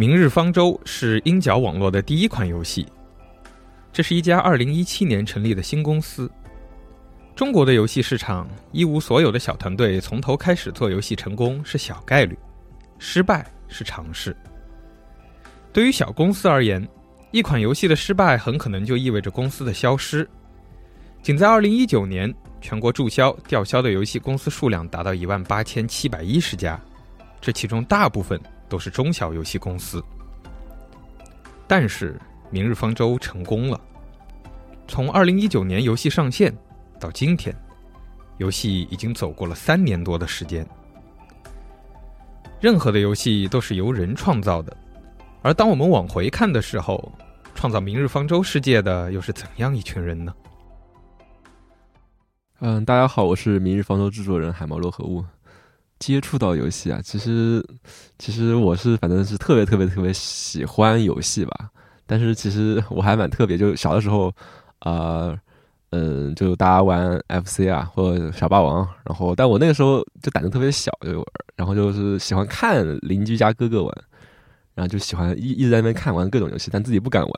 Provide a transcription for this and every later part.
明日方舟》是鹰角网络的第一款游戏，这是一家2017年成立的新公司。中国的游戏市场，一无所有的小团队从头开始做游戏成功是小概率，失败是常事。对于小公司而言，一款游戏的失败很可能就意味着公司的消失。仅在2019年，全国注销、吊销的游戏公司数量达到一万八千七百一十家，这其中大部分。都是中小游戏公司，但是《明日方舟》成功了。从二零一九年游戏上线到今天，游戏已经走过了三年多的时间。任何的游戏都是由人创造的，而当我们往回看的时候，创造《明日方舟》世界的又是怎样一群人呢？嗯，大家好，我是《明日方舟》制作人海毛洛和物。接触到游戏啊，其实，其实我是反正是特别特别特别喜欢游戏吧。但是其实我还蛮特别，就小的时候，啊，嗯，就大家玩 FC 啊，或者小霸王，然后，但我那个时候就胆子特别小，就然后就是喜欢看邻居家哥哥玩，然后就喜欢一一直在那边看玩各种游戏，但自己不敢玩。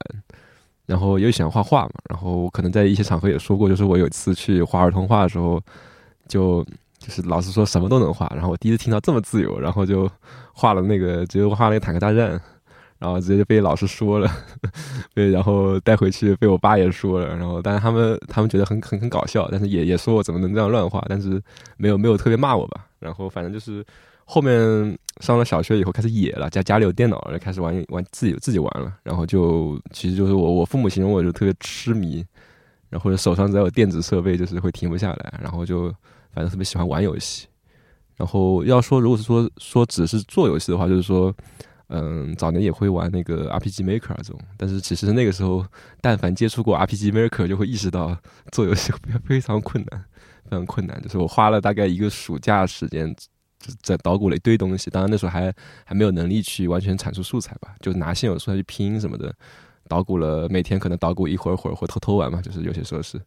然后又喜欢画画嘛，然后可能在一些场合也说过，就是我有一次去画儿童画的时候，就。就是老师说什么都能画，然后我第一次听到这么自由，然后就画了那个，直接画那个坦克大战，然后直接就被老师说了，被，然后带回去被我爸也说了，然后但是他们他们觉得很很很搞笑，但是也也说我怎么能这样乱画，但是没有没有特别骂我吧，然后反正就是后面上了小学以后开始野了，家家里有电脑了，开始玩玩自己自己玩了，然后就其实就是我我父母形容我就特别痴迷，然后手上只要有电子设备就是会停不下来，然后就。反正特别喜欢玩游戏，然后要说如果是说说只是做游戏的话，就是说，嗯，早年也会玩那个 RPG Maker 这种，但是其实那个时候，但凡接触过 RPG Maker，就会意识到做游戏 非常困难，非常困难。就是我花了大概一个暑假时间，在捣鼓了一堆东西，当然那时候还还没有能力去完全产出素材吧，就拿现有素材去拼什么的，捣鼓了每天可能捣鼓一会儿会儿或偷偷玩嘛，就是有些时候是。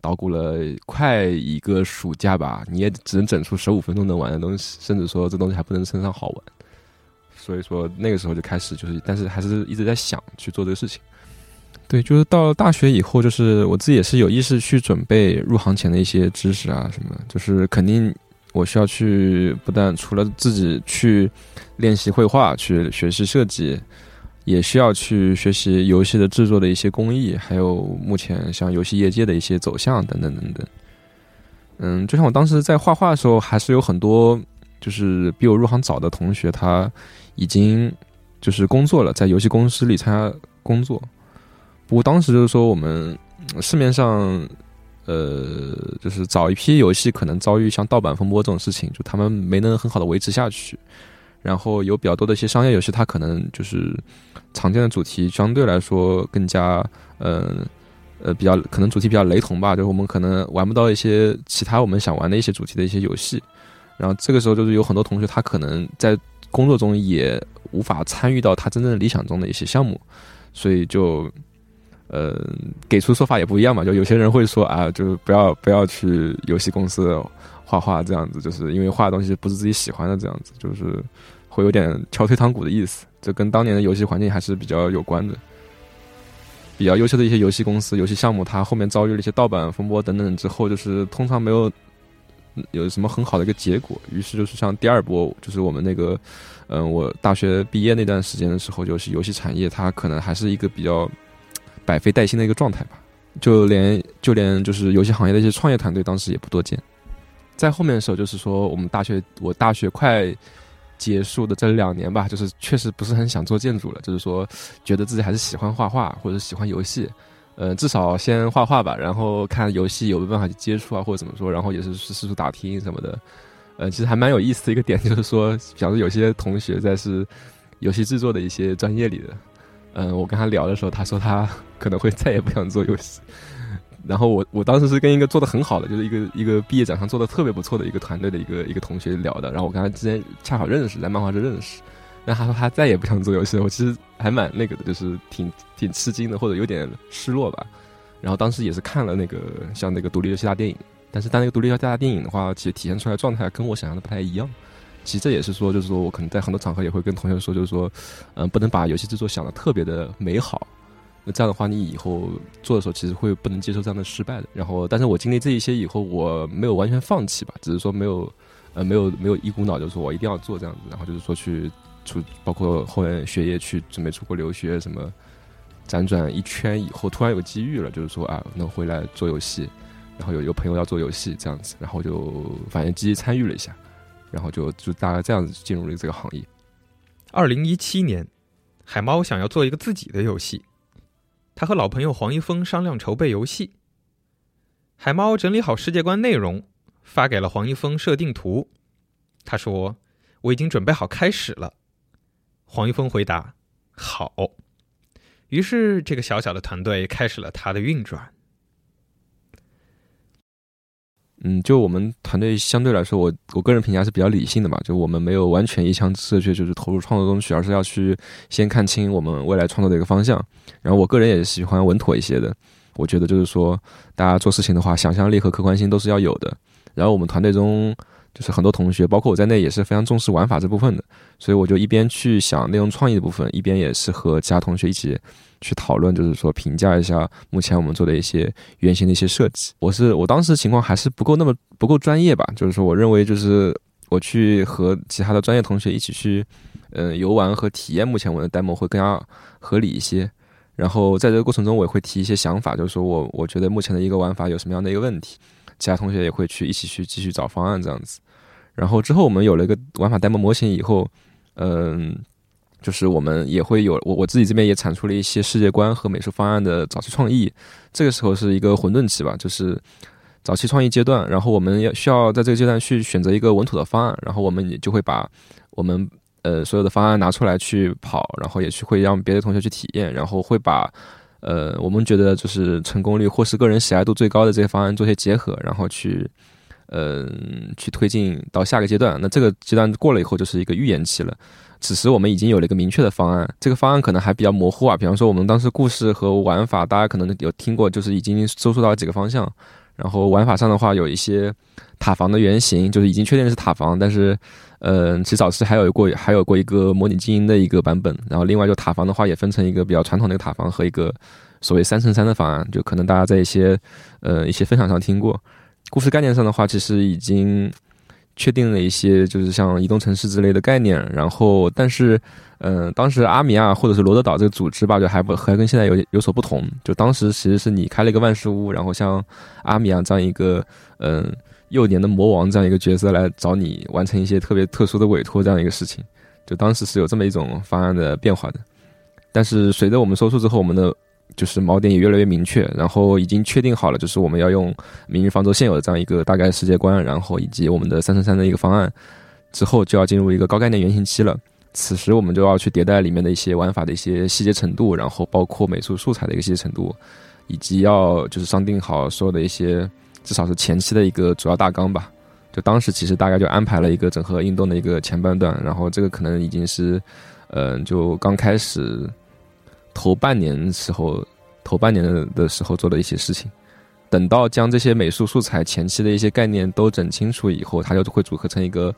捣鼓了快一个暑假吧，你也只能整出十五分钟能玩的东西，甚至说这东西还不能称上好玩。所以说那个时候就开始就是，但是还是一直在想去做这个事情。对，就是到了大学以后，就是我自己也是有意识去准备入行前的一些知识啊什么，就是肯定我需要去不但除了自己去练习绘画，去学习设计。也需要去学习游戏的制作的一些工艺，还有目前像游戏业界的一些走向等等等等。嗯，就像我当时在画画的时候，还是有很多就是比我入行早的同学，他已经就是工作了，在游戏公司里参加工作。不过当时就是说，我们市面上呃，就是早一批游戏可能遭遇像盗版风波这种事情，就他们没能很好的维持下去。然后有比较多的一些商业游戏，它可能就是常见的主题相对来说更加，呃呃，比较可能主题比较雷同吧，就是我们可能玩不到一些其他我们想玩的一些主题的一些游戏。然后这个时候就是有很多同学他可能在工作中也无法参与到他真正理想中的一些项目，所以就呃，给出说法也不一样嘛。就有些人会说啊，就是不要不要去游戏公司画画这样子，就是因为画的东西不是自己喜欢的这样子，就是会有点敲退堂鼓的意思。这跟当年的游戏环境还是比较有关的。比较优秀的一些游戏公司、游戏项目，它后面遭遇了一些盗版风波等等之后，就是通常没有有什么很好的一个结果。于是就是像第二波，就是我们那个，嗯，我大学毕业那段时间的时候，就是游戏产业它可能还是一个比较百废待兴的一个状态吧。就连就连就是游戏行业的一些创业团队，当时也不多见。在后面的时候，就是说我们大学，我大学快。结束的这两年吧，就是确实不是很想做建筑了，就是说觉得自己还是喜欢画画或者喜欢游戏，呃，至少先画画吧，然后看游戏有没有办法去接触啊，或者怎么说，然后也是四处打听什么的，呃，其实还蛮有意思的一个点，就是说，比方说有些同学在是游戏制作的一些专业里的，嗯，我跟他聊的时候，他说他可能会再也不想做游戏。然后我我当时是跟一个做的很好的，就是一个一个毕业展上做的特别不错的一个团队的一个一个同学聊的。然后我跟他之前恰好认识，在漫画社认识。那他说他再也不想做游戏了。我其实还蛮那个的，就是挺挺吃惊的，或者有点失落吧。然后当时也是看了那个像那个独立游戏大电影，但是但那个独立游戏大电影的话，其实体现出来状态跟我想象的不太一样。其实这也是说，就是说我可能在很多场合也会跟同学说，就是说，嗯，不能把游戏制作想的特别的美好。这样的话，你以后做的时候，其实会不能接受这样的失败的。然后，但是我经历这一些以后，我没有完全放弃吧，只是说没有，呃，没有没有一股脑就说我一定要做这样子。然后就是说去出，包括后面学业去准备出国留学什么，辗转一圈以后，突然有机遇了，就是说啊，能回来做游戏，然后有一个朋友要做游戏这样子，然后就反正积极参与了一下，然后就就大概这样子进入了这个行业。二零一七年，海猫想要做一个自己的游戏。他和老朋友黄一峰商量筹备游戏。海猫整理好世界观内容，发给了黄一峰设定图。他说：“我已经准备好开始了。”黄一峰回答：“好。”于是，这个小小的团队开始了它的运转。嗯，就我们团队相对来说，我我个人评价是比较理性的吧。就我们没有完全一腔热血，就是投入创作中去，而是要去先看清我们未来创作的一个方向。然后我个人也喜欢稳妥一些的。我觉得就是说，大家做事情的话，想象力和客观性都是要有的。然后我们团队中。就是很多同学，包括我在内，也是非常重视玩法这部分的，所以我就一边去想内容创意的部分，一边也是和其他同学一起去讨论，就是说评价一下目前我们做的一些原型的一些设计。我是我当时情况还是不够那么不够专业吧，就是说我认为就是我去和其他的专业同学一起去，嗯，游玩和体验目前我的 demo 会更加合理一些。然后在这个过程中，我也会提一些想法，就是说我我觉得目前的一个玩法有什么样的一个问题，其他同学也会去一起去继续找方案这样子。然后之后我们有了一个玩法 demo 模型以后，嗯，就是我们也会有我我自己这边也产出了一些世界观和美术方案的早期创意。这个时候是一个混沌期吧，就是早期创意阶段。然后我们要需要在这个阶段去选择一个稳妥的方案，然后我们也就会把我们呃所有的方案拿出来去跑，然后也去会让别的同学去体验，然后会把呃我们觉得就是成功率或是个人喜爱度最高的这些方案做些结合，然后去。嗯，去推进到下个阶段。那这个阶段过了以后，就是一个预演期了。此时我们已经有了一个明确的方案，这个方案可能还比较模糊啊。比方说，我们当时故事和玩法，大家可能有听过，就是已经搜索到几个方向。然后玩法上的话，有一些塔防的原型，就是已经确定是塔防。但是，嗯，其实早期还有过还有过一个模拟经营的一个版本。然后，另外就塔防的话，也分成一个比较传统的一个塔防和一个所谓三乘三的方案，就可能大家在一些呃一些分享上听过。故事概念上的话，其实已经确定了一些，就是像移动城市之类的概念。然后，但是，嗯，当时阿米亚或者是罗德岛这个组织吧，就还不还跟现在有有所不同。就当时其实是你开了一个万事屋，然后像阿米亚这样一个，嗯，幼年的魔王这样一个角色来找你完成一些特别特殊的委托这样一个事情。就当时是有这么一种方案的变化的。但是随着我们收束之后，我们的。就是锚点也越来越明确，然后已经确定好了，就是我们要用《明日方舟》现有的这样一个大概世界观，然后以及我们的三乘三的一个方案，之后就要进入一个高概念原型期了。此时我们就要去迭代里面的一些玩法的一些细节程度，然后包括美术素材的一个细节程度，以及要就是商定好所有的一些至少是前期的一个主要大纲吧。就当时其实大概就安排了一个整合运动的一个前半段，然后这个可能已经是，嗯，就刚开始。头半年时候头半年的时候做的一些事情。等到将这些美术素材前期的一些概念都整清楚以后，它就会组合成一个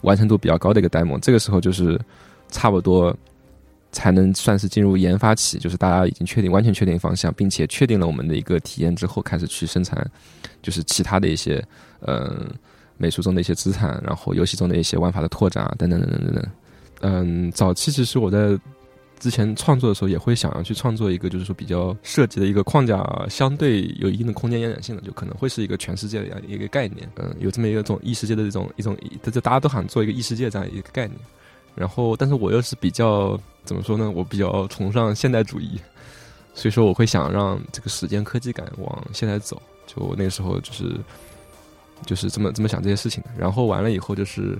完成度比较高的一个 demo。这个时候就是差不多才能算是进入研发期，就是大家已经确定完全确定方向，并且确定了我们的一个体验之后，开始去生产，就是其他的一些嗯美术中的一些资产，然后游戏中的一些玩法的拓展啊，等等等等等等。嗯，早期其实我在。之前创作的时候也会想要去创作一个，就是说比较设计的一个框架，相对有一定的空间延展性的，就可能会是一个全世界的样一个概念。嗯，有这么一个种异世界的这种一种，这大家都想做一个异世界这样一个概念。然后，但是我又是比较怎么说呢？我比较崇尚现代主义，所以说我会想让这个时间科技感往现在走。就那个时候就是就是这么这么想这些事情的。然后完了以后就是。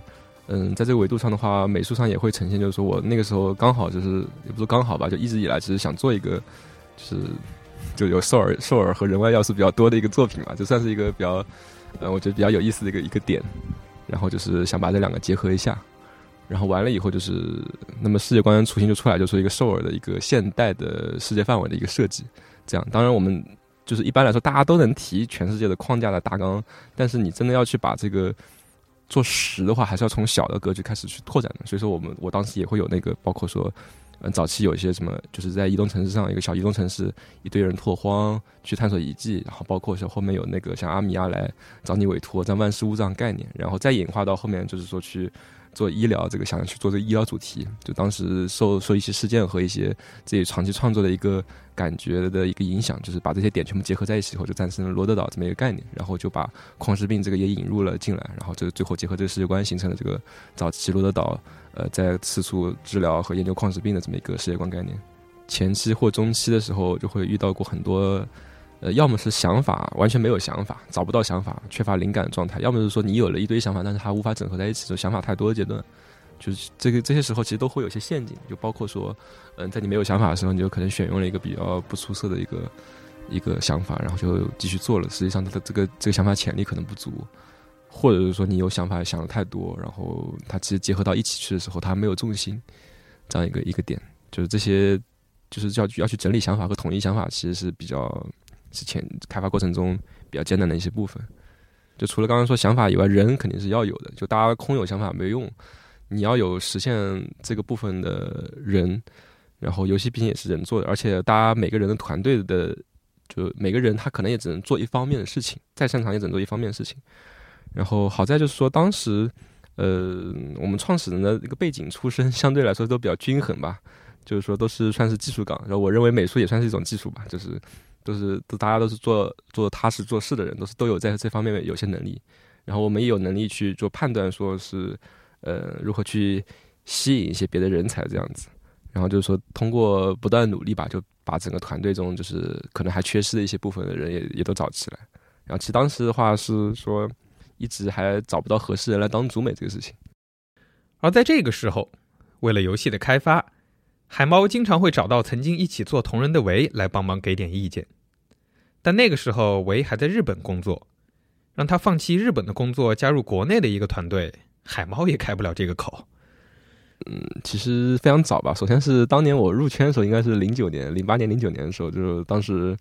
嗯，在这个维度上的话，美术上也会呈现，就是说我那个时候刚好就是，也不是刚好吧，就一直以来只是想做一个，就是就有兽耳、兽耳和人外要素比较多的一个作品嘛，就算是一个比较，呃，我觉得比较有意思的一个一个点。然后就是想把这两个结合一下，然后完了以后就是，那么世界观雏形就出来，就是一个兽耳的一个现代的世界范围的一个设计。这样，当然我们就是一般来说大家都能提全世界的框架的大纲，但是你真的要去把这个。做实的话，还是要从小的格局开始去拓展的。所以说，我们我当时也会有那个，包括说，嗯，早期有一些什么，就是在移动城市上一个小移动城市，一堆人拓荒去探索遗迹，然后包括说后面有那个像阿米亚来找你委托在万事屋这样概念，然后再演化到后面就是说去。做医疗这个，想要去做这个医疗主题，就当时受受一些事件和一些自己长期创作的一个感觉的一个影响，就是把这些点全部结合在一起以后，就诞生了罗德岛这么一个概念，然后就把矿石病这个也引入了进来，然后这最后结合这个世界观形成了这个早期罗德岛，呃，在四处治疗和研究矿石病的这么一个世界观概念。前期或中期的时候，就会遇到过很多。呃，要么是想法完全没有想法，找不到想法，缺乏灵感的状态；要么是说你有了一堆想法，但是它无法整合在一起，就想法太多的阶段。就是这个这些时候，其实都会有些陷阱，就包括说，嗯，在你没有想法的时候，你就可能选用了一个比较不出色的一个一个想法，然后就继续做了。实际上，它的这个这个想法潜力可能不足，或者是说你有想法想的太多，然后它其实结合到一起去的时候，它没有重心，这样一个一个点，就是这些就是要要去整理想法和统一想法，其实是比较。是前开发过程中比较艰难的一些部分，就除了刚刚说想法以外，人肯定是要有的。就大家空有想法没用，你要有实现这个部分的人。然后游戏毕竟也是人做的，而且大家每个人的团队的，就每个人他可能也只能做一方面的事情，再擅长也只能做一方面的事情。然后好在就是说，当时呃，我们创始人的一个背景出身相对来说都比较均衡吧，就是说都是算是技术岗。然后我认为美术也算是一种技术吧，就是。都是都大家都是做做踏实做事的人，都是都有在这方面有些能力，然后我们也有能力去做判断，说是呃如何去吸引一些别的人才这样子，然后就是说通过不断努力吧，就把整个团队中就是可能还缺失的一些部分的人也也都找起来，然后其实当时的话是说一直还找不到合适人来当主美这个事情，而在这个时候，为了游戏的开发。海猫经常会找到曾经一起做同人的维来帮忙给点意见，但那个时候维还在日本工作，让他放弃日本的工作加入国内的一个团队，海猫也开不了这个口。嗯，其实非常早吧。首先是当年我入圈的时候，应该是零九年、零八年、零九年的时候，就是当时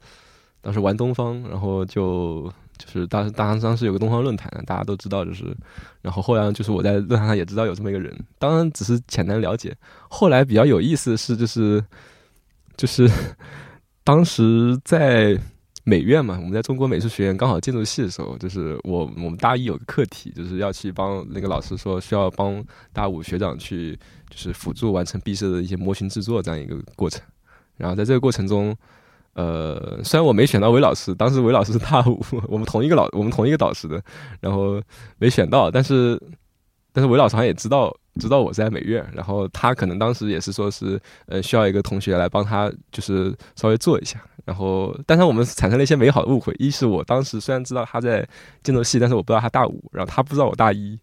当时玩东方，然后就。就是当时，当时当时有个东方论坛，大家都知道，就是，然后后来就是我在论坛上也知道有这么一个人，当然只是简单了解。后来比较有意思的是，就是，就是 当时在美院嘛，我们在中国美术学院刚好建筑系的时候，就是我我们大一有个课题，就是要去帮那个老师说需要帮大五学长去就是辅助完成毕设的一些模型制作这样一个过程，然后在这个过程中。呃，虽然我没选到韦老师，当时韦老师是大五，我们同一个老，我们同一个导师的，然后没选到，但是，但是韦老师好像也知道，知道我在美院，然后他可能当时也是说是，呃，需要一个同学来帮他，就是稍微做一下，然后，但是我们产生了一些美好的误会，一是我当时虽然知道他在建筑系，但是我不知道他大五，然后他不知道我大一，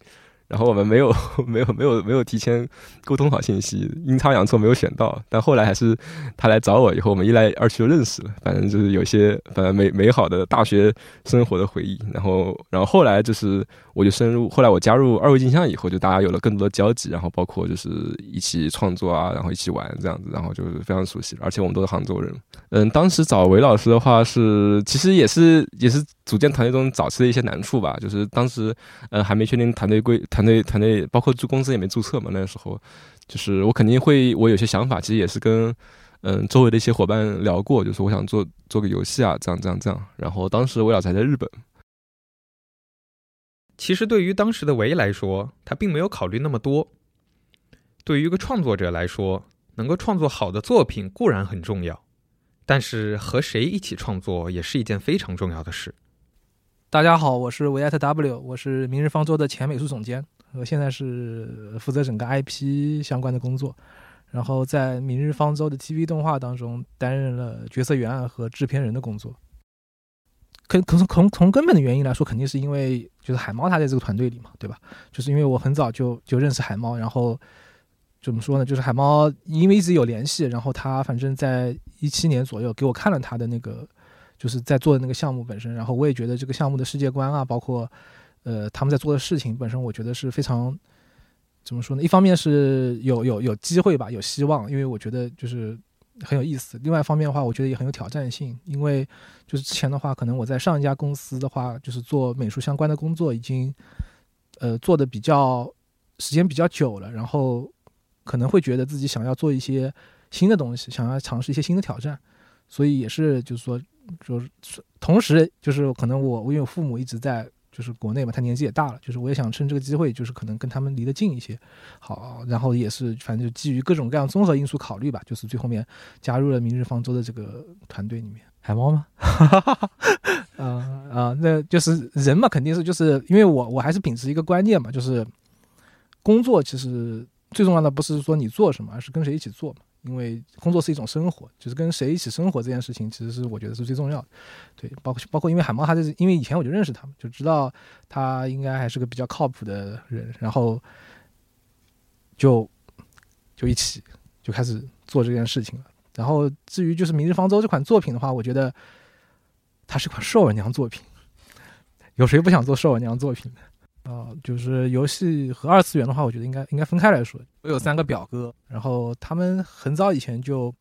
然后我们没有 没有没有没有提前沟通好信息，阴差阳错没有选到。但后来还是他来找我以后，我们一来二去就认识了。反正就是有些反正美美好的大学生活的回忆。然后然后后来就是我就深入，后来我加入二维镜像以后，就大家有了更多的交集，然后包括就是一起创作啊，然后一起玩这样子，然后就是非常熟悉。而且我们都是杭州人。嗯，当时找韦老师的话是，其实也是也是组建团队中早期的一些难处吧，就是当时呃还没确定团队规。团队团队包括注公司也没注册嘛，那时候，就是我肯定会，我有些想法，其实也是跟嗯周围的一些伙伴聊过，就是我想做做个游戏啊，这样这样这样。然后当时我老才在日本。其实对于当时的韦来说，他并没有考虑那么多。对于一个创作者来说，能够创作好的作品固然很重要，但是和谁一起创作也是一件非常重要的事。大家好，我是维艾特 W，我是明日方舟的前美术总监，我现在是负责整个 IP 相关的工作，然后在明日方舟的 TV 动画当中担任了角色原案和制片人的工作。可可从从从根本的原因来说，肯定是因为就是海猫他在这个团队里嘛，对吧？就是因为我很早就就认识海猫，然后怎么说呢？就是海猫因为一直有联系，然后他反正在一七年左右给我看了他的那个。就是在做的那个项目本身，然后我也觉得这个项目的世界观啊，包括，呃，他们在做的事情本身，我觉得是非常，怎么说呢？一方面是有有有机会吧，有希望，因为我觉得就是很有意思；，另外一方面的话，我觉得也很有挑战性，因为就是之前的话，可能我在上一家公司的话，就是做美术相关的工作，已经，呃，做的比较时间比较久了，然后可能会觉得自己想要做一些新的东西，想要尝试一些新的挑战，所以也是就是说。就是同时，就是可能我因为我父母一直在就是国内嘛，他年纪也大了，就是我也想趁这个机会，就是可能跟他们离得近一些，好，然后也是反正就基于各种各样综合因素考虑吧，就是最后面加入了明日方舟的这个团队里面。海猫吗？啊 啊，那就是人嘛，肯定是就是因为我我还是秉持一个观念嘛，就是工作其实最重要的不是说你做什么，而是跟谁一起做嘛。因为工作是一种生活，就是跟谁一起生活这件事情，其实是我觉得是最重要的。对，包括包括因为海猫，他就是因为以前我就认识他们，就知道他应该还是个比较靠谱的人，然后就就一起就开始做这件事情了。然后至于就是《明日方舟》这款作品的话，我觉得它是款 兽儿娘作品，有谁不想做兽儿娘作品的？啊，就是游戏和二次元的话，我觉得应该应该分开来说。我有三个表哥，然后他们很早以前就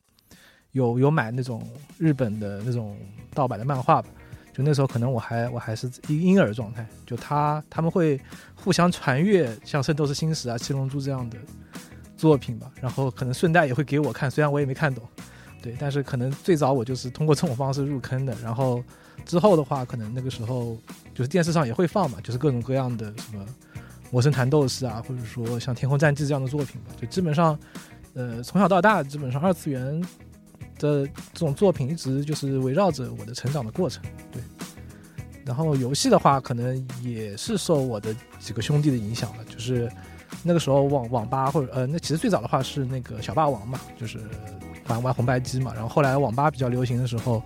有有买那种日本的那种盗版的漫画吧，就那时候可能我还我还是一婴儿状态，就他他们会互相传阅像《圣斗士星矢》啊、《七龙珠》这样的作品吧，然后可能顺带也会给我看，虽然我也没看懂，对，但是可能最早我就是通过这种方式入坑的，然后。之后的话，可能那个时候就是电视上也会放嘛，就是各种各样的什么《魔神坛斗士》啊，或者说像《天空战记》这样的作品吧。就基本上，呃，从小到大，基本上二次元的这种作品一直就是围绕着我的成长的过程。对，然后游戏的话，可能也是受我的几个兄弟的影响了。就是那个时候网网吧或者呃，那其实最早的话是那个小霸王嘛，就是玩玩红白机嘛。然后后来网吧比较流行的时候。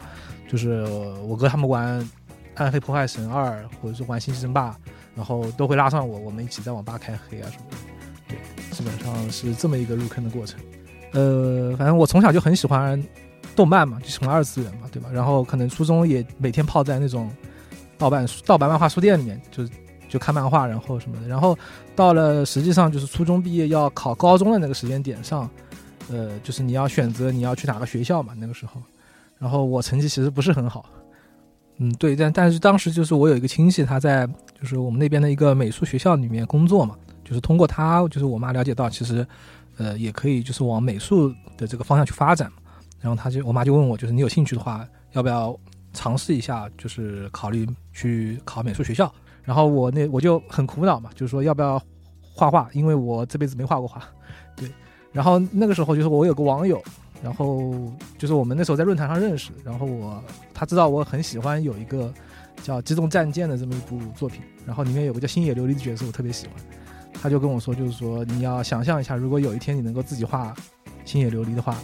就是我哥他们玩《暗黑破坏神二》或者是玩《星际争霸》，然后都会拉上我，我们一起在网吧开黑啊什么的。对，基本上是这么一个入坑的过程。呃，反正我从小就很喜欢动漫嘛，就喜欢二次元嘛，对吧？然后可能初中也每天泡在那种盗版盗版漫画书店里面，就就看漫画，然后什么的。然后到了实际上就是初中毕业要考高中的那个时间点上，呃，就是你要选择你要去哪个学校嘛，那个时候。然后我成绩其实不是很好，嗯，对，但但是当时就是我有一个亲戚，他在就是我们那边的一个美术学校里面工作嘛，就是通过他，就是我妈了解到，其实，呃，也可以就是往美术的这个方向去发展嘛。然后他就我妈就问我，就是你有兴趣的话，要不要尝试一下，就是考虑去考美术学校。然后我那我就很苦恼嘛，就是说要不要画画，因为我这辈子没画过画，对。然后那个时候就是我有个网友。然后就是我们那时候在论坛上认识，然后我他知道我很喜欢有一个叫《机动战舰》的这么一部作品，然后里面有个叫星野琉璃的角色，我特别喜欢。他就跟我说，就是说你要想象一下，如果有一天你能够自己画星野琉璃的话，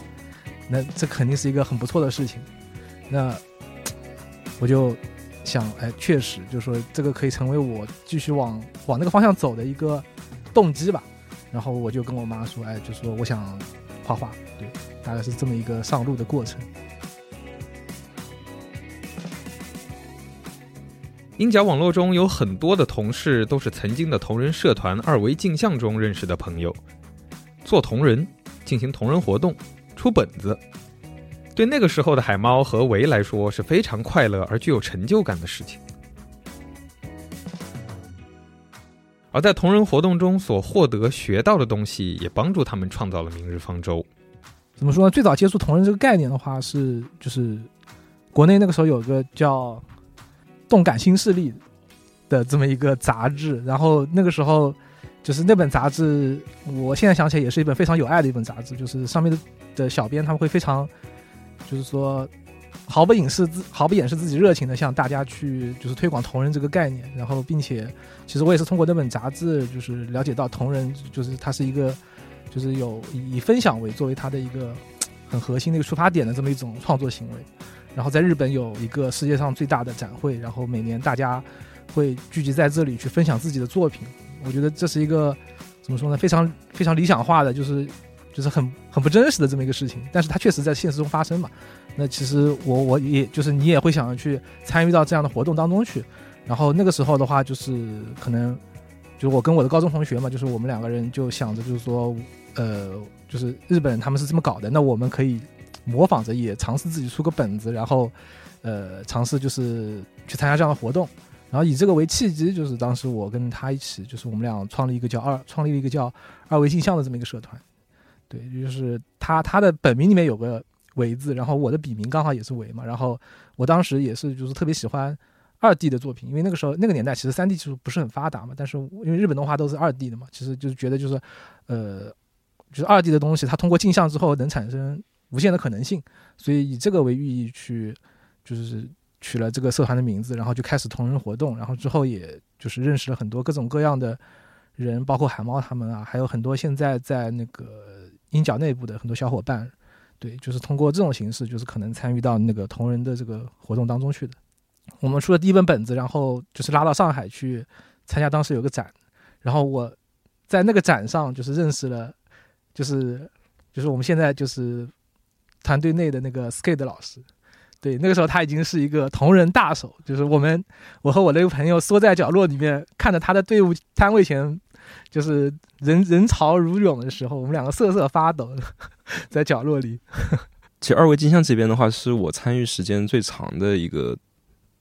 那这肯定是一个很不错的事情。那我就想，哎，确实，就是说这个可以成为我继续往往那个方向走的一个动机吧。然后我就跟我妈说，哎，就说我想画画，对，大概是这么一个上路的过程。鹰角网络中有很多的同事都是曾经的同人社团二维镜像中认识的朋友，做同人，进行同人活动，出本子，对那个时候的海猫和维来说是非常快乐而具有成就感的事情。而在同人活动中所获得学到的东西，也帮助他们创造了明日方舟。怎么说呢？最早接触同人这个概念的话，是就是国内那个时候有个叫。动感新势力的这么一个杂志，然后那个时候就是那本杂志，我现在想起来也是一本非常有爱的一本杂志，就是上面的的小编他们会非常，就是说毫不掩饰自毫不掩饰自己热情的向大家去就是推广同人这个概念，然后并且其实我也是通过那本杂志就是了解到同人就是它是一个就是有以以分享为作为它的一个很核心的一个出发点的这么一种创作行为。然后在日本有一个世界上最大的展会，然后每年大家会聚集在这里去分享自己的作品。我觉得这是一个怎么说呢？非常非常理想化的，就是就是很很不真实的这么一个事情。但是它确实在现实中发生嘛。那其实我我也就是你也会想要去参与到这样的活动当中去。然后那个时候的话，就是可能就是我跟我的高中同学嘛，就是我们两个人就想着就是说，呃，就是日本他们是这么搞的，那我们可以。模仿着也尝试自己出个本子，然后，呃，尝试就是去参加这样的活动，然后以这个为契机，就是当时我跟他一起，就是我们俩创立一个叫二，创立了一个叫二维镜像的这么一个社团。对，就是他他的本名里面有个维字，然后我的笔名刚好也是维嘛，然后我当时也是就是特别喜欢二 D 的作品，因为那个时候那个年代其实三 D 技术不是很发达嘛，但是因为日本动画都是二 D 的嘛，其实就是觉得就是，呃，就是二 D 的东西，它通过镜像之后能产生。无限的可能性，所以以这个为寓意去，就是取了这个社团的名字，然后就开始同人活动，然后之后也就是认识了很多各种各样的人，包括海猫他们啊，还有很多现在在那个鹰角内部的很多小伙伴，对，就是通过这种形式，就是可能参与到那个同人的这个活动当中去的。我们出了第一本本子，然后就是拉到上海去参加当时有个展，然后我在那个展上就是认识了，就是就是我们现在就是。团队内的那个 skate 老师，对，那个时候他已经是一个同人大手，就是我们，我和我那个朋友缩在角落里面，看着他的队伍摊位前，就是人人潮如涌的时候，我们两个瑟瑟发抖，在角落里。其实二维镜像这边的话，是我参与时间最长的一个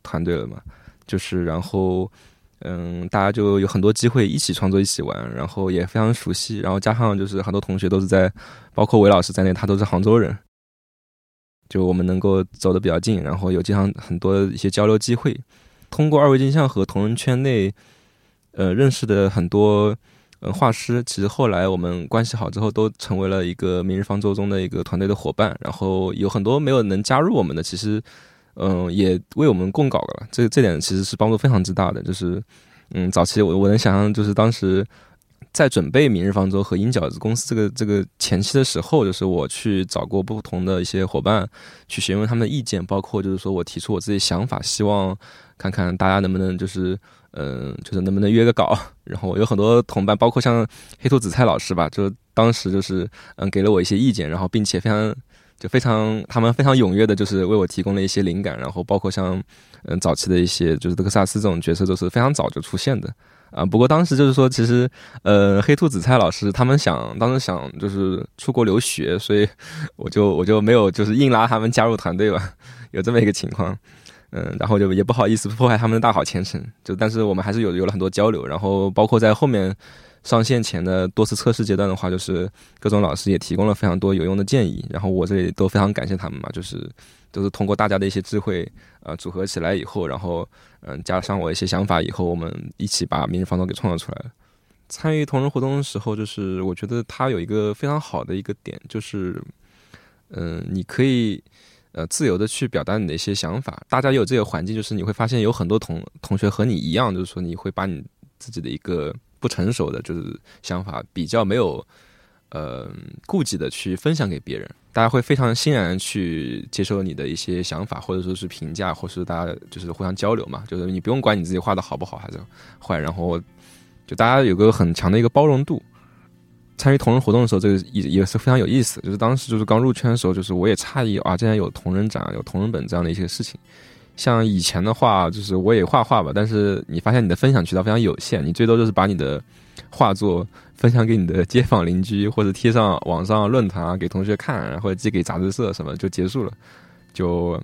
团队了嘛，就是然后，嗯，大家就有很多机会一起创作、一起玩，然后也非常熟悉，然后加上就是很多同学都是在，包括韦老师在内，他都是杭州人。就我们能够走得比较近，然后有经常很多一些交流机会。通过二维镜像和同人圈内，呃，认识的很多呃画师，其实后来我们关系好之后，都成为了一个明日方舟中的一个团队的伙伴。然后有很多没有能加入我们的，其实嗯，也为我们供稿了。这这点其实是帮助非常之大的。就是嗯，早期我我能想象，就是当时。在准备《明日方舟》和鹰角子公司这个这个前期的时候，就是我去找过不同的一些伙伴，去询问他们的意见，包括就是说我提出我自己想法，希望看看大家能不能就是嗯，就是能不能约个稿。然后有很多同伴，包括像黑兔紫菜老师吧，就当时就是嗯给了我一些意见，然后并且非常就非常他们非常踊跃的，就是为我提供了一些灵感。然后包括像嗯早期的一些就是德克萨斯这种角色，都是非常早就出现的。啊，不过当时就是说，其实，呃，黑兔紫菜老师他们想当时想就是出国留学，所以我就我就没有就是硬拉他们加入团队吧，有这么一个情况，嗯，然后就也不好意思破坏他们的大好前程，就但是我们还是有有了很多交流，然后包括在后面上线前的多次测试阶段的话，就是各种老师也提供了非常多有用的建议，然后我这里都非常感谢他们嘛，就是都是通过大家的一些智慧，呃，组合起来以后，然后。嗯，加上我一些想法以后，我们一起把《明日方舟》给创造出来了。参与同人活动的时候，就是我觉得它有一个非常好的一个点，就是嗯，你可以呃自由的去表达你的一些想法。大家有这个环境，就是你会发现有很多同同学和你一样，就是说你会把你自己的一个不成熟的就是想法，比较没有。呃，顾忌的去分享给别人，大家会非常欣然去接受你的一些想法，或者说是评价，或是大家就是互相交流嘛。就是你不用管你自己画的好不好还是坏，然后就大家有个很强的一个包容度。参与同人活动的时候，这个也也是非常有意思。就是当时就是刚入圈的时候，就是我也诧异啊，竟然有同人展、有同人本这样的一些事情。像以前的话，就是我也画画吧，但是你发现你的分享渠道非常有限，你最多就是把你的画作分享给你的街坊邻居，或者贴上网上论坛啊，给同学看，然后寄给杂志社什么就结束了，就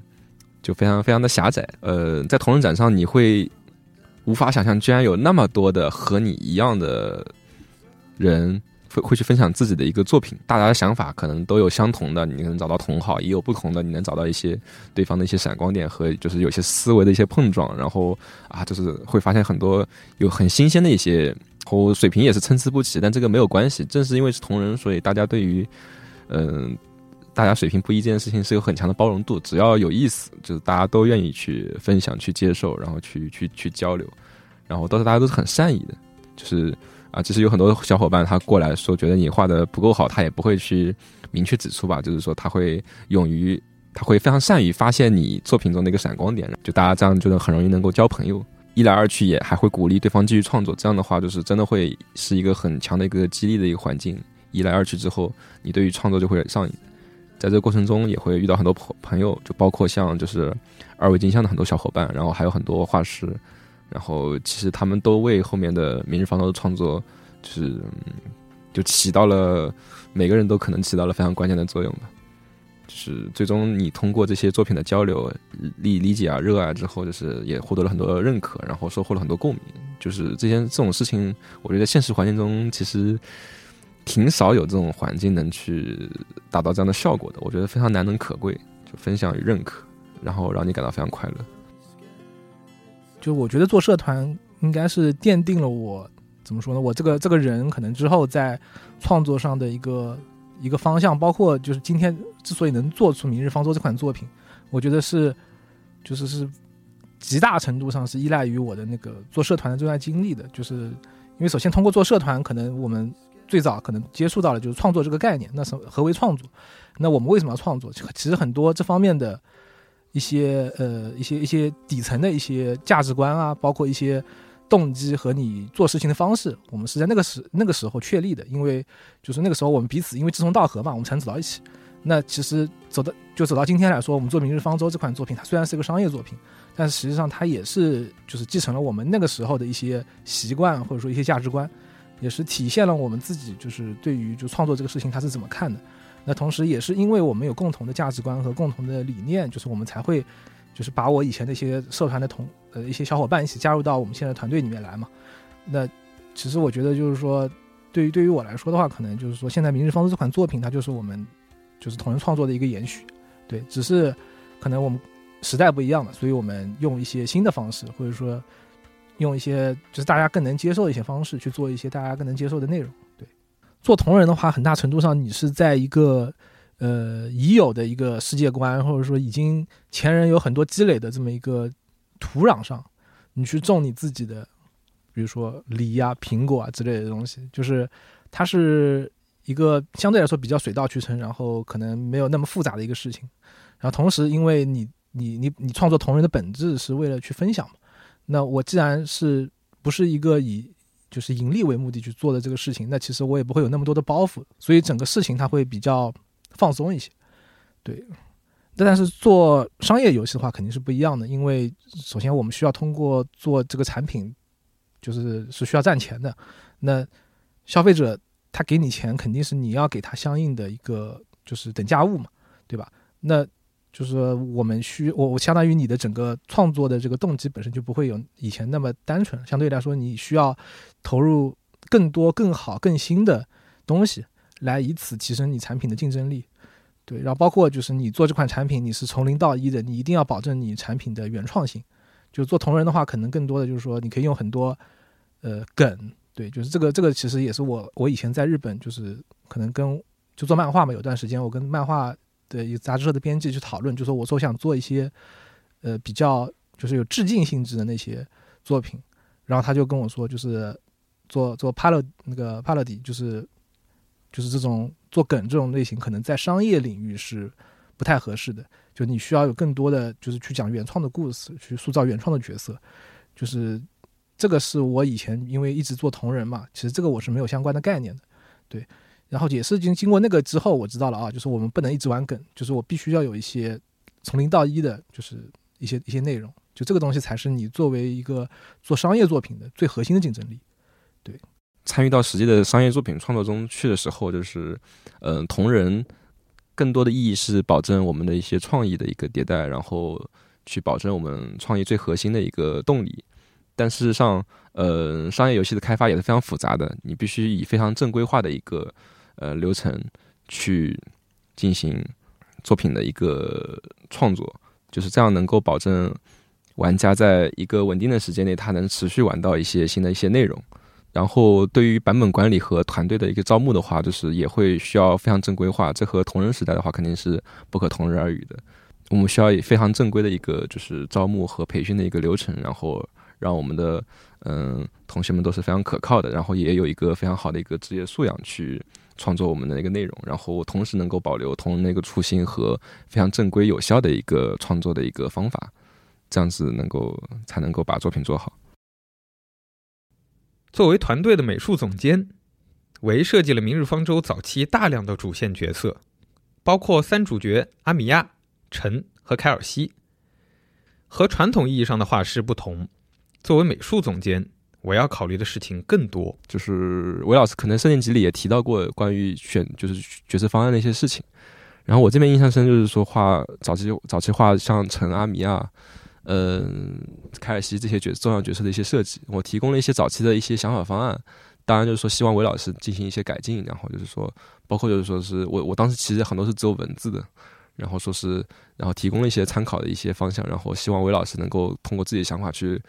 就非常非常的狭窄。呃，在同人展上，你会无法想象，居然有那么多的和你一样的人。会会去分享自己的一个作品，大家的想法可能都有相同的，你能找到同好，也有不同的，你能找到一些对方的一些闪光点和就是有些思维的一些碰撞，然后啊，就是会发现很多有很新鲜的一些，和水平也是参差不齐，但这个没有关系，正是因为是同人，所以大家对于嗯，大家水平不一这件事情是有很强的包容度，只要有意思，就是大家都愿意去分享、去接受，然后去去去交流，然后都是大家都是很善意的，就是。啊，其实有很多小伙伴他过来说，觉得你画的不够好，他也不会去明确指出吧，就是说他会勇于，他会非常善于发现你作品中的一个闪光点，就大家这样就能很容易能够交朋友。一来二去也还会鼓励对方继续创作，这样的话就是真的会是一个很强的一个激励的一个环境。一来二去之后，你对于创作就会上瘾，在这个过程中也会遇到很多朋朋友，就包括像就是二维金像的很多小伙伴，然后还有很多画师。然后，其实他们都为后面的《明日方舟》的创作，就是就起到了每个人都可能起到了非常关键的作用吧。就是最终你通过这些作品的交流、理理解啊、热爱之后，就是也获得了很多认可，然后收获了很多共鸣。就是这些这种事情，我觉得现实环境中其实挺少有这种环境能去达到这样的效果的。我觉得非常难能可贵，就分享与认可，然后让你感到非常快乐。就我觉得做社团应该是奠定了我怎么说呢？我这个这个人可能之后在创作上的一个一个方向，包括就是今天之所以能做出《明日方舟》这款作品，我觉得是就是是极大程度上是依赖于我的那个做社团的这段经历的。就是因为首先通过做社团，可能我们最早可能接触到了就是创作这个概念。那什何为创作？那我们为什么要创作？其实很多这方面的。一些呃一些一些底层的一些价值观啊，包括一些动机和你做事情的方式，我们是在那个时那个时候确立的。因为就是那个时候我们彼此因为志同道合嘛，我们才能走到一起。那其实走到就走到今天来说，我们做《明日方舟》这款作品，它虽然是一个商业作品，但是实际上它也是就是继承了我们那个时候的一些习惯或者说一些价值观，也是体现了我们自己就是对于就创作这个事情它是怎么看的。那同时，也是因为我们有共同的价值观和共同的理念，就是我们才会，就是把我以前的一些社团的同呃一些小伙伴一起加入到我们现在团队里面来嘛。那其实我觉得，就是说，对于对于我来说的话，可能就是说，现在《明日方舟》这款作品，它就是我们就是同人创作的一个延续。对，只是可能我们时代不一样了，所以我们用一些新的方式，或者说用一些就是大家更能接受的一些方式去做一些大家更能接受的内容。做同人的话，很大程度上你是在一个，呃，已有的一个世界观，或者说已经前人有很多积累的这么一个土壤上，你去种你自己的，比如说梨啊、苹果啊之类的东西，就是它是一个相对来说比较水到渠成，然后可能没有那么复杂的一个事情。然后同时，因为你你你你创作同人的本质是为了去分享嘛，那我既然是不是一个以就是盈利为目的去做的这个事情，那其实我也不会有那么多的包袱，所以整个事情它会比较放松一些。对，但是做商业游戏的话肯定是不一样的，因为首先我们需要通过做这个产品，就是是需要赚钱的。那消费者他给你钱，肯定是你要给他相应的一个就是等价物嘛，对吧？那就是我们需我我相当于你的整个创作的这个动机本身就不会有以前那么单纯，相对来说你需要投入更多、更好、更新的东西，来以此提升你产品的竞争力。对，然后包括就是你做这款产品，你是从零到一的，你一定要保证你产品的原创性。就做同人的话，可能更多的就是说你可以用很多呃梗，对，就是这个这个其实也是我我以前在日本就是可能跟就做漫画嘛，有段时间我跟漫画。的一个杂志社的编辑去讨论，就说我说想做一些，呃，比较就是有致敬性质的那些作品，然后他就跟我说，就是做做 p a l o 那个 p a l o d y 就是就是这种做梗这种类型，可能在商业领域是不太合适的，就你需要有更多的就是去讲原创的故事，去塑造原创的角色，就是这个是我以前因为一直做同人嘛，其实这个我是没有相关的概念的，对。然后也是经经过那个之后，我知道了啊，就是我们不能一直玩梗，就是我必须要有一些从零到一的，就是一些一些内容，就这个东西才是你作为一个做商业作品的最核心的竞争力。对，参与到实际的商业作品创作中去的时候，就是嗯，同人更多的意义是保证我们的一些创意的一个迭代，然后去保证我们创意最核心的一个动力。但事实上，呃，商业游戏的开发也是非常复杂的，你必须以非常正规化的一个呃流程去进行作品的一个创作，就是这样能够保证玩家在一个稳定的时间内，他能持续玩到一些新的一些内容。然后，对于版本管理和团队的一个招募的话，就是也会需要非常正规化。这和同人时代的话肯定是不可同日而语的。我们需要以非常正规的一个就是招募和培训的一个流程，然后。让我们的嗯同学们都是非常可靠的，然后也有一个非常好的一个职业素养去创作我们的一个内容，然后同时能够保留同那个初心和非常正规有效的一个创作的一个方法，这样子能够才能够把作品做好。作为团队的美术总监，维设计了《明日方舟》早期大量的主线角色，包括三主角阿米亚、陈和凯尔西。和传统意义上的画师不同。作为美术总监，我要考虑的事情更多。就是韦老师可能圣剑集里也提到过关于选就是角色方案的一些事情。然后我这边印象深就是说画早期早期画像陈阿米亚、嗯凯尔西这些角重要角色的一些设计，我提供了一些早期的一些想法方案。当然就是说希望韦老师进行一些改进。然后就是说包括就是说是我我当时其实很多是只有文字的，然后说是然后提供了一些参考的一些方向，然后希望韦老师能够通过自己的想法去。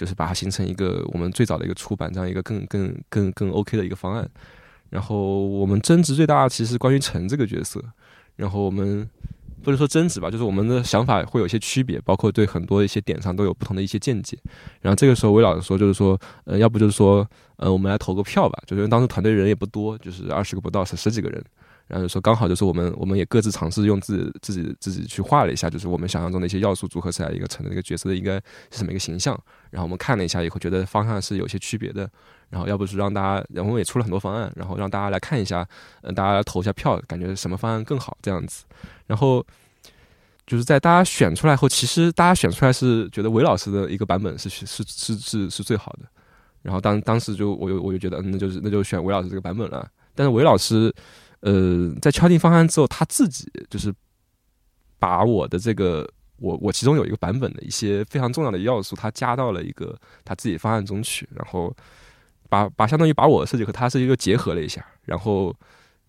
就是把它形成一个我们最早的一个出版这样一个更更更更 OK 的一个方案，然后我们争执最大其实关于陈这个角色，然后我们不能说争执吧，就是我们的想法会有一些区别，包括对很多一些点上都有不同的一些见解。然后这个时候魏老师说，就是说，呃，要不就是说，呃，我们来投个票吧，就是当时团队人也不多，就是二十个不到，十十几个人。然后就说刚好就是我们，我们也各自尝试用自己自己自己去画了一下，就是我们想象中的一些要素组合起来一个成的一个角色的应该是什么一个形象。然后我们看了一下以后，觉得方向是有些区别的。然后要不是让大家，然后我也出了很多方案，然后让大家来看一下，嗯，大家来投一下票，感觉什么方案更好这样子。然后就是在大家选出来后，其实大家选出来是觉得韦老师的一个版本是是是是是最好的。然后当当时就我就我就觉得，那就是那就选韦老师这个版本了。但是韦老师。呃，在敲定方案之后，他自己就是把我的这个我我其中有一个版本的一些非常重要的要素，他加到了一个他自己方案中去，然后把把相当于把我的设计和他设计又结合了一下，然后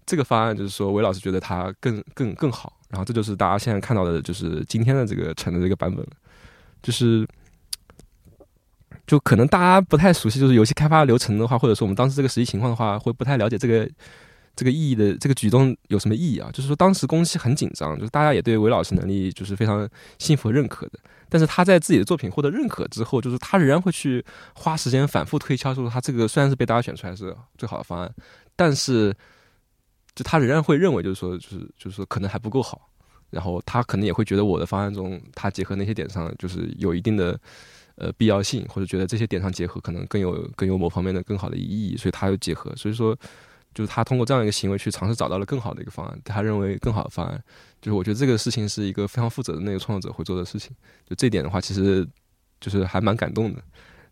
这个方案就是说，韦老师觉得他更更更好，然后这就是大家现在看到的，就是今天的这个成的这个版本，就是就可能大家不太熟悉，就是游戏开发流程的话，或者说我们当时这个实际情况的话，会不太了解这个。这个意义的这个举动有什么意义啊？就是说，当时工期很紧张，就是大家也对韦老师能力就是非常信服和认可的。但是他在自己的作品获得认可之后，就是他仍然会去花时间反复推敲，说他这个虽然是被大家选出来是最好的方案，但是就他仍然会认为，就是说，就是就是说可能还不够好。然后他可能也会觉得我的方案中，他结合那些点上，就是有一定的呃必要性，或者觉得这些点上结合可能更有更有某方面的更好的意义，所以他又结合。所以说。就是他通过这样一个行为去尝试找到了更好的一个方案，他认为更好的方案，就是我觉得这个事情是一个非常负责的那个创作者会做的事情。就这点的话，其实就是还蛮感动的，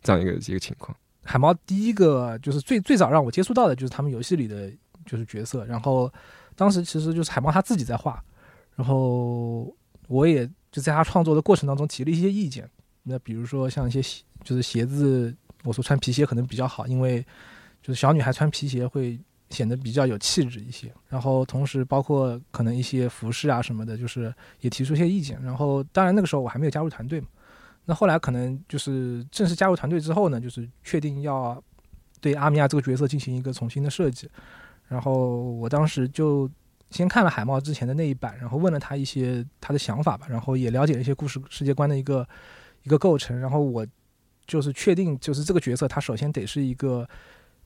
这样一个一个情况。海猫第一个就是最最早让我接触到的就是他们游戏里的就是角色，然后当时其实就是海猫他自己在画，然后我也就在他创作的过程当中提了一些意见。那比如说像一些鞋，就是鞋子，我说穿皮鞋可能比较好，因为就是小女孩穿皮鞋会。显得比较有气质一些，然后同时包括可能一些服饰啊什么的，就是也提出一些意见。然后当然那个时候我还没有加入团队嘛，那后来可能就是正式加入团队之后呢，就是确定要对阿米亚这个角色进行一个重新的设计。然后我当时就先看了海猫之前的那一版，然后问了他一些他的想法吧，然后也了解了一些故事世界观的一个一个构成。然后我就是确定，就是这个角色他首先得是一个。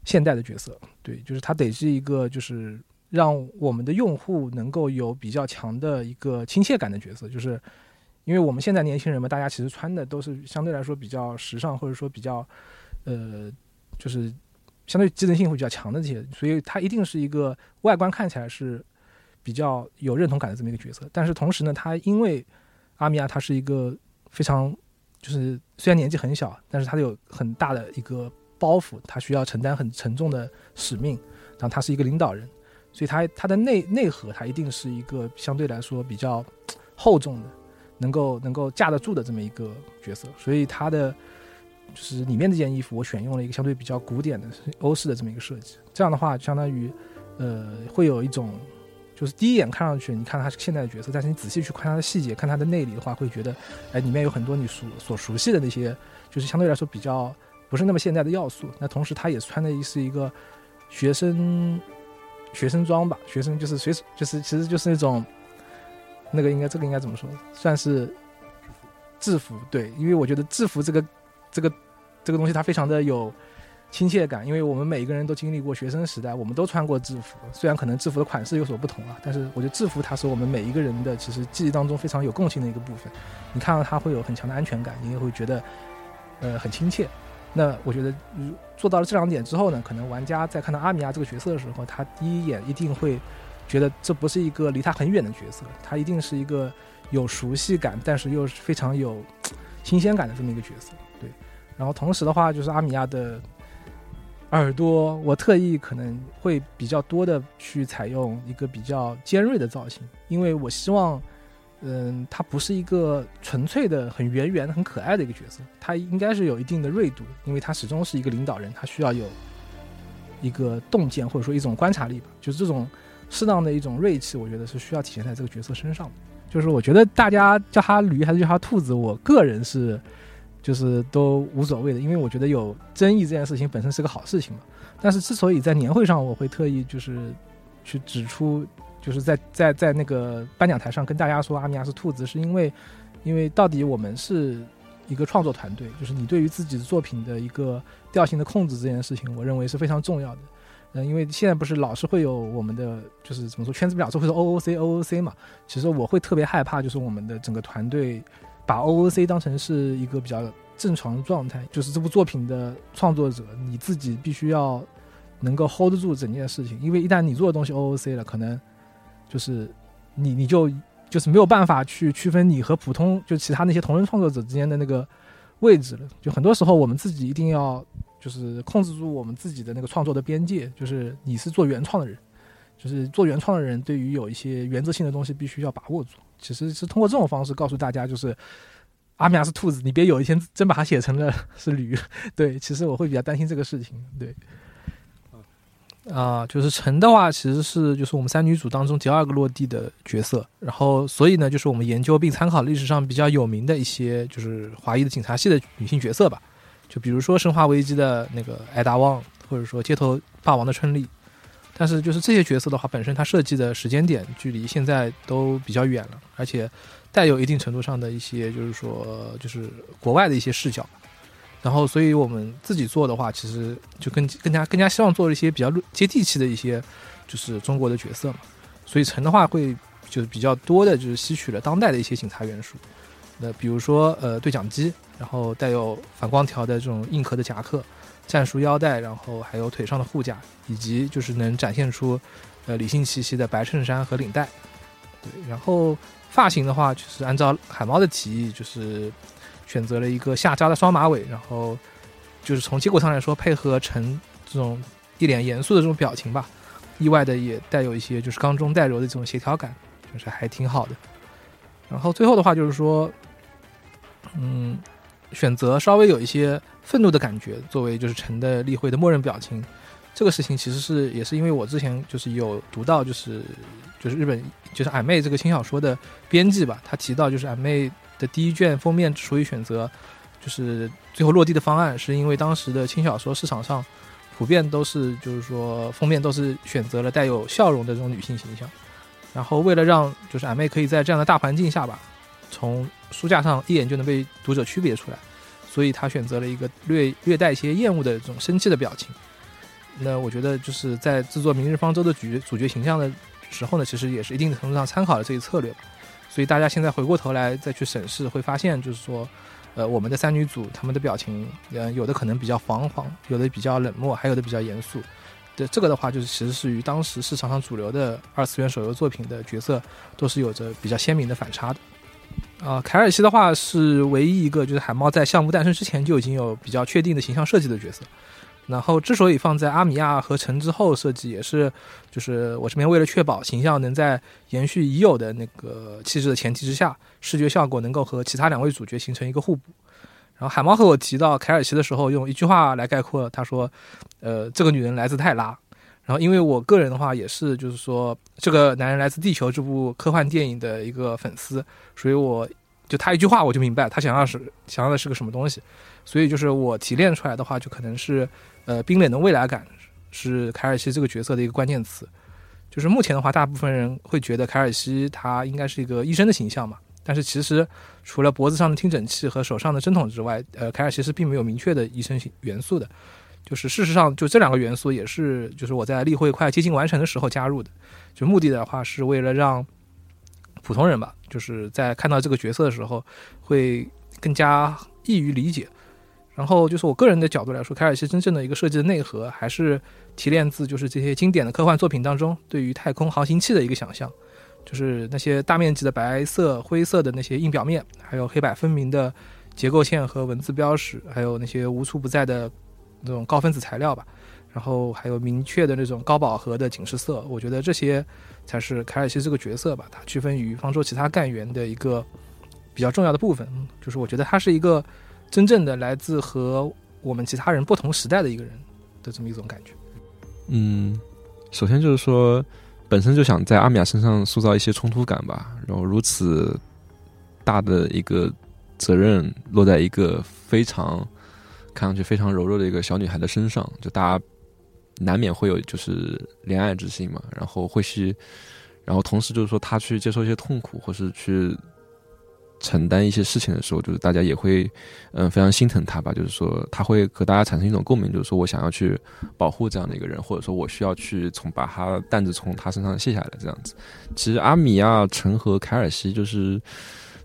现代的角色，对，就是他得是一个，就是让我们的用户能够有比较强的一个亲切感的角色，就是因为我们现在年轻人嘛，大家其实穿的都是相对来说比较时尚，或者说比较呃，就是相对机能性会比较强的这些，所以他一定是一个外观看起来是比较有认同感的这么一个角色。但是同时呢，他因为阿米亚他是一个非常就是虽然年纪很小，但是他有很大的一个包袱，他需要承担很沉重的使命，然后他是一个领导人，所以他他的内内核他一定是一个相对来说比较厚重的，能够能够架得住的这么一个角色，所以他的。就是里面这件衣服，我选用了一个相对比较古典的欧式的这么一个设计。这样的话，相当于，呃，会有一种，就是第一眼看上去，你看他是现代的角色，但是你仔细去看他的细节，看他的内里的话，会觉得，哎，里面有很多你熟所熟悉的那些，就是相对来说比较不是那么现代的要素。那同时，他也穿的是一个学生学生装吧，学生就是随时就是其实就是那种，那个应该这个应该怎么说，算是制服对，因为我觉得制服这个这个。这个东西它非常的有亲切感，因为我们每一个人都经历过学生时代，我们都穿过制服，虽然可能制服的款式有所不同啊，但是我觉得制服它是我们每一个人的其实记忆当中非常有共性的一个部分。你看到它会有很强的安全感，你也会觉得呃很亲切。那我觉得做到了这两点之后呢，可能玩家在看到阿米亚这个角色的时候，他第一眼一定会觉得这不是一个离他很远的角色，他一定是一个有熟悉感，但是又是非常有新鲜感的这么一个角色。对然后同时的话，就是阿米亚的耳朵，我特意可能会比较多的去采用一个比较尖锐的造型，因为我希望，嗯，他不是一个纯粹的很圆圆、很可爱的一个角色，他应该是有一定的锐度，因为他始终是一个领导人，他需要有一个洞见或者说一种观察力吧，就是这种适当的一种锐气，我觉得是需要体现在这个角色身上的。就是我觉得大家叫他驴还是叫他兔子，我个人是。就是都无所谓的，因为我觉得有争议这件事情本身是个好事情嘛。但是之所以在年会上我会特意就是去指出，就是在在在那个颁奖台上跟大家说阿米亚是兔子，是因为因为到底我们是一个创作团队，就是你对于自己的作品的一个调性的控制这件事情，我认为是非常重要的。嗯，因为现在不是老是会有我们的就是怎么说圈子表说会说 OOC OOC 嘛，其实我会特别害怕，就是我们的整个团队。把 OOC 当成是一个比较正常的状态，就是这部作品的创作者你自己必须要能够 hold 住整件事情，因为一旦你做的东西 OOC 了，可能就是你你就就是没有办法去区分你和普通就其他那些同人创作者之间的那个位置了。就很多时候我们自己一定要就是控制住我们自己的那个创作的边界，就是你是做原创的人，就是做原创的人对于有一些原则性的东西必须要把握住。其实是通过这种方式告诉大家，就是阿米亚是兔子，你别有一天真把它写成了是驴。对，其实我会比较担心这个事情。对，啊，就是陈的话，其实是就是我们三女主当中第二个落地的角色。然后，所以呢，就是我们研究并参考历史上比较有名的一些就是华裔的警察系的女性角色吧。就比如说《生化危机》的那个艾达旺，或者说《街头霸王》的春丽。但是就是这些角色的话，本身它设计的时间点距离现在都比较远了，而且带有一定程度上的一些，就是说就是国外的一些视角。然后，所以我们自己做的话，其实就更更加更加希望做一些比较接地气的一些，就是中国的角色嘛。所以陈的话会就是比较多的，就是吸取了当代的一些警察元素。那比如说呃对讲机，然后带有反光条的这种硬壳的夹克。战术腰带，然后还有腿上的护甲，以及就是能展现出，呃，理性气息的白衬衫和领带。对，然后发型的话，就是按照海猫的提议，就是选择了一个下扎的双马尾，然后就是从结果上来说，配合成这种一脸严肃的这种表情吧，意外的也带有一些就是刚中带柔的这种协调感，就是还挺好的。然后最后的话就是说，嗯。选择稍微有一些愤怒的感觉，作为就是陈的例会的默认表情，这个事情其实是也是因为我之前就是有读到就是就是日本就是俺妹这个轻小说的编辑吧，他提到就是俺妹的第一卷封面之所以选择就是最后落地的方案，是因为当时的轻小说市场上普遍都是就是说封面都是选择了带有笑容的这种女性形象，然后为了让就是俺妹可以在这样的大环境下吧。从书架上一眼就能被读者区别出来，所以他选择了一个略略带一些厌恶的这种生气的表情。那我觉得就是在制作《明日方舟》的主角主角形象的时候呢，其实也是一定程度上参考了这一策略。所以大家现在回过头来再去审视，会发现就是说，呃，我们的三女主她们的表情，呃，有的可能比较惶惶，有的比较冷漠，还有的比较严肃。对这个的话，就是其实是与当时市场上主流的二次元手游作品的角色都是有着比较鲜明的反差的。啊，凯尔西的话是唯一一个就是海猫在项目诞生之前就已经有比较确定的形象设计的角色。然后之所以放在阿米亚合成之后设计，也是就是我这边为了确保形象能在延续已有的那个气质的前提之下，视觉效果能够和其他两位主角形成一个互补。然后海猫和我提到凯尔奇的时候，用一句话来概括，他说：“呃，这个女人来自泰拉。”然后因为我个人的话也是就是说这个男人来自地球这部科幻电影的一个粉丝，所以我就他一句话我就明白他想要是想要的是个什么东西。所以就是我提炼出来的话，就可能是呃冰冷的未来感是凯尔西这个角色的一个关键词。就是目前的话，大部分人会觉得凯尔西他应该是一个医生的形象嘛。但是其实，除了脖子上的听诊器和手上的针筒之外，呃，凯尔其实并没有明确的医生元素的。就是事实上，就这两个元素也是，就是我在例会快接近完成的时候加入的。就目的的话，是为了让普通人吧，就是在看到这个角色的时候，会更加易于理解。然后就是我个人的角度来说，凯尔西真正的一个设计的内核，还是提炼自就是这些经典的科幻作品当中对于太空航行器的一个想象。就是那些大面积的白色、灰色的那些硬表面，还有黑白分明的结构线和文字标识，还有那些无处不在的那种高分子材料吧，然后还有明确的那种高饱和的警示色，我觉得这些才是凯尔西这个角色吧，它区分于方舟其他干员的一个比较重要的部分。就是我觉得它是一个真正的来自和我们其他人不同时代的一个人的这么一种感觉。嗯，首先就是说。本身就想在阿米亚身上塑造一些冲突感吧，然后如此大的一个责任落在一个非常看上去非常柔弱的一个小女孩的身上，就大家难免会有就是怜爱之心嘛，然后会去，然后同时就是说她去接受一些痛苦，或是去。承担一些事情的时候，就是大家也会，嗯，非常心疼他吧。就是说，他会和大家产生一种共鸣，就是说我想要去保护这样的一个人，或者说我需要去从把他担子从他身上卸下来这样子。其实阿米亚、陈和凯尔西，就是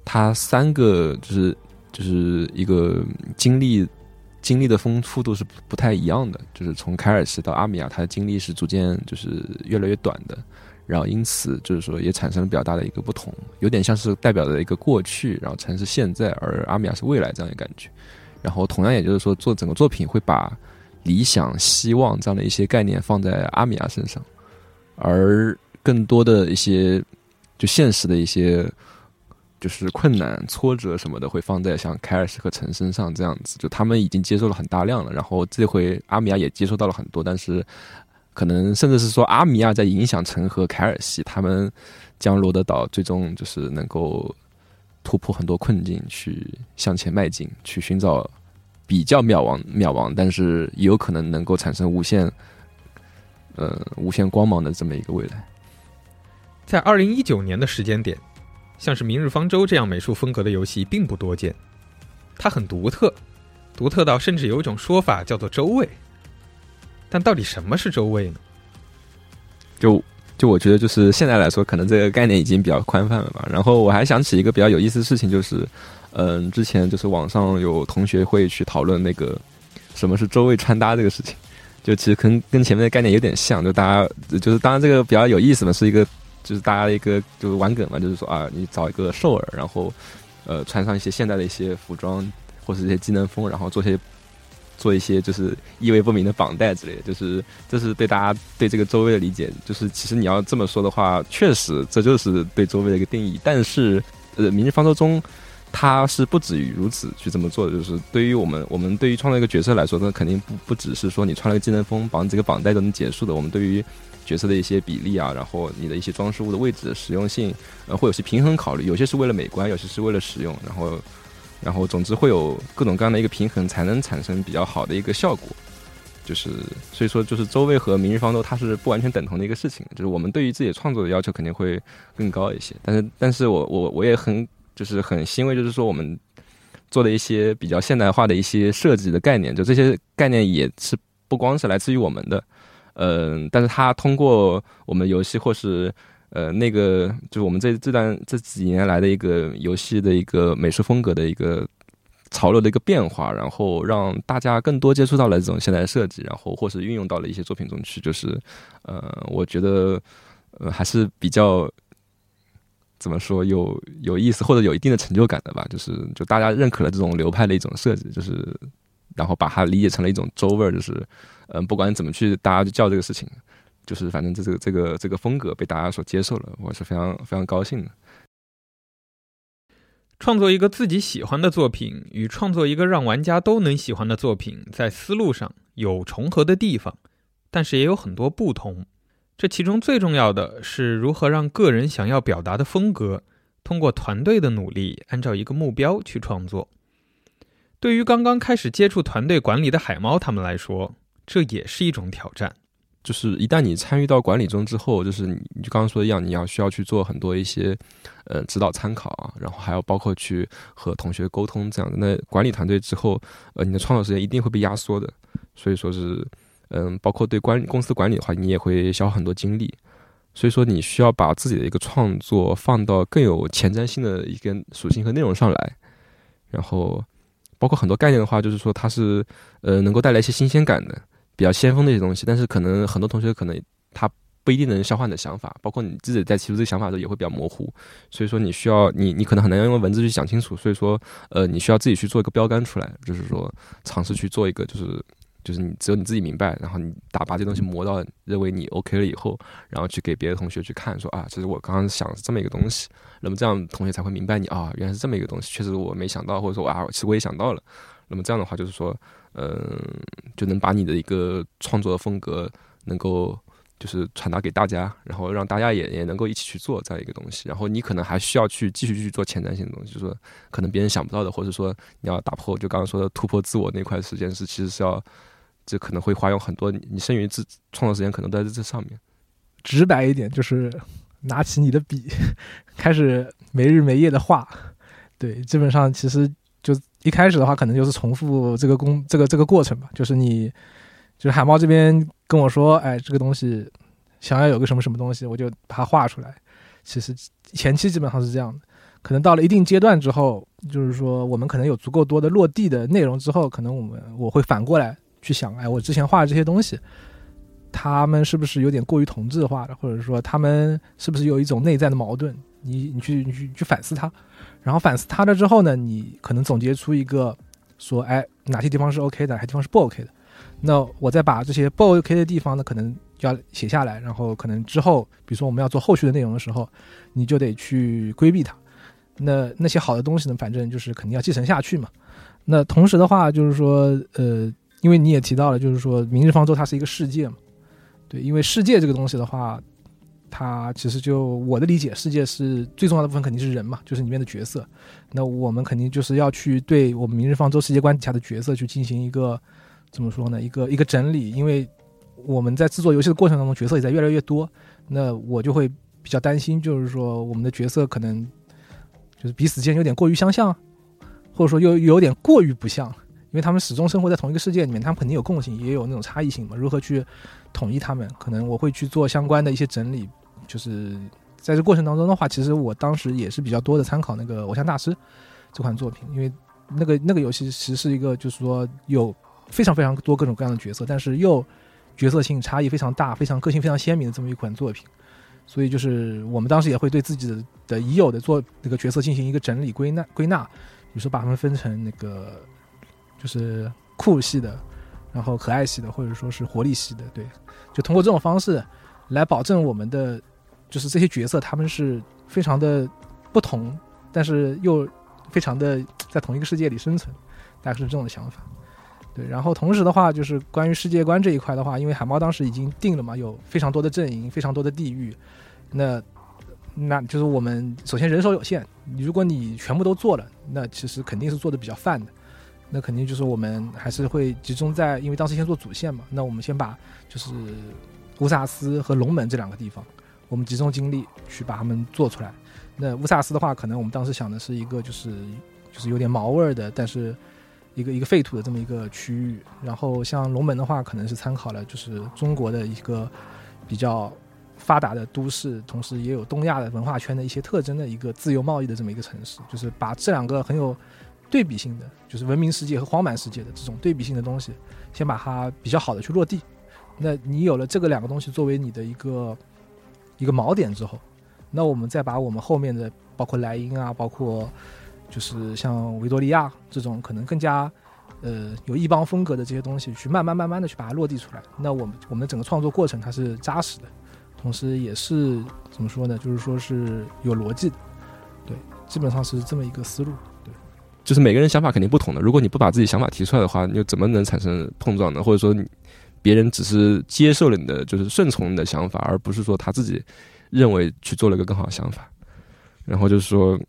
他三个，就是就是一个经历经历的丰富度是不太一样的。就是从凯尔西到阿米亚，他的经历是逐渐就是越来越短的。然后因此就是说也产生了比较大的一个不同，有点像是代表着一个过去，然后城是现在，而阿米亚是未来这样的感觉。然后同样也就是说，做整个作品会把理想、希望这样的一些概念放在阿米亚身上，而更多的一些就现实的一些就是困难、挫折什么的会放在像凯尔斯和陈身上这样子，就他们已经接受了很大量了，然后这回阿米亚也接受到了很多，但是。可能甚至是说阿米亚在影响陈和凯尔西，他们将罗德岛最终就是能够突破很多困境，去向前迈进，去寻找比较渺茫渺茫，但是也有可能能够产生无限呃无限光芒的这么一个未来。在二零一九年的时间点，像是《明日方舟》这样美术风格的游戏并不多见，它很独特，独特到甚至有一种说法叫做“周位”。但到底什么是周位呢？就就我觉得，就是现在来说，可能这个概念已经比较宽泛了吧。然后我还想起一个比较有意思的事情，就是，嗯，之前就是网上有同学会去讨论那个什么是周位穿搭这个事情，就其实跟跟前面的概念有点像，就大家就是当然这个比较有意思嘛，是一个就是大家的一个就是玩梗嘛，就是说啊，你找一个兽儿，然后呃穿上一些现代的一些服装或是一些技能风，然后做些。做一些就是意味不明的绑带之类的，就是这是对大家对这个周围的理解。就是其实你要这么说的话，确实这就是对周围的一个定义。但是，呃，《明日方舟》中，它是不止于如此去这么做的。就是对于我们，我们对于创造一个角色来说，那肯定不不只是说你穿了个技能风绑这个绑带就能结束的。我们对于角色的一些比例啊，然后你的一些装饰物的位置、实用性，呃，会有些平衡考虑。有些是为了美观，有些是为了实用。然后。然后，总之会有各种各样的一个平衡，才能产生比较好的一个效果。就是，所以说，就是周位和明日方舟它是不完全等同的一个事情。就是我们对于自己创作的要求肯定会更高一些。但是，但是我我我也很就是很欣慰，就是说我们做的一些比较现代化的一些设计的概念，就这些概念也是不光是来自于我们的，嗯，但是它通过我们游戏或是。呃，那个就是我们这这段这几年来的一个游戏的一个美术风格的一个潮流的一个变化，然后让大家更多接触到了这种现代设计，然后或是运用到了一些作品中去，就是呃，我觉得呃还是比较怎么说有有意思或者有一定的成就感的吧，就是就大家认可了这种流派的一种设计，就是然后把它理解成了一种周味儿，就是嗯，不管怎么去大家就叫这个事情，就是反正这这个这个这个风格被大家所接受了，我是非常非常高兴的。创作一个自己喜欢的作品，与创作一个让玩家都能喜欢的作品，在思路上有重合的地方，但是也有很多不同。这其中最重要的是如何让个人想要表达的风格，通过团队的努力，按照一个目标去创作。对于刚刚开始接触团队管理的海猫他们来说，这也是一种挑战。就是一旦你参与到管理中之后，就是你你刚刚说的一样，你要需要去做很多一些呃指导参考，然后还要包括去和同学沟通这样的。那管理团队之后，呃，你的创作时间一定会被压缩的，所以说是嗯，包括对管公司管理的话，你也会消耗很多精力。所以说你需要把自己的一个创作放到更有前瞻性的一个属性和内容上来，然后包括很多概念的话，就是说它是呃能够带来一些新鲜感的。比较先锋的一些东西，但是可能很多同学可能他不一定能消化你的想法，包括你自己在提出这个想法的时候也会比较模糊，所以说你需要你你可能很难用文字去讲清楚，所以说呃你需要自己去做一个标杆出来，就是说尝试去做一个就是就是你只有你自己明白，然后你打把这东西磨到认为你 OK 了以后，然后去给别的同学去看，说啊其实我刚刚想是这么一个东西，那么这样同学才会明白你啊原来是这么一个东西，确实我没想到，或者说啊其实我也想到了，那么这样的话就是说。嗯，就能把你的一个创作的风格能够就是传达给大家，然后让大家也也能够一起去做这样一个东西。然后你可能还需要去继续去做前瞻性的东西，就是说可能别人想不到的，或者说你要打破，就刚刚说的突破自我那块时间是其实是要，这可能会花用很多你剩余自创作时间可能都在这上面。直白一点，就是拿起你的笔，开始没日没夜的画。对，基本上其实。一开始的话，可能就是重复这个工这个这个过程吧。就是你，就是海猫这边跟我说，哎，这个东西想要有个什么什么东西，我就把它画出来。其实前期基本上是这样的。可能到了一定阶段之后，就是说我们可能有足够多的落地的内容之后，可能我们我会反过来去想，哎，我之前画的这些东西，他们是不是有点过于同质化的，或者说他们是不是有一种内在的矛盾？你你去你去去反思它。然后反思它了之后呢，你可能总结出一个，说，哎，哪些地方是 OK 的，哪些地方是不 OK 的。那我再把这些不 OK 的地方呢，可能要写下来。然后可能之后，比如说我们要做后续的内容的时候，你就得去规避它。那那些好的东西呢，反正就是肯定要继承下去嘛。那同时的话，就是说，呃，因为你也提到了，就是说明日方舟它是一个世界嘛。对，因为世界这个东西的话。它其实就我的理解，世界是最重要的部分肯定是人嘛，就是里面的角色。那我们肯定就是要去对我们明日方舟世界观底下的角色去进行一个怎么说呢？一个一个整理，因为我们在制作游戏的过程当中，角色也在越来越多。那我就会比较担心，就是说我们的角色可能就是彼此间有点过于相像，或者说又有点过于不像，因为他们始终生活在同一个世界里面，他们肯定有共性，也有那种差异性嘛。如何去统一他们？可能我会去做相关的一些整理。就是在这过程当中的话，其实我当时也是比较多的参考那个《偶像大师》这款作品，因为那个那个游戏其实是一个就是说有非常非常多各种各样的角色，但是又角色性差异非常大、非常个性非常鲜明的这么一款作品。所以就是我们当时也会对自己的已有的做那个角色进行一个整理归纳归纳，比如说把他们分成那个就是酷系的，然后可爱系的，或者说是活力系的，对，就通过这种方式来保证我们的。就是这些角色，他们是非常的不同，但是又非常的在同一个世界里生存，大概是这种的想法。对，然后同时的话，就是关于世界观这一块的话，因为海猫当时已经定了嘛，有非常多的阵营，非常多的地域，那那就是我们首先人手有限，如果你全部都做了，那其实肯定是做的比较泛的，那肯定就是我们还是会集中在，因为当时先做主线嘛，那我们先把就是乌萨斯和龙门这两个地方。我们集中精力去把它们做出来。那乌萨斯的话，可能我们当时想的是一个就是就是有点毛味儿的，但是一个一个废土的这么一个区域。然后像龙门的话，可能是参考了就是中国的一个比较发达的都市，同时也有东亚的文化圈的一些特征的一个自由贸易的这么一个城市。就是把这两个很有对比性的，就是文明世界和荒蛮世界的这种对比性的东西，先把它比较好的去落地。那你有了这个两个东西作为你的一个一个锚点之后，那我们再把我们后面的包括莱茵啊，包括就是像维多利亚这种可能更加呃有异邦风格的这些东西，去慢慢慢慢的去把它落地出来。那我们我们的整个创作过程它是扎实的，同时也是怎么说呢？就是说是有逻辑的，对，基本上是这么一个思路。对就是每个人想法肯定不同的，如果你不把自己想法提出来的话，你又怎么能产生碰撞呢？或者说你？别人只是接受了你的，就是顺从你的想法，而不是说他自己认为去做了一个更好的想法。然后就是说，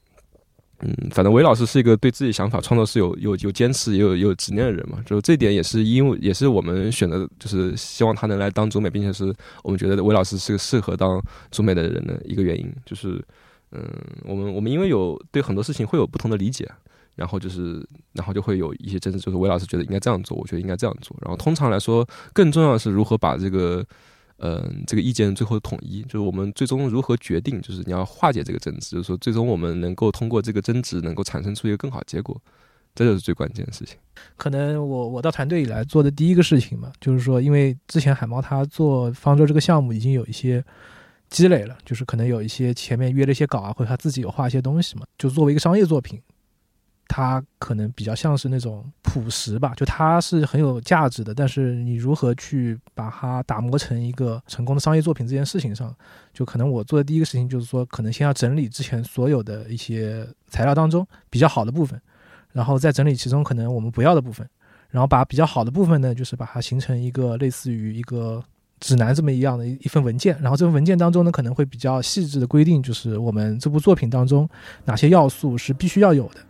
嗯，反正韦老师是一个对自己想法创作是有有有坚持也有有执念的人嘛。就这点也是因为也是我们选择，就是希望他能来当中美，并且是我们觉得韦老师是个适合当中美的人的一个原因。就是，嗯，我们我们因为有对很多事情会有不同的理解。然后就是，然后就会有一些争执，就是韦老师觉得应该这样做，我觉得应该这样做。然后通常来说，更重要的是如何把这个，嗯，这个意见最后统一，就是我们最终如何决定，就是你要化解这个争执，就是说最终我们能够通过这个争执，能够产生出一个更好结果，这就是最关键的事情。可能我我到团队以来做的第一个事情嘛，就是说，因为之前海猫他做方舟这个项目已经有一些积累了，就是可能有一些前面约了一些稿啊，或者他自己有画一些东西嘛，就作为一个商业作品。它可能比较像是那种朴实吧，就它是很有价值的，但是你如何去把它打磨成一个成功的商业作品这件事情上，就可能我做的第一个事情就是说，可能先要整理之前所有的一些材料当中比较好的部分，然后再整理其中可能我们不要的部分，然后把比较好的部分呢，就是把它形成一个类似于一个指南这么一样的一份文件，然后这份文件当中呢，可能会比较细致的规定，就是我们这部作品当中哪些要素是必须要有的。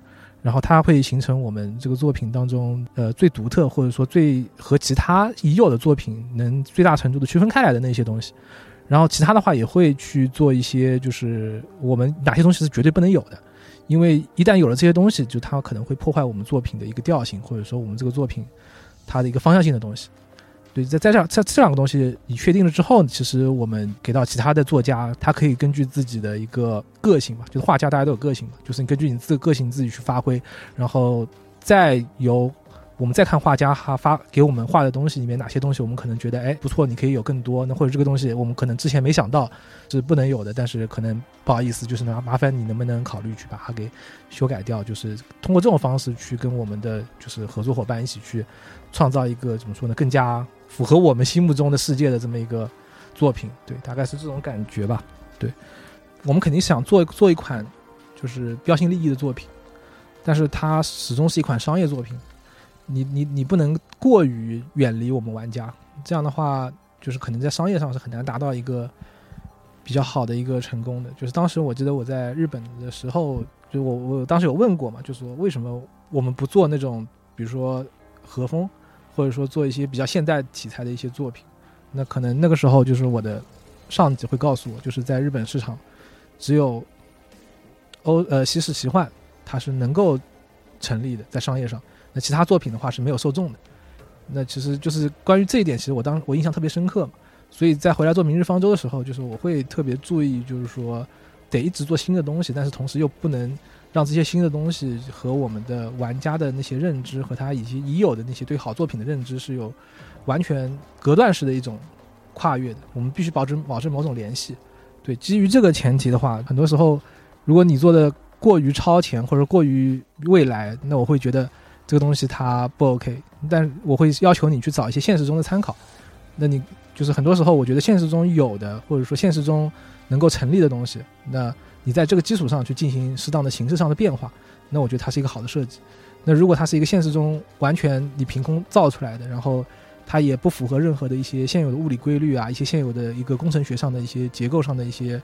然后它会形成我们这个作品当中，呃，最独特或者说最和其他已有的作品能最大程度的区分开来的那些东西。然后其他的话也会去做一些，就是我们哪些东西是绝对不能有的，因为一旦有了这些东西，就它可能会破坏我们作品的一个调性，或者说我们这个作品它的一个方向性的东西。对，在在这在这两个东西你确定了之后，其实我们给到其他的作家，他可以根据自己的一个个性嘛，就是画家大家都有个性嘛，就是你根据你自己个性自己去发挥，然后再由我们再看画家他发给我们画的东西里面哪些东西我们可能觉得哎不错，你可以有更多，那或者这个东西我们可能之前没想到是不能有的，但是可能不好意思，就是呢麻烦你能不能考虑去把它给修改掉，就是通过这种方式去跟我们的就是合作伙伴一起去创造一个怎么说呢更加。符合我们心目中的世界的这么一个作品，对，大概是这种感觉吧。对，我们肯定想做做一款就是标新立异的作品，但是它始终是一款商业作品。你你你不能过于远离我们玩家，这样的话就是可能在商业上是很难达到一个比较好的一个成功的。就是当时我记得我在日本的时候，就我我当时有问过嘛，就说为什么我们不做那种比如说和风。或者说做一些比较现代题材的一些作品，那可能那个时候就是我的上级会告诉我，就是在日本市场，只有欧呃西式奇幻它是能够成立的，在商业上，那其他作品的话是没有受众的。那其实就是关于这一点，其实我当我印象特别深刻嘛。所以在回来做《明日方舟》的时候，就是我会特别注意，就是说得一直做新的东西，但是同时又不能。让这些新的东西和我们的玩家的那些认知和他以及已有的那些对好作品的认知是有完全隔断式的一种跨越的。我们必须保持保持某种联系。对，基于这个前提的话，很多时候如果你做的过于超前或者过于未来，那我会觉得这个东西它不 OK。但我会要求你去找一些现实中的参考。那你就是很多时候，我觉得现实中有的或者说现实中能够成立的东西，那。你在这个基础上去进行适当的形式上的变化，那我觉得它是一个好的设计。那如果它是一个现实中完全你凭空造出来的，然后它也不符合任何的一些现有的物理规律啊，一些现有的一个工程学上的一些结构上的一些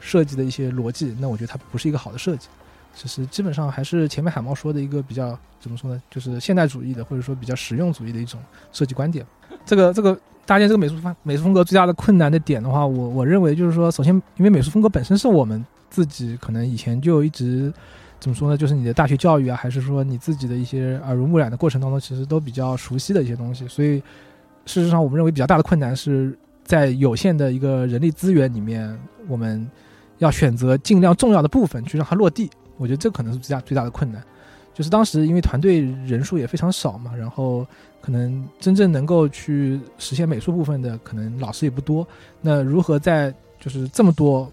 设计的一些逻辑，那我觉得它不是一个好的设计。其实基本上还是前面海猫说的一个比较怎么说呢，就是现代主义的或者说比较实用主义的一种设计观点。这个这个搭建这个美术风美术风格最大的困难的点的话，我我认为就是说，首先因为美术风格本身是我们。自己可能以前就一直怎么说呢？就是你的大学教育啊，还是说你自己的一些耳濡目染的过程当中，其实都比较熟悉的一些东西。所以，事实上，我们认为比较大的困难是在有限的一个人力资源里面，我们要选择尽量重要的部分去让它落地。我觉得这可能是最大最大的困难。就是当时因为团队人数也非常少嘛，然后可能真正能够去实现美术部分的，可能老师也不多。那如何在就是这么多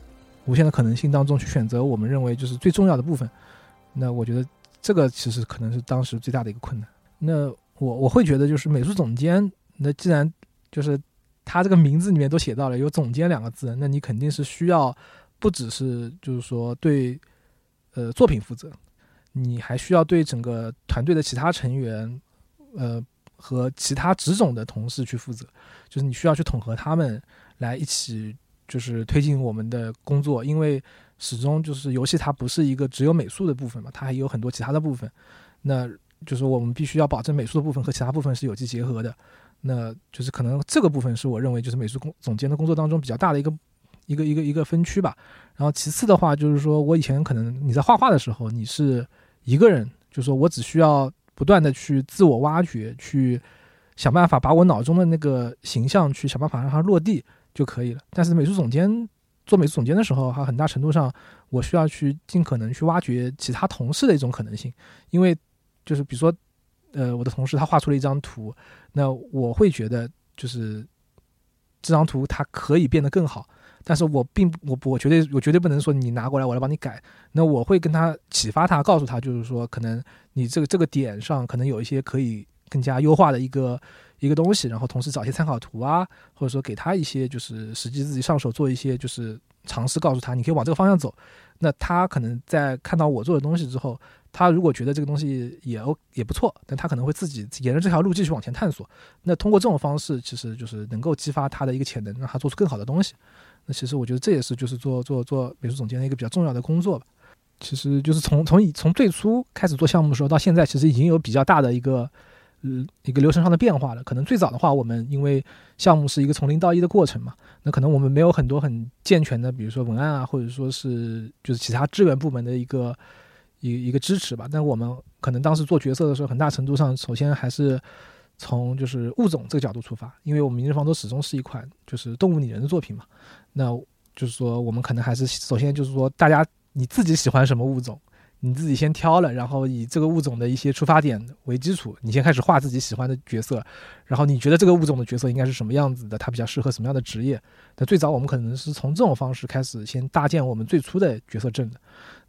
无限的可能性当中去选择我们认为就是最重要的部分？那我觉得这个其实可能是当时最大的一个困难。那我我会觉得就是美术总监，那既然就是他这个名字里面都写到了有总监两个字，那你肯定是需要不只是就是说对呃作品负责。你还需要对整个团队的其他成员，呃，和其他职种的同事去负责，就是你需要去统合他们来一起，就是推进我们的工作。因为始终就是游戏它不是一个只有美术的部分嘛，它还有很多其他的部分。那就是我们必须要保证美术的部分和其他部分是有机结合的。那就是可能这个部分是我认为就是美术工总监的工作当中比较大的一个一个一个一个分区吧。然后其次的话就是说我以前可能你在画画的时候你是。一个人就说，我只需要不断的去自我挖掘，去想办法把我脑中的那个形象去想办法让它落地就可以了。但是美术总监做美术总监的时候，哈很大程度上我需要去尽可能去挖掘其他同事的一种可能性，因为就是比如说，呃，我的同事他画出了一张图，那我会觉得就是这张图它可以变得更好。但是我并我我绝对我绝对不能说你拿过来我来帮你改，那我会跟他启发他，告诉他就是说可能你这个这个点上可能有一些可以更加优化的一个一个东西，然后同时找一些参考图啊，或者说给他一些就是实际自己上手做一些就是尝试，告诉他你可以往这个方向走。那他可能在看到我做的东西之后，他如果觉得这个东西也也不错，但他可能会自己沿着这条路继续往前探索。那通过这种方式，其实就是能够激发他的一个潜能，让他做出更好的东西。那其实我觉得这也是就是做做做美术总监的一个比较重要的工作吧。其实就是从从从最初开始做项目的时候到现在，其实已经有比较大的一个嗯一个流程上的变化了。可能最早的话，我们因为项目是一个从零到一的过程嘛，那可能我们没有很多很健全的，比如说文案啊，或者说是就是其他支援部门的一个一一个支持吧。但我们可能当时做角色的时候，很大程度上首先还是。从就是物种这个角度出发，因为我们《明日方舟》始终是一款就是动物拟人的作品嘛，那就是说我们可能还是首先就是说大家你自己喜欢什么物种，你自己先挑了，然后以这个物种的一些出发点为基础，你先开始画自己喜欢的角色，然后你觉得这个物种的角色应该是什么样子的，它比较适合什么样的职业。那最早我们可能是从这种方式开始先搭建我们最初的角色阵的，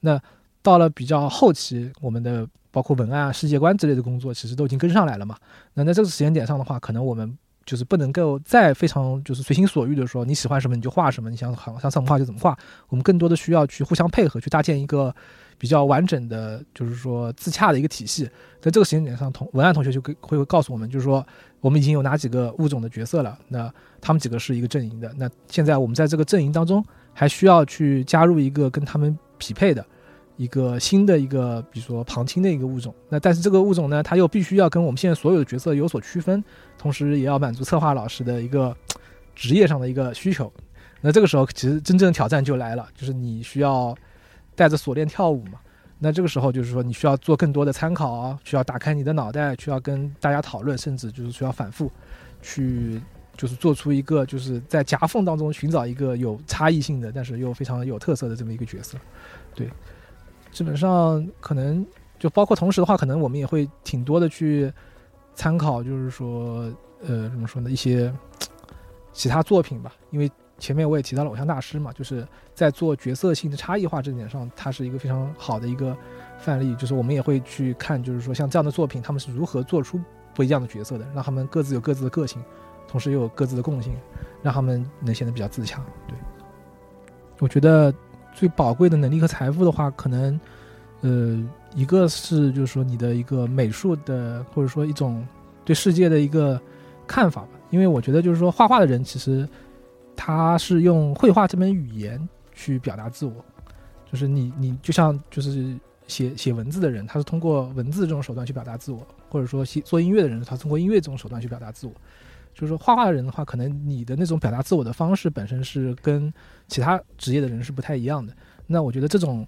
那到了比较后期，我们的。包括文案啊、世界观之类的工作，其实都已经跟上来了嘛。那在这个时间点上的话，可能我们就是不能够再非常就是随心所欲的说你喜欢什么你就画什么，你想好想怎么画就怎么画。我们更多的需要去互相配合，去搭建一个比较完整的，就是说自洽的一个体系。在这个时间点上，同文案同学就会会告诉我们，就是说我们已经有哪几个物种的角色了，那他们几个是一个阵营的。那现在我们在这个阵营当中，还需要去加入一个跟他们匹配的。一个新的一个，比如说旁听的一个物种，那但是这个物种呢，它又必须要跟我们现在所有的角色有所区分，同时也要满足策划老师的一个职业上的一个需求。那这个时候，其实真正的挑战就来了，就是你需要带着锁链跳舞嘛。那这个时候就是说，你需要做更多的参考啊，需要打开你的脑袋，需要跟大家讨论，甚至就是需要反复去，就是做出一个就是在夹缝当中寻找一个有差异性的，但是又非常有特色的这么一个角色，对。基本上可能就包括同时的话，可能我们也会挺多的去参考，就是说，呃，怎么说呢？一些其他作品吧。因为前面我也提到了偶像大师嘛，就是在做角色性的差异化这点上，它是一个非常好的一个范例。就是我们也会去看，就是说像这样的作品，他们是如何做出不一样的角色的，让他们各自有各自的个性，同时又有各自的共性，让他们能显得比较自强。对，我觉得。最宝贵的能力和财富的话，可能，呃，一个是就是说你的一个美术的，或者说一种对世界的一个看法吧。因为我觉得就是说画画的人其实他是用绘画这门语言去表达自我，就是你你就像就是写写文字的人，他是通过文字这种手段去表达自我，或者说写做音乐的人，他通过音乐这种手段去表达自我。就是说，画画的人的话，可能你的那种表达自我的方式本身是跟其他职业的人是不太一样的。那我觉得这种，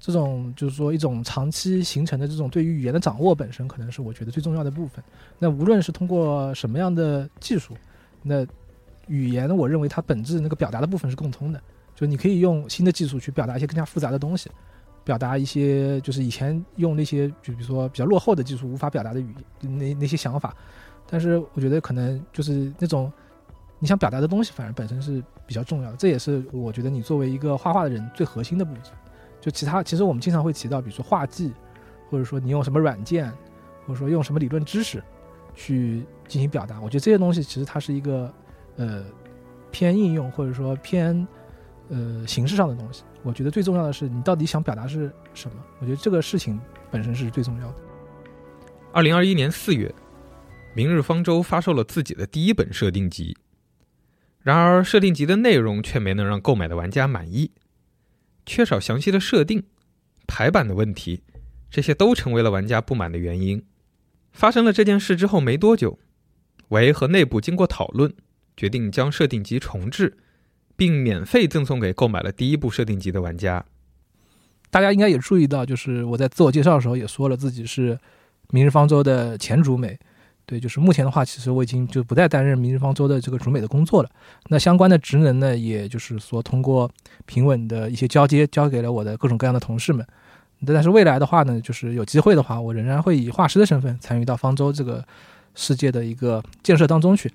这种就是说一种长期形成的这种对于语言的掌握本身，可能是我觉得最重要的部分。那无论是通过什么样的技术，那语言我认为它本质那个表达的部分是共通的，就你可以用新的技术去表达一些更加复杂的东西。表达一些就是以前用那些就比如说比较落后的技术无法表达的语那那些想法，但是我觉得可能就是那种你想表达的东西，反而本身是比较重要的。这也是我觉得你作为一个画画的人最核心的部分。就其他，其实我们经常会提到，比如说画技，或者说你用什么软件，或者说用什么理论知识去进行表达。我觉得这些东西其实它是一个呃偏应用或者说偏呃形式上的东西。我觉得最重要的是你到底想表达是什么。我觉得这个事情本身是最重要的。二零二一年四月，明日方舟发售了自己的第一本设定集，然而设定集的内容却没能让购买的玩家满意。缺少详细的设定、排版的问题，这些都成为了玩家不满的原因。发生了这件事之后没多久，维和内部经过讨论，决定将设定集重置，并免费赠送给购买了第一部设定集的玩家。大家应该也注意到，就是我在自我介绍的时候也说了自己是《明日方舟》的前主美。对，就是目前的话，其实我已经就不再担任明日方舟的这个主美的工作了。那相关的职能呢，也就是说通过平稳的一些交接，交给了我的各种各样的同事们。但是未来的话呢，就是有机会的话，我仍然会以画师的身份参与到方舟这个世界的一个建设当中去。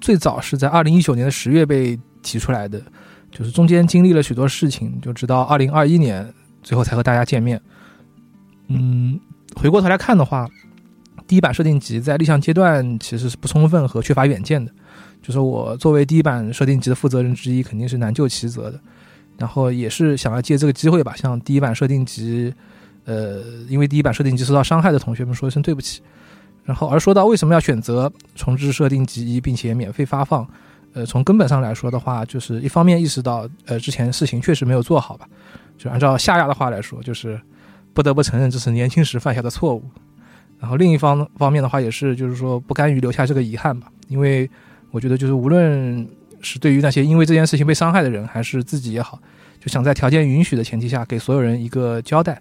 最早是在二零一九年的十月被提出来的，就是中间经历了许多事情，就直到二零二一年最后才和大家见面。嗯，回过头来看的话。第一版设定集在立项阶段其实是不充分和缺乏远见的，就是我作为第一版设定集的负责人之一，肯定是难就其责的。然后也是想要借这个机会吧，向第一版设定集，呃，因为第一版设定集受到伤害的同学们说一声对不起。然后而说到为什么要选择重置设定集一，并且免费发放，呃，从根本上来说的话，就是一方面意识到，呃，之前事情确实没有做好吧，就按照夏亚的话来说，就是不得不承认这是年轻时犯下的错误。然后另一方方面的话，也是就是说不甘于留下这个遗憾吧，因为我觉得就是无论是对于那些因为这件事情被伤害的人，还是自己也好，就想在条件允许的前提下给所有人一个交代。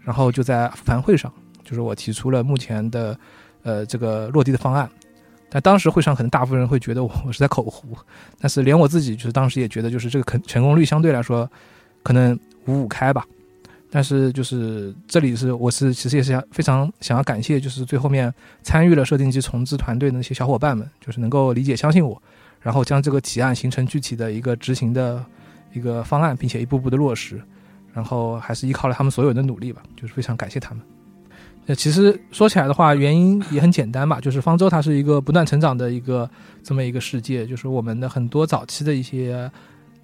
然后就在复盘会上，就是我提出了目前的呃这个落地的方案。但当时会上可能大部分人会觉得我 我是在口胡，但是连我自己就是当时也觉得就是这个成成功率相对来说可能五五开吧。但是就是这里是我是其实也是想非常想要感谢，就是最后面参与了设定机重置团队的那些小伙伴们，就是能够理解相信我，然后将这个提案形成具体的一个执行的一个方案，并且一步步的落实，然后还是依靠了他们所有的努力吧，就是非常感谢他们。那其实说起来的话，原因也很简单吧，就是方舟它是一个不断成长的一个这么一个世界，就是我们的很多早期的一些。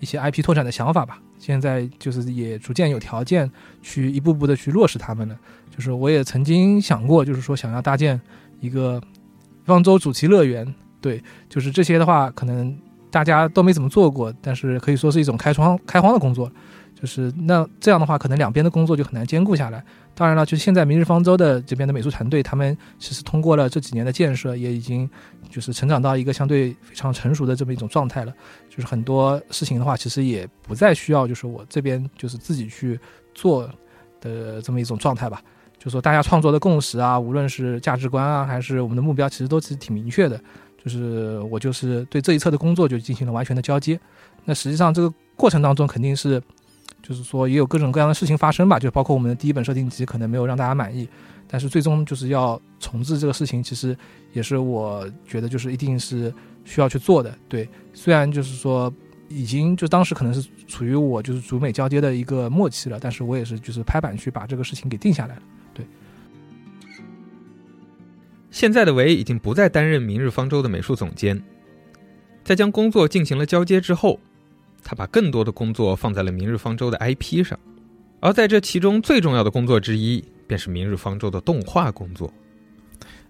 一些 IP 拓展的想法吧，现在就是也逐渐有条件去一步步的去落实他们了。就是我也曾经想过，就是说想要搭建一个方舟主题乐园，对，就是这些的话，可能大家都没怎么做过，但是可以说是一种开窗开荒的工作。就是那这样的话，可能两边的工作就很难兼顾下来。当然了，就是现在明日方舟的这边的美术团队，他们其实通过了这几年的建设，也已经就是成长到一个相对非常成熟的这么一种状态了。就是很多事情的话，其实也不再需要就是我这边就是自己去做的这么一种状态吧。就说大家创作的共识啊，无论是价值观啊，还是我们的目标，其实都是挺明确的。就是我就是对这一侧的工作就进行了完全的交接。那实际上这个过程当中肯定是。就是说，也有各种各样的事情发生吧，就包括我们的第一本设定集可能没有让大家满意，但是最终就是要重置这个事情，其实也是我觉得就是一定是需要去做的。对，虽然就是说已经就当时可能是处于我就是主美交接的一个末期了，但是我也是就是拍板去把这个事情给定下来了。对，现在的维已经不再担任明日方舟的美术总监，在将工作进行了交接之后。他把更多的工作放在了《明日方舟》的 IP 上，而在这其中最重要的工作之一，便是《明日方舟》的动画工作。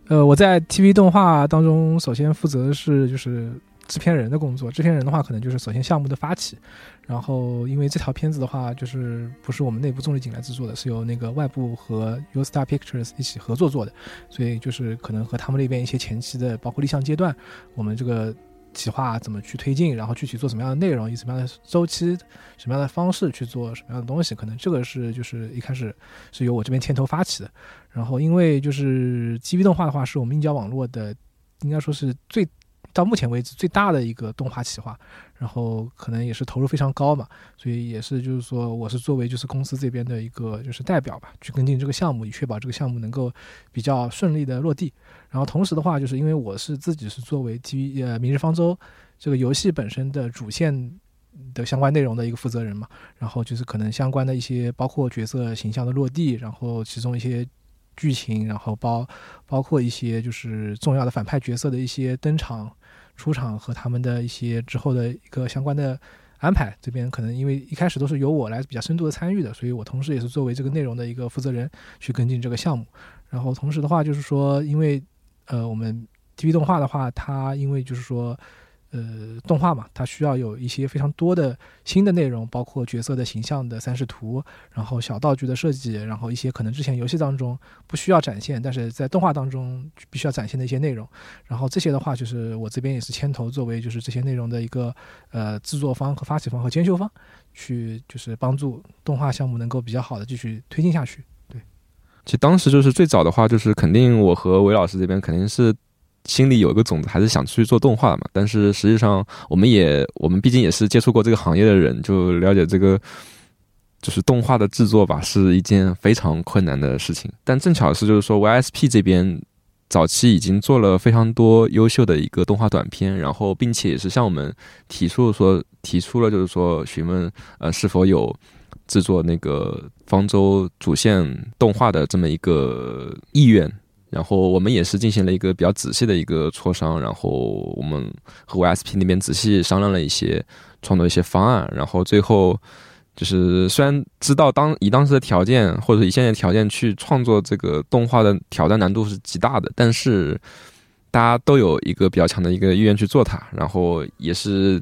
呃，我在 TV 动画当中，首先负责的是就是制片人的工作。制片人的话，可能就是首先项目的发起，然后因为这条片子的话，就是不是我们内部重力景来制作的，是由那个外部和 U Star Pictures 一起合作做的，所以就是可能和他们那边一些前期的，包括立项阶段，我们这个。企划怎么去推进，然后具体做什么样的内容，以什么样的周期、什么样的方式去做什么样的东西，可能这个是就是一开始是由我这边牵头发起的。然后因为就是 GV 动画的话，是我们硬交网络的，应该说是最到目前为止最大的一个动画企划，然后可能也是投入非常高嘛，所以也是就是说我是作为就是公司这边的一个就是代表吧，去跟进这个项目，以确保这个项目能够比较顺利的落地。然后同时的话，就是因为我是自己是作为 TV 呃《明日方舟》这个游戏本身的主线的相关内容的一个负责人嘛，然后就是可能相关的一些包括角色形象的落地，然后其中一些。剧情，然后包包括一些就是重要的反派角色的一些登场、出场和他们的一些之后的一个相关的安排。这边可能因为一开始都是由我来比较深度的参与的，所以我同时也是作为这个内容的一个负责人去跟进这个项目。然后同时的话，就是说，因为呃，我们 TV 动画的话，它因为就是说。呃，动画嘛，它需要有一些非常多的新的内容，包括角色的形象的三视图，然后小道具的设计，然后一些可能之前游戏当中不需要展现，但是在动画当中必须要展现的一些内容。然后这些的话，就是我这边也是牵头作为就是这些内容的一个呃制作方和发起方和监修方，去就是帮助动画项目能够比较好的继续推进下去。对，其实当时就是最早的话，就是肯定我和韦老师这边肯定是。心里有一个种子，还是想出去做动画嘛。但是实际上，我们也我们毕竟也是接触过这个行业的人，就了解这个就是动画的制作吧，是一件非常困难的事情。但正巧是，就是说 YSP 这边早期已经做了非常多优秀的一个动画短片，然后并且也是向我们提出说提出了，就是说询问呃是否有制作那个方舟主线动画的这么一个意愿。然后我们也是进行了一个比较仔细的一个磋商，然后我们和 YSP 那边仔细商量了一些创作一些方案，然后最后就是虽然知道当以当时的条件或者以现在的条件去创作这个动画的挑战难度是极大的，但是大家都有一个比较强的一个意愿去做它，然后也是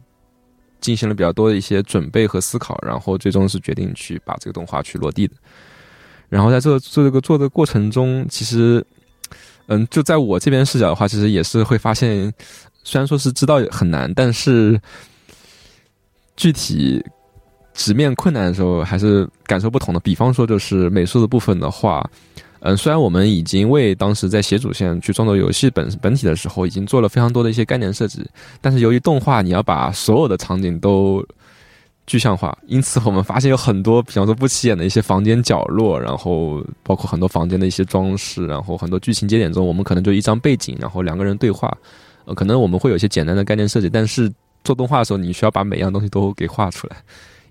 进行了比较多的一些准备和思考，然后最终是决定去把这个动画去落地的。然后在这做这个做的过程中，其实。嗯，就在我这边视角的话，其实也是会发现，虽然说是知道很难，但是具体直面困难的时候，还是感受不同的。比方说，就是美术的部分的话，嗯，虽然我们已经为当时在写主线去创作游戏本本体的时候，已经做了非常多的一些概念设计，但是由于动画，你要把所有的场景都。具象化，因此我们发现有很多，比方说不起眼的一些房间角落，然后包括很多房间的一些装饰，然后很多剧情节点中，我们可能就一张背景，然后两个人对话，呃，可能我们会有一些简单的概念设计，但是做动画的时候，你需要把每样东西都给画出来，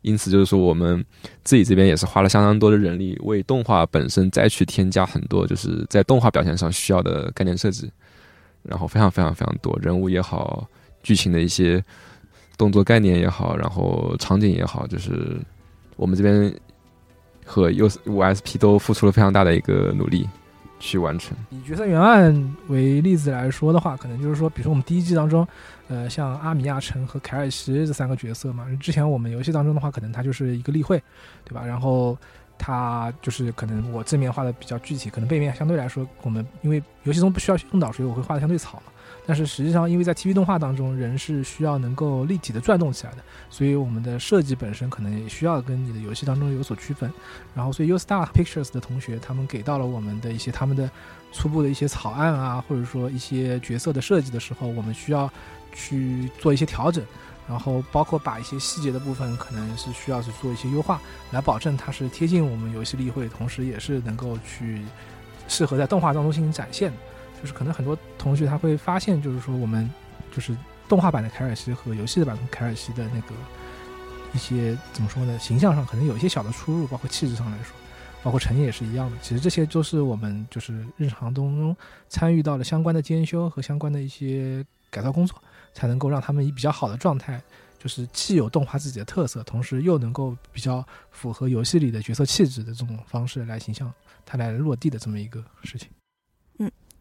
因此就是说我们自己这边也是花了相当多的人力，为动画本身再去添加很多，就是在动画表现上需要的概念设计，然后非常非常非常多，人物也好，剧情的一些。动作概念也好，然后场景也好，就是我们这边和 US 五 SP 都付出了非常大的一个努力去完成。以角色原案为例子来说的话，可能就是说，比如说我们第一季当中，呃，像阿米亚城和凯尔西这三个角色嘛，之前我们游戏当中的话，可能他就是一个例会，对吧？然后他就是可能我正面画的比较具体，可能背面相对来说，我们因为游戏中不需要用到，所以我会画的相对草嘛。但是实际上，因为在 TV 动画当中，人是需要能够立体的转动起来的，所以我们的设计本身可能也需要跟你的游戏当中有所区分。然后，所以 U Star Pictures 的同学他们给到了我们的一些他们的初步的一些草案啊，或者说一些角色的设计的时候，我们需要去做一些调整，然后包括把一些细节的部分可能是需要去做一些优化，来保证它是贴近我们游戏例会，同时也是能够去适合在动画当中进行展现。就是可能很多同学他会发现，就是说我们就是动画版的凯尔西和游戏的版凯尔西的那个一些怎么说呢？形象上可能有一些小的出入，包括气质上来说，包括成也是一样的。其实这些都是我们就是日常当中参与到了相关的监修和相关的一些改造工作，才能够让他们以比较好的状态，就是既有动画自己的特色，同时又能够比较符合游戏里的角色气质的这种方式来形象它来落地的这么一个事情。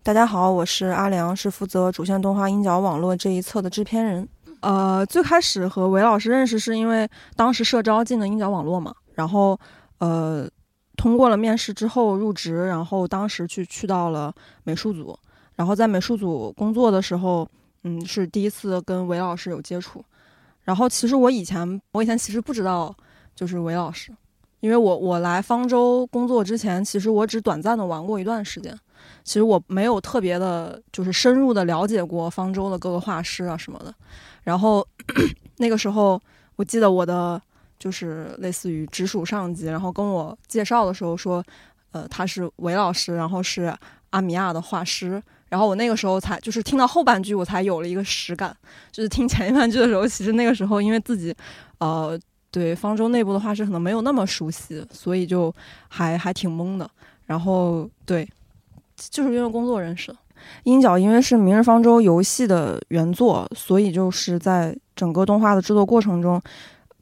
大家好，我是阿良，是负责主线动画鹰角网络这一侧的制片人。呃，最开始和韦老师认识是因为当时社招进了鹰角网络嘛，然后呃通过了面试之后入职，然后当时去去到了美术组，然后在美术组工作的时候，嗯，是第一次跟韦老师有接触。然后其实我以前我以前其实不知道就是韦老师，因为我我来方舟工作之前，其实我只短暂的玩过一段时间。其实我没有特别的，就是深入的了解过方舟的各个画师啊什么的。然后 那个时候，我记得我的就是类似于直属上级，然后跟我介绍的时候说，呃，他是韦老师，然后是阿米亚的画师。然后我那个时候才就是听到后半句，我才有了一个实感。就是听前一半句的时候，其实那个时候因为自己，呃，对方舟内部的画师可能没有那么熟悉，所以就还还挺懵的。然后对，就是因为工作认识的。鹰角因为是《明日方舟》游戏的原作，所以就是在整个动画的制作过程中，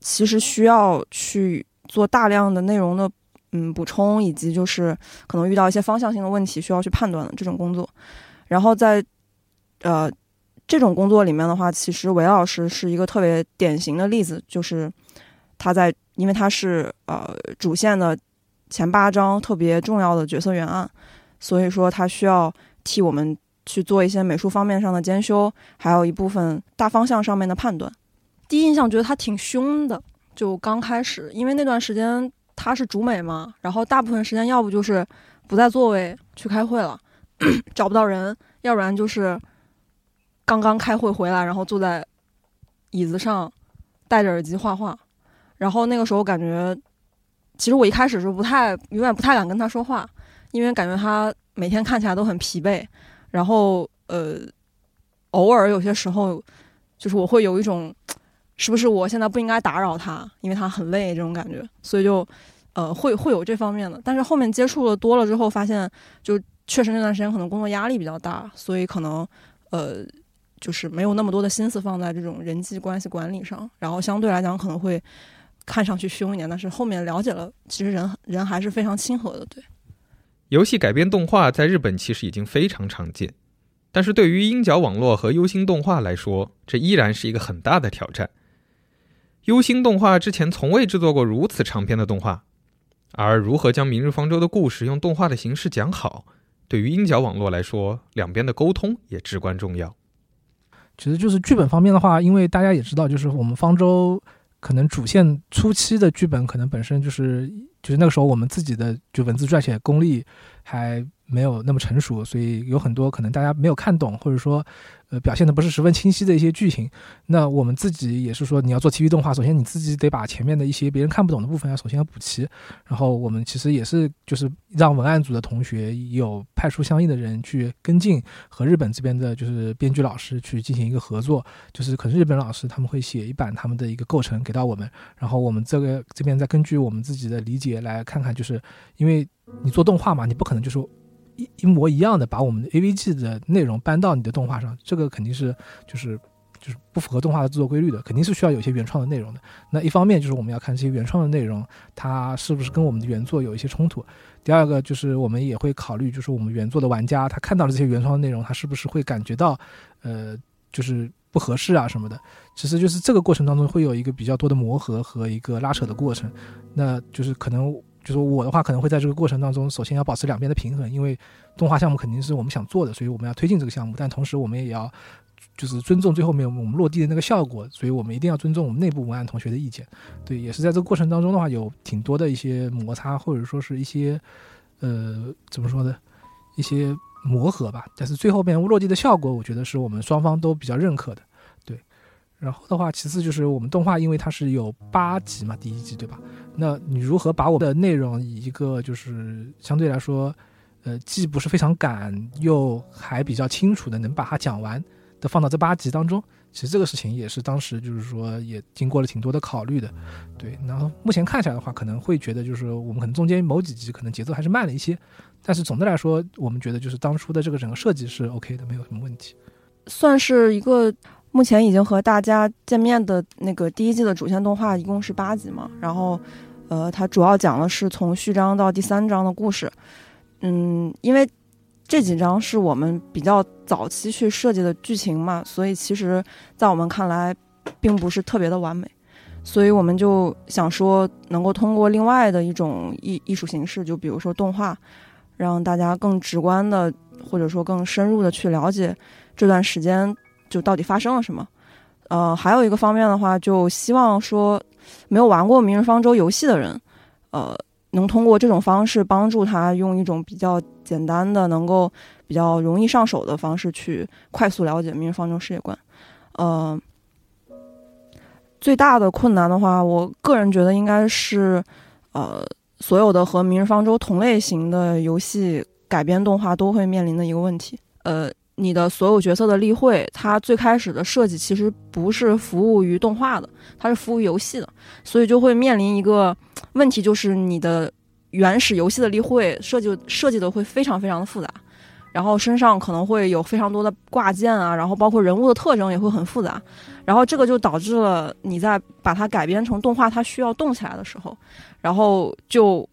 其实需要去做大量的内容的嗯补充，以及就是可能遇到一些方向性的问题需要去判断的这种工作。然后在呃这种工作里面的话，其实韦老师是一个特别典型的例子，就是他在因为他是呃主线的前八章特别重要的角色原案，所以说他需要。替我们去做一些美术方面上的兼修，还有一部分大方向上面的判断。第一印象觉得他挺凶的，就刚开始，因为那段时间他是主美嘛，然后大部分时间要不就是不在座位去开会了，找不到人，要不然就是刚刚开会回来，然后坐在椅子上戴着耳机画画。然后那个时候感觉，其实我一开始是不太，永远不太敢跟他说话，因为感觉他。每天看起来都很疲惫，然后呃，偶尔有些时候，就是我会有一种，是不是我现在不应该打扰他，因为他很累这种感觉，所以就呃会会有这方面的。但是后面接触了多了之后，发现就确实那段时间可能工作压力比较大，所以可能呃就是没有那么多的心思放在这种人际关系管理上，然后相对来讲可能会看上去凶一点，但是后面了解了，其实人人还是非常亲和的，对。游戏改编动画在日本其实已经非常常见，但是对于鹰角网络和优星动画来说，这依然是一个很大的挑战。优星动画之前从未制作过如此长篇的动画，而如何将《明日方舟》的故事用动画的形式讲好，对于鹰角网络来说，两边的沟通也至关重要。其实就是剧本方面的话，因为大家也知道，就是我们方舟可能主线初期的剧本可能本身就是。就是那个时候，我们自己的就文字撰写功力还没有那么成熟，所以有很多可能大家没有看懂，或者说。呃，表现的不是十分清晰的一些剧情，那我们自己也是说，你要做 TV 动画，首先你自己得把前面的一些别人看不懂的部分要首先要补齐。然后我们其实也是就是让文案组的同学有派出相应的人去跟进，和日本这边的就是编剧老师去进行一个合作，就是可能日本老师他们会写一版他们的一个构成给到我们，然后我们这个这边再根据我们自己的理解来看看，就是因为你做动画嘛，你不可能就说。一一模一样的把我们的 AVG 的内容搬到你的动画上，这个肯定是就是就是不符合动画的制作规律的，肯定是需要有一些原创的内容的。那一方面就是我们要看这些原创的内容，它是不是跟我们的原作有一些冲突。第二个就是我们也会考虑，就是我们原作的玩家他看到了这些原创的内容，他是不是会感觉到呃就是不合适啊什么的。其实就是这个过程当中会有一个比较多的磨合和一个拉扯的过程，那就是可能。就是我的话，可能会在这个过程当中，首先要保持两边的平衡，因为动画项目肯定是我们想做的，所以我们要推进这个项目，但同时我们也要就是尊重最后面我们落地的那个效果，所以我们一定要尊重我们内部文案同学的意见。对，也是在这个过程当中的话，有挺多的一些摩擦，或者说是一些呃怎么说呢，一些磨合吧。但是最后面落地的效果，我觉得是我们双方都比较认可的。对然后的话，其次就是我们动画，因为它是有八集嘛，第一集对吧？那你如何把我的内容以一个就是相对来说，呃，既不是非常赶，又还比较清楚的能把它讲完的放到这八集当中？其实这个事情也是当时就是说也经过了挺多的考虑的，对。然后目前看起来的话，可能会觉得就是我们可能中间某几集可能节奏还是慢了一些，但是总的来说，我们觉得就是当初的这个整个设计是 OK 的，没有什么问题，算是一个。目前已经和大家见面的那个第一季的主线动画一共是八集嘛，然后，呃，它主要讲的是从序章到第三章的故事，嗯，因为这几章是我们比较早期去设计的剧情嘛，所以其实，在我们看来，并不是特别的完美，所以我们就想说，能够通过另外的一种艺艺术形式，就比如说动画，让大家更直观的或者说更深入的去了解这段时间。就到底发生了什么？呃，还有一个方面的话，就希望说，没有玩过《明日方舟》游戏的人，呃，能通过这种方式帮助他用一种比较简单的、能够比较容易上手的方式去快速了解《明日方舟》世界观。呃，最大的困难的话，我个人觉得应该是，呃，所有的和《明日方舟》同类型的游戏改编动画都会面临的一个问题。呃，你的所有角色的例会，它最开始的设计其实不是服务于动画的，它是服务于游戏的，所以就会面临一个问题，就是你的原始游戏的例会设计设计的会非常非常的复杂。然后身上可能会有非常多的挂件啊，然后包括人物的特征也会很复杂，然后这个就导致了你在把它改编成动画，它需要动起来的时候，然后就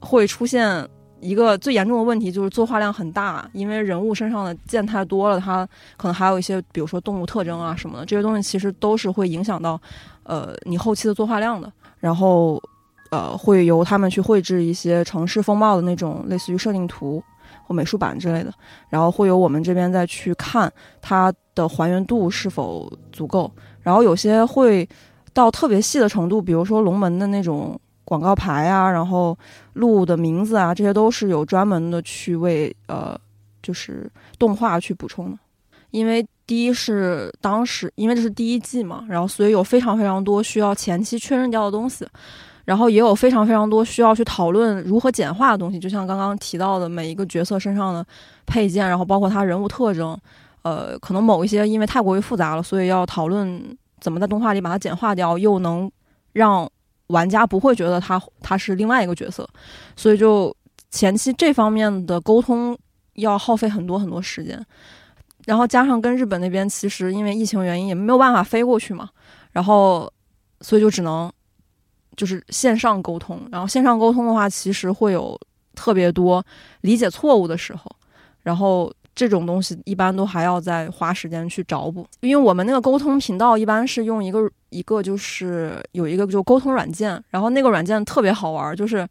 会出现一个最严重的问题，就是作画量很大，因为人物身上的件太多了，它可能还有一些，比如说动物特征啊什么的，这些东西其实都是会影响到呃你后期的作画量的。然后呃会由他们去绘制一些城市风貌的那种类似于设定图。或美术版之类的，然后会有我们这边再去看它的还原度是否足够，然后有些会到特别细的程度，比如说龙门的那种广告牌啊，然后路的名字啊，这些都是有专门的去为呃就是动画去补充的，因为第一是当时因为这是第一季嘛，然后所以有非常非常多需要前期确认掉的东西。然后也有非常非常多需要去讨论如何简化的东西，就像刚刚提到的每一个角色身上的配件，然后包括他人物特征，呃，可能某一些因为太过于复杂了，所以要讨论怎么在动画里把它简化掉，又能让玩家不会觉得他他是另外一个角色，所以就前期这方面的沟通要耗费很多很多时间，然后加上跟日本那边其实因为疫情原因也没有办法飞过去嘛，然后所以就只能。就是线上沟通，然后线上沟通的话，其实会有特别多理解错误的时候，然后这种东西一般都还要再花时间去找补。因为我们那个沟通频道一般是用一个一个就是有一个就沟通软件，然后那个软件特别好玩，就是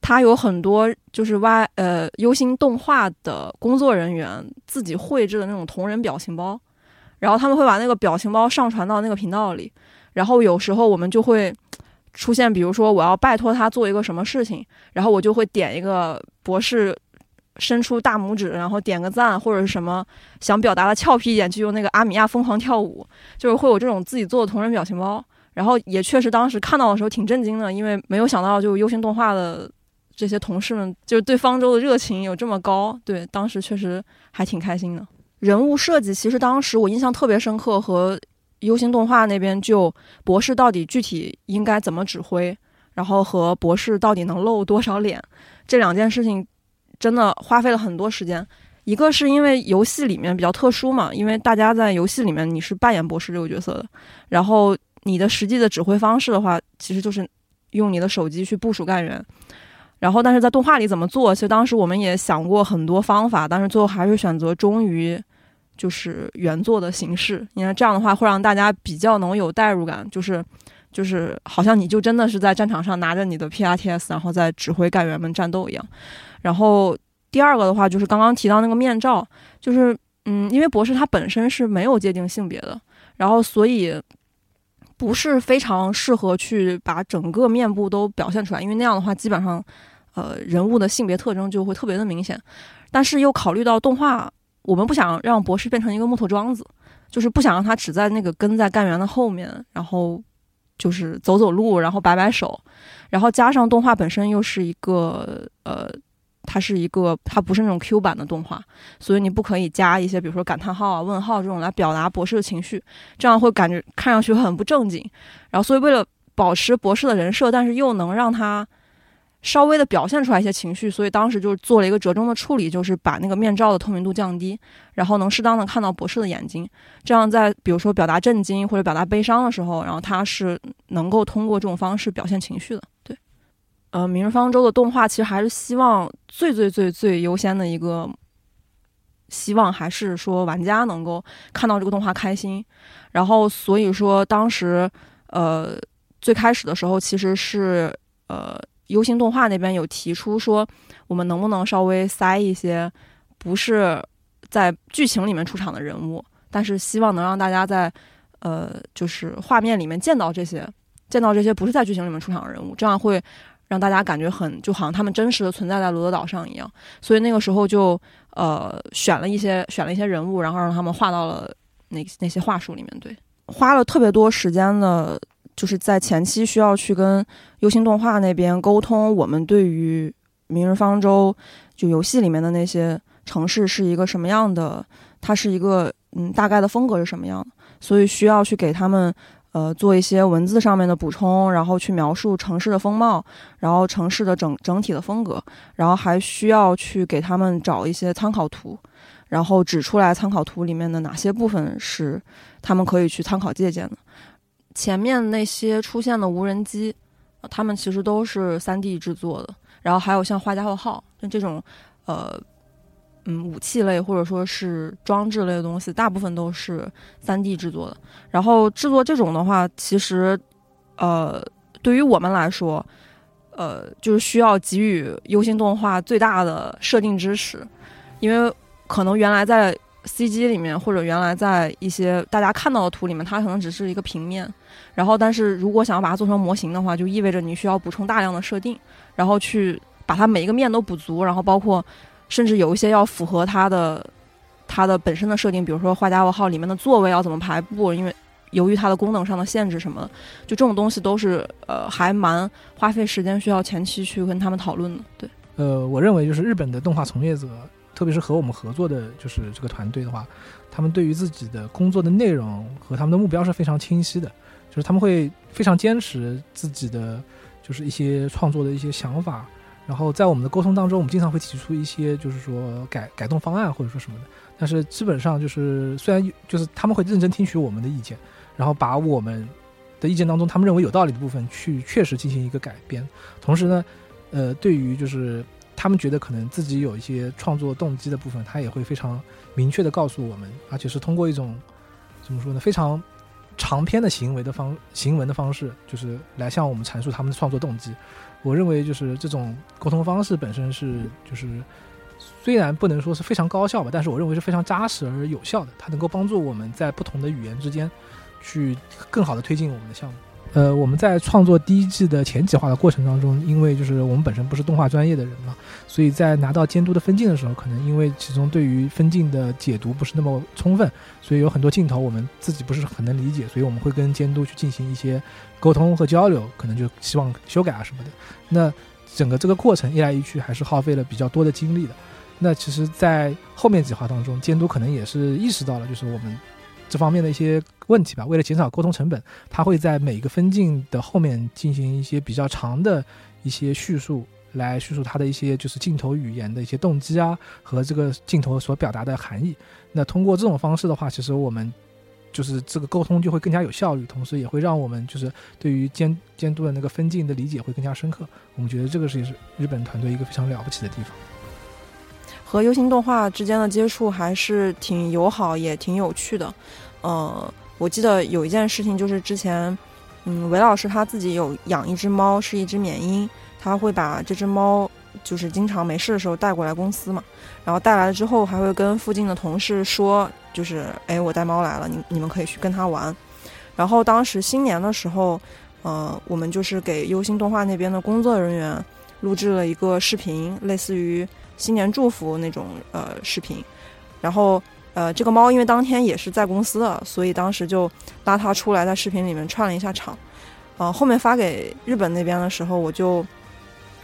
它有很多就是 Y 呃优心动画的工作人员自己绘制的那种同人表情包，然后他们会把那个表情包上传到那个频道里，然后有时候我们就会。出现，比如说我要拜托他做一个什么事情，然后我就会点一个博士，伸出大拇指，然后点个赞或者是什么想表达的俏皮一点，就用那个阿米亚疯狂跳舞，就是会有这种自己做的同人表情包。然后也确实当时看到的时候挺震惊的，因为没有想到就优星动画的这些同事们就是对方舟的热情有这么高。对，当时确实还挺开心的。人物设计其实当时我印象特别深刻和。优星动画那边就博士到底具体应该怎么指挥，然后和博士到底能露多少脸，这两件事情真的花费了很多时间。一个是因为游戏里面比较特殊嘛，因为大家在游戏里面你是扮演博士这个角色的，然后你的实际的指挥方式的话，其实就是用你的手机去部署干员。然后但是在动画里怎么做，其实当时我们也想过很多方法，但是最后还是选择忠于。就是原作的形式，因为这样的话会让大家比较能有代入感，就是就是好像你就真的是在战场上拿着你的 P R T S，然后在指挥干员们战斗一样。然后第二个的话就是刚刚提到那个面罩，就是嗯，因为博士他本身是没有界定性别的，然后所以不是非常适合去把整个面部都表现出来，因为那样的话基本上呃人物的性别特征就会特别的明显。但是又考虑到动画。我们不想让博士变成一个木头桩子，就是不想让他只在那个跟在干员的后面，然后就是走走路，然后摆摆手，然后加上动画本身又是一个呃，它是一个它不是那种 Q 版的动画，所以你不可以加一些比如说感叹号啊、问号这种来表达博士的情绪，这样会感觉看上去很不正经。然后所以为了保持博士的人设，但是又能让他。稍微的表现出来一些情绪，所以当时就做了一个折中的处理，就是把那个面罩的透明度降低，然后能适当的看到博士的眼睛，这样在比如说表达震惊或者表达悲伤的时候，然后他是能够通过这种方式表现情绪的。对，呃，《明日方舟》的动画其实还是希望最最最最优先的一个希望，还是说玩家能够看到这个动画开心，然后所以说当时呃最开始的时候其实是呃。优星动画那边有提出说，我们能不能稍微塞一些不是在剧情里面出场的人物，但是希望能让大家在呃就是画面里面见到这些，见到这些不是在剧情里面出场的人物，这样会让大家感觉很就好像他们真实的存在在罗德岛上一样。所以那个时候就呃选了一些选了一些人物，然后让他们画到了那那些画术里面。对，花了特别多时间的，就是在前期需要去跟优星动画那边沟通，我们对于《明日方舟》就游戏里面的那些城市是一个什么样的，它是一个嗯大概的风格是什么样的，所以需要去给他们。呃，做一些文字上面的补充，然后去描述城市的风貌，然后城市的整整体的风格，然后还需要去给他们找一些参考图，然后指出来参考图里面的哪些部分是他们可以去参考借鉴的。前面那些出现的无人机，他们其实都是三 D 制作的，然后还有像画家号号就这种，呃。嗯，武器类或者说是装置类的东西，大部分都是三 D 制作的。然后制作这种的话，其实，呃，对于我们来说，呃，就是需要给予优星动画最大的设定支持，因为可能原来在 CG 里面或者原来在一些大家看到的图里面，它可能只是一个平面。然后，但是如果想要把它做成模型的话，就意味着你需要补充大量的设定，然后去把它每一个面都补足，然后包括。甚至有一些要符合它的，它的本身的设定，比如说画家号里面的座位要怎么排布，因为由于它的功能上的限制什么的，就这种东西都是呃还蛮花费时间，需要前期去跟他们讨论的。对，呃，我认为就是日本的动画从业者，特别是和我们合作的，就是这个团队的话，他们对于自己的工作的内容和他们的目标是非常清晰的，就是他们会非常坚持自己的就是一些创作的一些想法。然后在我们的沟通当中，我们经常会提出一些，就是说改改动方案或者说什么的。但是基本上就是，虽然就是他们会认真听取我们的意见，然后把我们的意见当中他们认为有道理的部分去确实进行一个改编。同时呢，呃，对于就是他们觉得可能自己有一些创作动机的部分，他也会非常明确的告诉我们，而且是通过一种怎么说呢，非常长篇的行为的方行文的方式，就是来向我们阐述他们的创作动机。我认为就是这种沟通方式本身是 就是虽然不能说是非常高效吧，但是我认为是非常扎实而有效的。它能够帮助我们在不同的语言之间去更好的推进我们的项目。呃，我们在创作第一季的前几话的过程当中，因为就是我们本身不是动画专业的人嘛，所以在拿到监督的分镜的时候，可能因为其中对于分镜的解读不是那么充分，所以有很多镜头我们自己不是很能理解，所以我们会跟监督去进行一些沟通和交流，可能就希望修改啊什么的。那整个这个过程一来一去，还是耗费了比较多的精力的。那其实，在后面几话当中，监督可能也是意识到了，就是我们。这方面的一些问题吧，为了减少沟通成本，他会在每个分镜的后面进行一些比较长的一些叙述，来叙述他的一些就是镜头语言的一些动机啊，和这个镜头所表达的含义。那通过这种方式的话，其实我们就是这个沟通就会更加有效率，同时也会让我们就是对于监监督的那个分镜的理解会更加深刻。我们觉得这个是日本团队一个非常了不起的地方。和优星动画之间的接触还是挺友好，也挺有趣的。呃，我记得有一件事情，就是之前，嗯，韦老师他自己有养一只猫，是一只缅因，他会把这只猫，就是经常没事的时候带过来公司嘛，然后带来了之后，还会跟附近的同事说，就是，哎，我带猫来了，你你们可以去跟它玩。然后当时新年的时候，呃，我们就是给优心动画那边的工作人员录制了一个视频，类似于。新年祝福那种呃视频，然后呃这个猫因为当天也是在公司的，所以当时就拉它出来在视频里面串了一下场，呃后面发给日本那边的时候，我就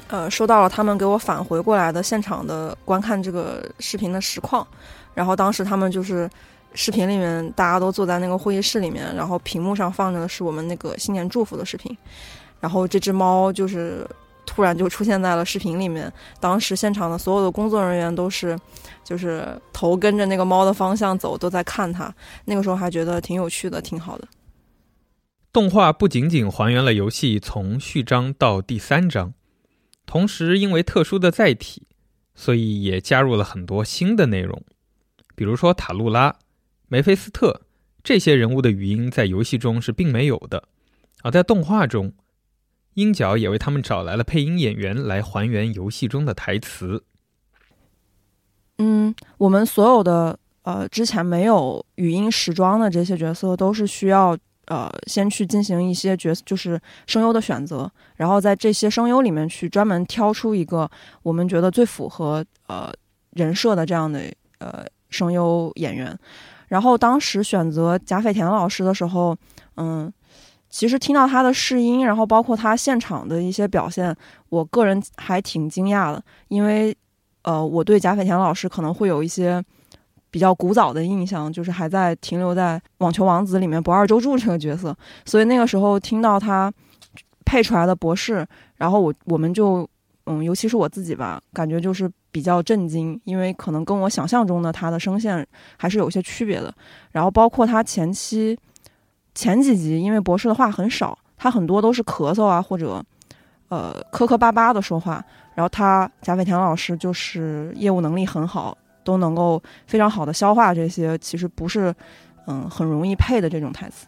呃收到了他们给我返回过来的现场的观看这个视频的实况，然后当时他们就是视频里面大家都坐在那个会议室里面，然后屏幕上放着的是我们那个新年祝福的视频，然后这只猫就是。突然就出现在了视频里面。当时现场的所有的工作人员都是，就是头跟着那个猫的方向走，都在看它。那个时候还觉得挺有趣的，挺好的。动画不仅仅还原了游戏从序章到第三章，同时因为特殊的载体，所以也加入了很多新的内容。比如说塔露拉、梅菲斯特这些人物的语音在游戏中是并没有的，而在动画中。鹰角也为他们找来了配音演员来还原游戏中的台词。嗯，我们所有的呃之前没有语音时装的这些角色，都是需要呃先去进行一些角色，就是声优的选择，然后在这些声优里面去专门挑出一个我们觉得最符合呃人设的这样的呃声优演员。然后当时选择贾斐田老师的时候，嗯，其实听到他的试音，然后包括他现场的一些表现，我个人还挺惊讶的，因为呃我对贾斐田老师可能会有一些。比较古早的印象，就是还在停留在《网球王子》里面不二周助这个角色，所以那个时候听到他配出来的博士，然后我我们就嗯，尤其是我自己吧，感觉就是比较震惊，因为可能跟我想象中的他的声线还是有些区别的。然后包括他前期前几集，因为博士的话很少，他很多都是咳嗽啊或者呃磕磕巴巴的说话，然后他贾伟田老师就是业务能力很好。都能够非常好的消化这些，其实不是，嗯，很容易配的这种台词。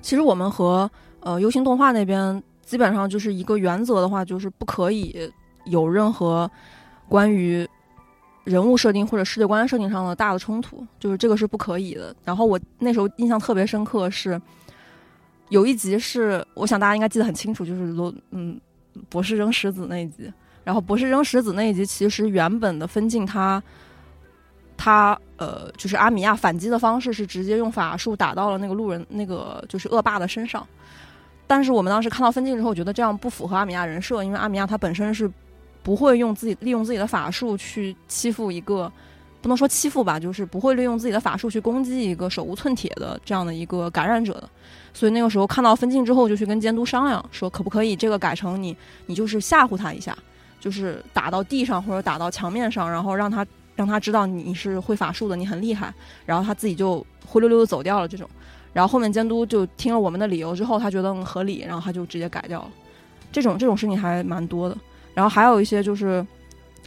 其实我们和呃优星动画那边基本上就是一个原则的话，就是不可以有任何关于人物设定或者世界观设定上的大的冲突，就是这个是不可以的。然后我那时候印象特别深刻是，有一集是我想大家应该记得很清楚，就是罗嗯博士扔石子那一集。然后博士扔石子那一集，其实原本的分镜它。他呃，就是阿米亚反击的方式是直接用法术打到了那个路人，那个就是恶霸的身上。但是我们当时看到分镜之后，觉得这样不符合阿米亚人设，因为阿米亚他本身是不会用自己利用自己的法术去欺负一个，不能说欺负吧，就是不会利用自己的法术去攻击一个手无寸铁的这样的一个感染者的。所以那个时候看到分镜之后，就去跟监督商量，说可不可以这个改成你，你就是吓唬他一下，就是打到地上或者打到墙面上，然后让他。让他知道你是会法术的，你很厉害，然后他自己就灰溜溜的走掉了。这种，然后后面监督就听了我们的理由之后，他觉得合理，然后他就直接改掉了。这种这种事情还蛮多的。然后还有一些就是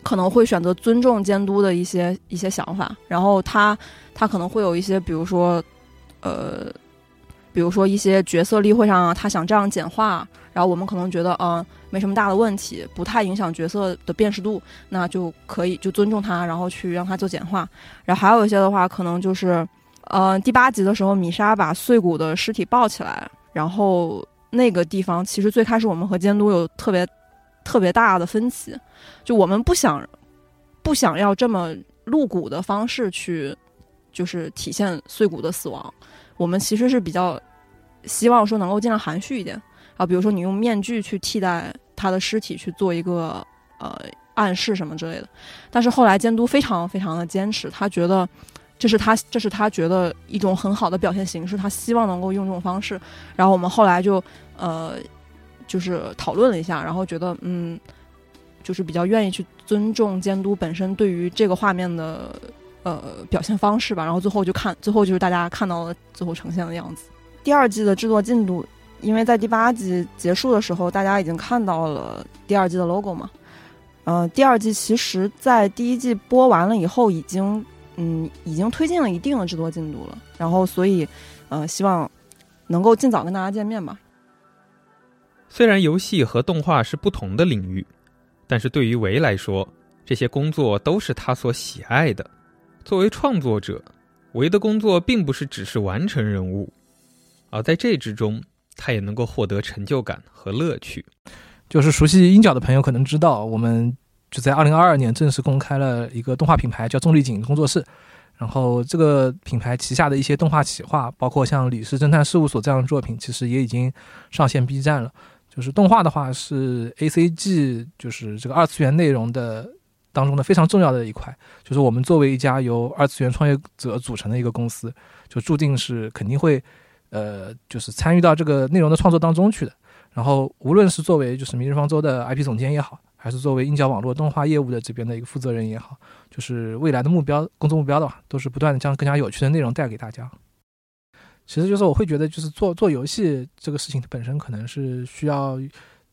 可能会选择尊重监督的一些一些想法，然后他他可能会有一些，比如说呃，比如说一些角色例会上啊，他想这样简化，然后我们可能觉得嗯。没什么大的问题，不太影响角色的辨识度，那就可以就尊重他，然后去让他做简化。然后还有一些的话，可能就是，呃，第八集的时候，米莎把碎骨的尸体抱起来，然后那个地方其实最开始我们和监督有特别特别大的分歧，就我们不想不想要这么露骨的方式去，就是体现碎骨的死亡，我们其实是比较希望说能够尽量含蓄一点啊，比如说你用面具去替代。他的尸体去做一个呃暗示什么之类的，但是后来监督非常非常的坚持，他觉得这是他这是他觉得一种很好的表现形式，他希望能够用这种方式。然后我们后来就呃就是讨论了一下，然后觉得嗯就是比较愿意去尊重监督本身对于这个画面的呃表现方式吧。然后最后就看最后就是大家看到了最后呈现的样子。第二季的制作进度。因为在第八季结束的时候，大家已经看到了第二季的 logo 嘛，呃，第二季其实，在第一季播完了以后，已经嗯，已经推进了一定的制作进度了。然后，所以，呃，希望能够尽早跟大家见面吧。虽然游戏和动画是不同的领域，但是对于维来说，这些工作都是他所喜爱的。作为创作者，维的工作并不是只是完成任务，而在这之中。他也能够获得成就感和乐趣。就是熟悉鹰角的朋友可能知道，我们就在二零二二年正式公开了一个动画品牌，叫重力景工作室。然后这个品牌旗下的一些动画企划，包括像《李氏侦探事务所》这样的作品，其实也已经上线 B 站了。就是动画的话，是 A C G，就是这个二次元内容的当中的非常重要的一块。就是我们作为一家由二次元创业者组成的一个公司，就注定是肯定会。呃，就是参与到这个内容的创作当中去的。然后，无论是作为就是明日方舟的 IP 总监也好，还是作为鹰角网络动画业务的这边的一个负责人也好，就是未来的目标、工作目标的话，都是不断的将更加有趣的内容带给大家。其实就是我会觉得，就是做做游戏这个事情本身可能是需要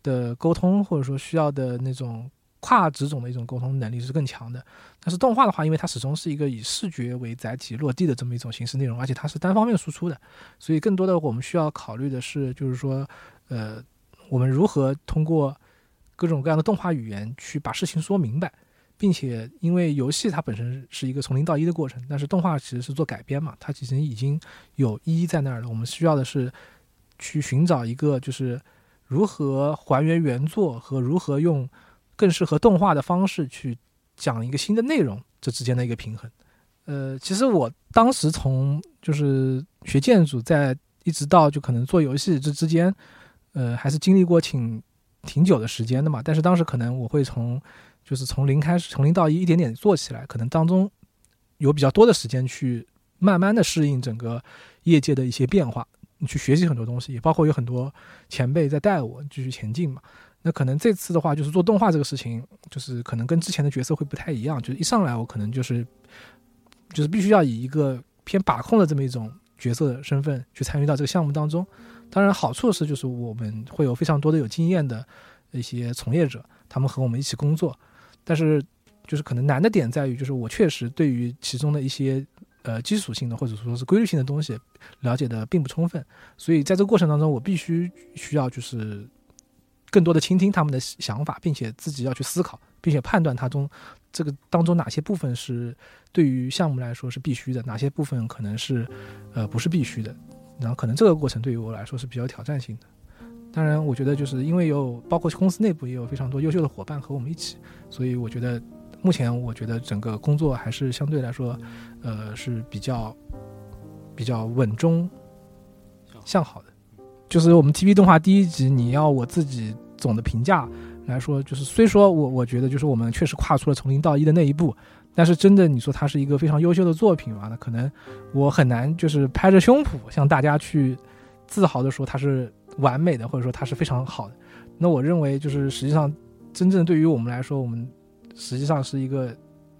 的沟通，或者说需要的那种。跨职种的一种沟通能力是更强的，但是动画的话，因为它始终是一个以视觉为载体落地的这么一种形式内容，而且它是单方面输出的，所以更多的我们需要考虑的是，就是说，呃，我们如何通过各种各样的动画语言去把事情说明白，并且因为游戏它本身是一个从零到一的过程，但是动画其实是做改编嘛，它其实已经有一在那儿了，我们需要的是去寻找一个就是如何还原原作和如何用更适合动画的方式去讲一个新的内容这之间的一个平衡。呃，其实我当时从就是学建筑，在一直到就可能做游戏这之间，呃，还是经历过挺挺久的时间的嘛。但是当时可能我会从就是从零开始，从零到一，一点点做起来，可能当中有比较多的时间去慢慢的适应整个业界的一些变化，你去学习很多东西，也包括有很多前辈在带我继续前进嘛。那可能这次的话，就是做动画这个事情，就是可能跟之前的角色会不太一样，就是一上来我可能就是就是必须要以一个偏把控的这么一种角色的身份去参与到这个项目当中。当然，好处是就是我们会有非常多的有经验的一些从业者，他们和我们一起工作。但是，就是可能难的点在于，就是我确实对于其中的一些呃基础性的或者说是规律性的东西了解的并不充分，所以在这个过程当中，我必须需要就是更多的倾听他们的想法，并且自己要去思考，并且判断它中这个当中哪些部分是对于项目来说是必须的，哪些部分可能是呃不是必须的，然后可能这个过程对于我来说是比较挑战性的。当然，我觉得就是因为有包括公司内部也有非常多优秀的伙伴和我们一起，所以我觉得目前我觉得整个工作还是相对来说，呃是比较比较稳中向好的。就是我们 TV 动画第一集，你要我自己总的评价来说，就是虽说我我觉得就是我们确实跨出了从零到一的那一步，但是真的你说它是一个非常优秀的作品嘛？那可能我很难就是拍着胸脯向大家去自豪的说它是。完美的，或者说它是非常好的。那我认为，就是实际上，真正对于我们来说，我们实际上是一个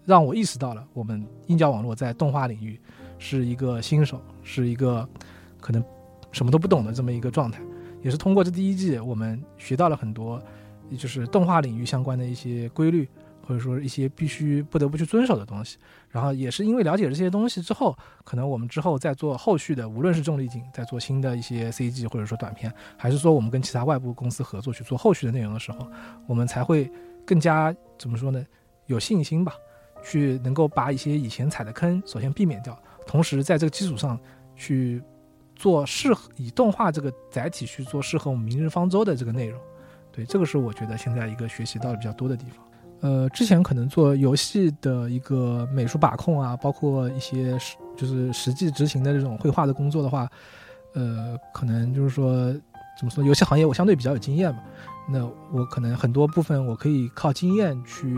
让我意识到了，我们硬角网络在动画领域是一个新手，是一个可能什么都不懂的这么一个状态。也是通过这第一季，我们学到了很多，就是动画领域相关的一些规律。或者说一些必须不得不去遵守的东西，然后也是因为了解这些东西之后，可能我们之后在做后续的，无论是重力镜，在做新的一些 CG 或者说短片，还是说我们跟其他外部公司合作去做后续的内容的时候，我们才会更加怎么说呢？有信心吧，去能够把一些以前踩的坑首先避免掉，同时在这个基础上去做适合以动画这个载体去做适合我们明日方舟的这个内容。对，这个是我觉得现在一个学习到的比较多的地方。呃，之前可能做游戏的一个美术把控啊，包括一些实就是实际执行的这种绘画的工作的话，呃，可能就是说怎么说，游戏行业我相对比较有经验嘛，那我可能很多部分我可以靠经验去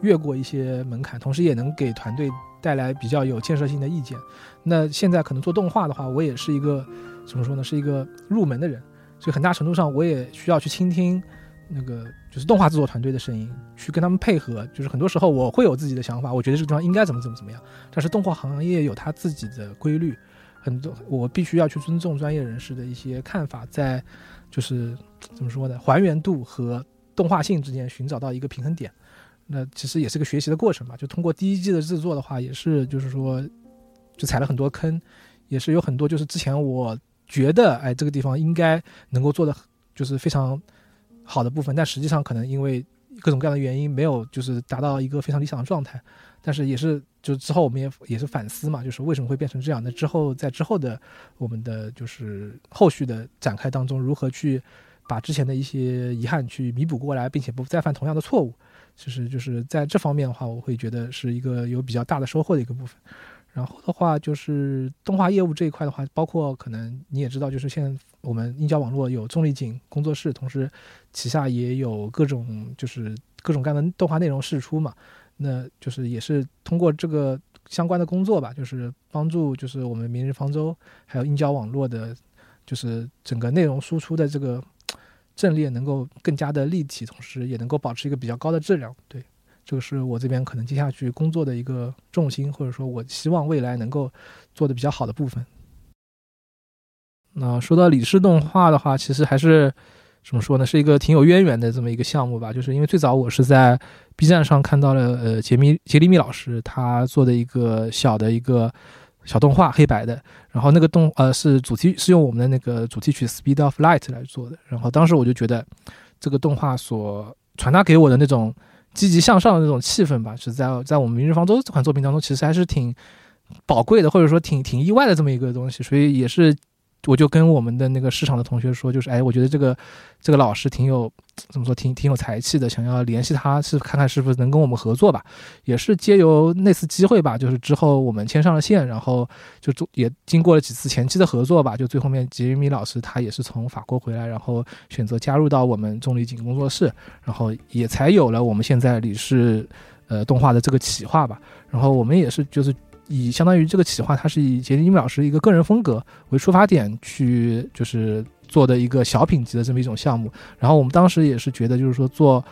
越过一些门槛，同时也能给团队带来比较有建设性的意见。那现在可能做动画的话，我也是一个怎么说呢，是一个入门的人，所以很大程度上我也需要去倾听。那个就是动画制作团队的声音，去跟他们配合。就是很多时候我会有自己的想法，我觉得这个地方应该怎么怎么怎么样。但是动画行业有它自己的规律，很多我必须要去尊重专业人士的一些看法，在就是怎么说呢，还原度和动画性之间寻找到一个平衡点。那其实也是个学习的过程吧。就通过第一季的制作的话，也是就是说，就踩了很多坑，也是有很多就是之前我觉得哎这个地方应该能够做的就是非常。好的部分，但实际上可能因为各种各样的原因，没有就是达到一个非常理想的状态。但是也是，就之后我们也也是反思嘛，就是为什么会变成这样？那之后在之后的我们的就是后续的展开当中，如何去把之前的一些遗憾去弥补过来，并且不再犯同样的错误，其实就是在这方面的话，我会觉得是一个有比较大的收获的一个部分。然后的话，就是动画业务这一块的话，包括可能你也知道，就是现在我们英交网络有重力景工作室，同时旗下也有各种就是各种各样的动画内容释出嘛。那就是也是通过这个相关的工作吧，就是帮助就是我们明日方舟还有英交网络的，就是整个内容输出的这个阵列能够更加的立体，同时也能够保持一个比较高的质量。对。这个是我这边可能接下去工作的一个重心，或者说我希望未来能够做的比较好的部分。那说到李氏动画的话，其实还是怎么说呢，是一个挺有渊源的这么一个项目吧。就是因为最早我是在 B 站上看到了呃杰米杰里米老师他做的一个小的一个小动画，黑白的，然后那个动呃是主题是用我们的那个主题曲《Speed of Light》来做的。然后当时我就觉得这个动画所传达给我的那种。积极向上的那种气氛吧，是在在我们《明日方舟》这款作品当中，其实还是挺宝贵的，或者说挺挺意外的这么一个东西。所以也是我就跟我们的那个市场的同学说，就是哎，我觉得这个这个老师挺有怎么说，挺挺有才气的，想要联系他，是看看是不是能跟我们合作吧。也是借由那次机会吧，就是之后我们牵上了线，然后就也经过了几次前期的合作吧，就最后面杰米老师他也是从法国回来，然后选择加入到我们重力景工作室，然后也才有了我们现在李氏呃动画的这个企划吧。然后我们也是就是。以相当于这个企划，它是以杰尼米老师一个个人风格为出发点去，就是做的一个小品级的这么一种项目。然后我们当时也是觉得，就是说做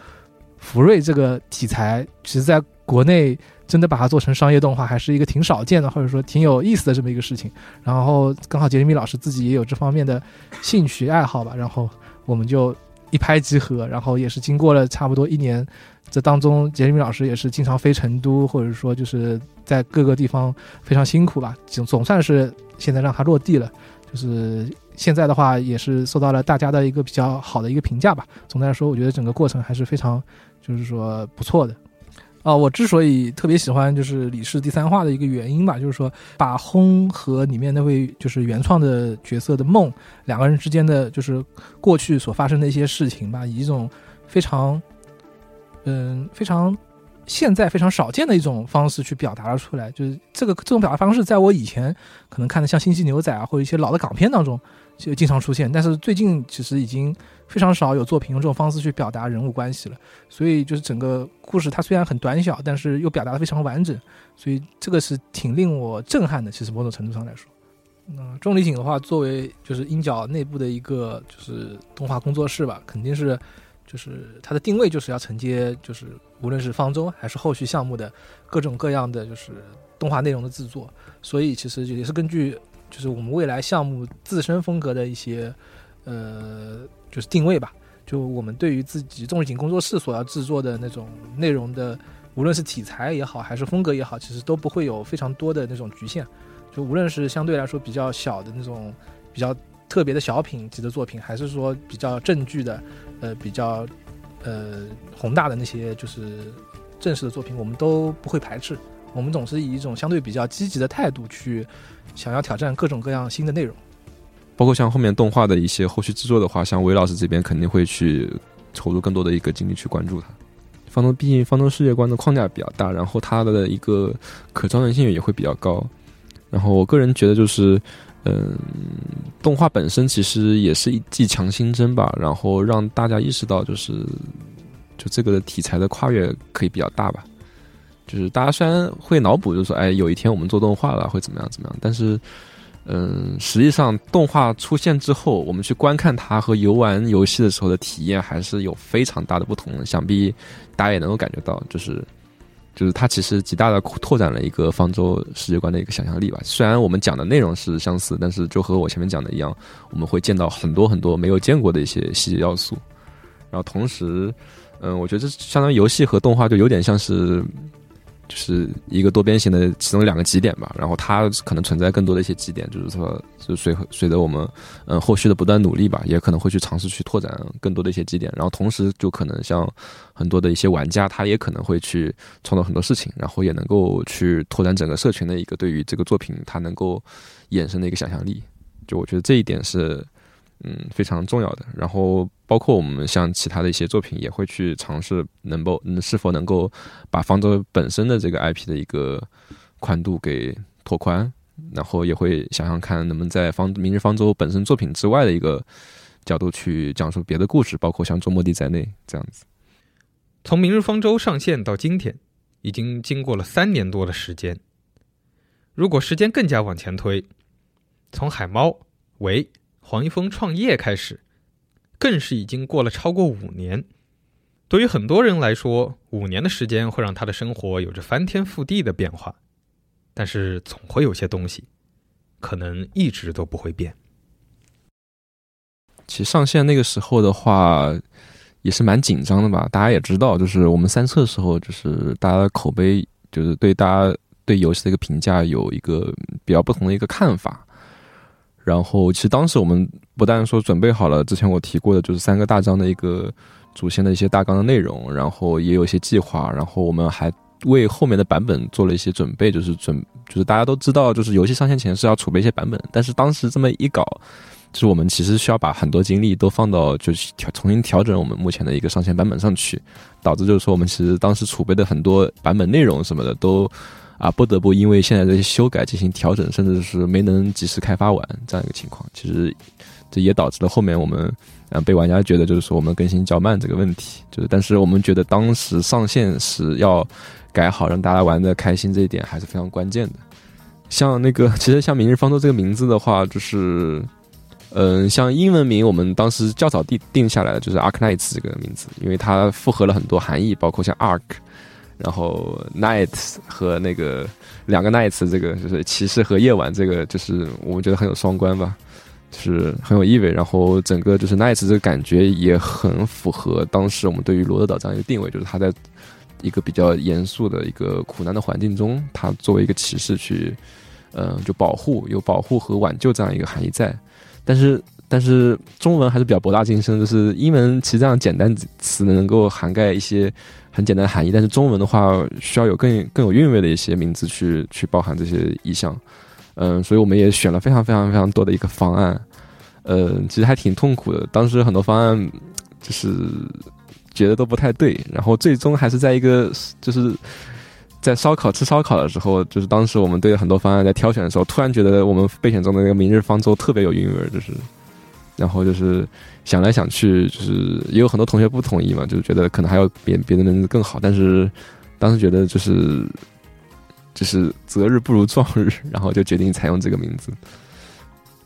福瑞这个题材，其实在国内真的把它做成商业动画，还是一个挺少见的，或者说挺有意思的这么一个事情。然后刚好杰尼米老师自己也有这方面的兴趣爱好吧，然后我们就一拍即合，然后也是经过了差不多一年。这当中，杰米老师也是经常飞成都，或者说就是在各个地方非常辛苦吧，总总算是现在让他落地了。就是现在的话，也是受到了大家的一个比较好的一个评价吧。总的来说，我觉得整个过程还是非常，就是说不错的。啊，我之所以特别喜欢就是李氏第三话的一个原因吧，就是说把轰和里面那位就是原创的角色的梦两个人之间的就是过去所发生的一些事情吧，以一种非常。嗯，非常现在非常少见的一种方式去表达了出来，就是这个这种表达方式，在我以前可能看的像《星际牛仔》啊，或者一些老的港片当中就经常出现，但是最近其实已经非常少有作品用这种方式去表达人物关系了。所以就是整个故事它虽然很短小，但是又表达的非常完整，所以这个是挺令我震撼的。其实某种程度上来说，那重力景的话，作为就是鹰角内部的一个就是动画工作室吧，肯定是。就是它的定位就是要承接，就是无论是方舟还是后续项目的各种各样的就是动画内容的制作，所以其实也是根据就是我们未来项目自身风格的一些呃就是定位吧。就我们对于自己重力景工作室所要制作的那种内容的，无论是题材也好，还是风格也好，其实都不会有非常多的那种局限。就无论是相对来说比较小的那种比较特别的小品级的作品，还是说比较正剧的。呃，比较呃宏大的那些就是正式的作品，我们都不会排斥。我们总是以一种相对比较积极的态度去想要挑战各种各样新的内容。包括像后面动画的一些后续制作的话，像韦老师这边肯定会去投入更多的一个精力去关注它。方舟毕竟方舟世界观的框架比较大，然后它的一个可招人性也会比较高。然后我个人觉得就是。嗯，动画本身其实也是一剂强心针吧，然后让大家意识到，就是就这个题材的跨越可以比较大吧。就是大家虽然会脑补，就是说，哎，有一天我们做动画了会怎么样怎么样，但是，嗯，实际上动画出现之后，我们去观看它和游玩游戏的时候的体验还是有非常大的不同。想必大家也能够感觉到，就是。就是它其实极大的拓展了一个方舟世界观的一个想象力吧。虽然我们讲的内容是相似，但是就和我前面讲的一样，我们会见到很多很多没有见过的一些细节要素。然后同时，嗯，我觉得这相当于游戏和动画就有点像是。就是一个多边形的其中两个极点吧，然后它可能存在更多的一些极点，就是说，就随随着我们嗯后续的不断努力吧，也可能会去尝试去拓展更多的一些极点，然后同时就可能像很多的一些玩家，他也可能会去创造很多事情，然后也能够去拓展整个社群的一个对于这个作品它能够衍生的一个想象力，就我觉得这一点是。嗯，非常重要的。然后，包括我们像其他的一些作品，也会去尝试能够，是否能够把方舟本身的这个 IP 的一个宽度给拓宽。然后，也会想想看，能不能在方明日方舟本身作品之外的一个角度去讲述别的故事，包括像周末地在内这样子。从明日方舟上线到今天，已经经过了三年多的时间。如果时间更加往前推，从海猫为黄一峰创业开始，更是已经过了超过五年。对于很多人来说，五年的时间会让他的生活有着翻天覆地的变化。但是，总会有些东西，可能一直都不会变。其实上线那个时候的话，也是蛮紧张的吧？大家也知道，就是我们三测的时候，就是大家的口碑，就是对大家对游戏的一个评价有一个比较不同的一个看法。然后，其实当时我们不但说准备好了之前我提过的，就是三个大章的一个主线的一些大纲的内容，然后也有一些计划，然后我们还为后面的版本做了一些准备，就是准就是大家都知道，就是游戏上线前是要储备一些版本，但是当时这么一搞，就是我们其实需要把很多精力都放到就是调重新调整我们目前的一个上线版本上去，导致就是说我们其实当时储备的很多版本内容什么的都 啊不得不因为现在的修改进行调整，甚至是没能及时开发完这样一个情况，其实这也导致了后面我们。嗯，被玩家觉得就是说我们更新较慢这个问题，就是但是我们觉得当时上线时要改好，让大家玩的开心这一点还是非常关键的。像那个，其实像《明日方舟》这个名字的话，就是嗯，像英文名我们当时较早定定下来的就是 Ark Knights 这个名字，因为它复合了很多含义，包括像 Ark，然后 Nights 和那个两个 Nights 这个就是骑士和夜晚这个，就是我们觉得很有双关吧。就是很有意味，然后整个就是 nights 这个感觉也很符合当时我们对于罗德岛这样一个定位，就是他在一个比较严肃的一个苦难的环境中，他作为一个骑士去，嗯，就保护有保护和挽救这样一个含义在。但是但是中文还是比较博大精深，就是英文其实这样简单词能够涵盖一些很简单的含义，但是中文的话需要有更更有韵味的一些名字去去包含这些意象。嗯，所以我们也选了非常非常非常多的一个方案，呃，其实还挺痛苦的。当时很多方案就是觉得都不太对，然后最终还是在一个就是在烧烤吃烧烤的时候，就是当时我们对很多方案在挑选的时候，突然觉得我们备选中的那个明日方舟特别有韵味，就是，然后就是想来想去，就是也有很多同学不同意嘛，就是觉得可能还有别别的名字更好，但是当时觉得就是。就是择日不如撞日，然后就决定采用这个名字。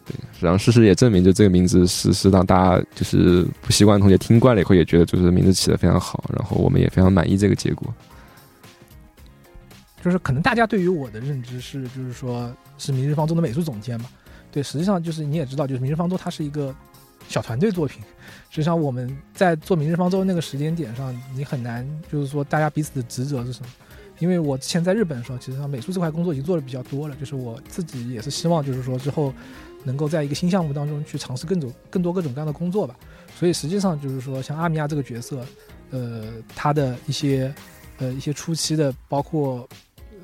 对，然后事实也证明，就这个名字是是让大家就是不习惯的同学听惯了以后，也觉得就是名字起的非常好，然后我们也非常满意这个结果。就是可能大家对于我的认知是，就是说是《明日方舟》的美术总监嘛。对，实际上就是你也知道，就是《明日方舟》它是一个小团队作品。实际上我们在做《明日方舟》那个时间点上，你很难就是说大家彼此的职责是什么。因为我之前在日本的时候，其实上美术这块工作已经做的比较多了，就是我自己也是希望，就是说之后能够在一个新项目当中去尝试更多更多各种各样的工作吧。所以实际上就是说，像阿米亚这个角色，呃，他的一些呃一些初期的，包括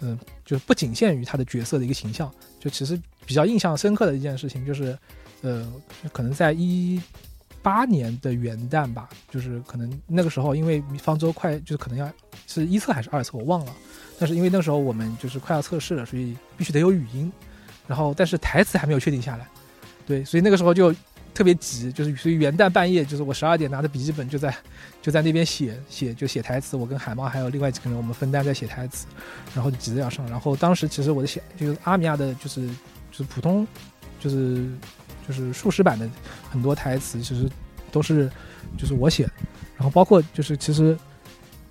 嗯，就是不仅限于他的角色的一个形象，就其实比较印象深刻的一件事情就是，呃，可能在一。八年的元旦吧，就是可能那个时候，因为方舟快，就是可能要是一测还是二测，我忘了。但是因为那时候我们就是快要测试了，所以必须得有语音。然后，但是台词还没有确定下来，对，所以那个时候就特别急，就是所以元旦半夜，就是我十二点拿着笔记本就在就在那边写写就写台词。我跟海猫还有另外几个人，我们分担在写台词，然后急着要上。然后当时其实我的写就是阿米亚的，就是就是普通就是。就是数十版的很多台词，其实都是就是我写，然后包括就是其实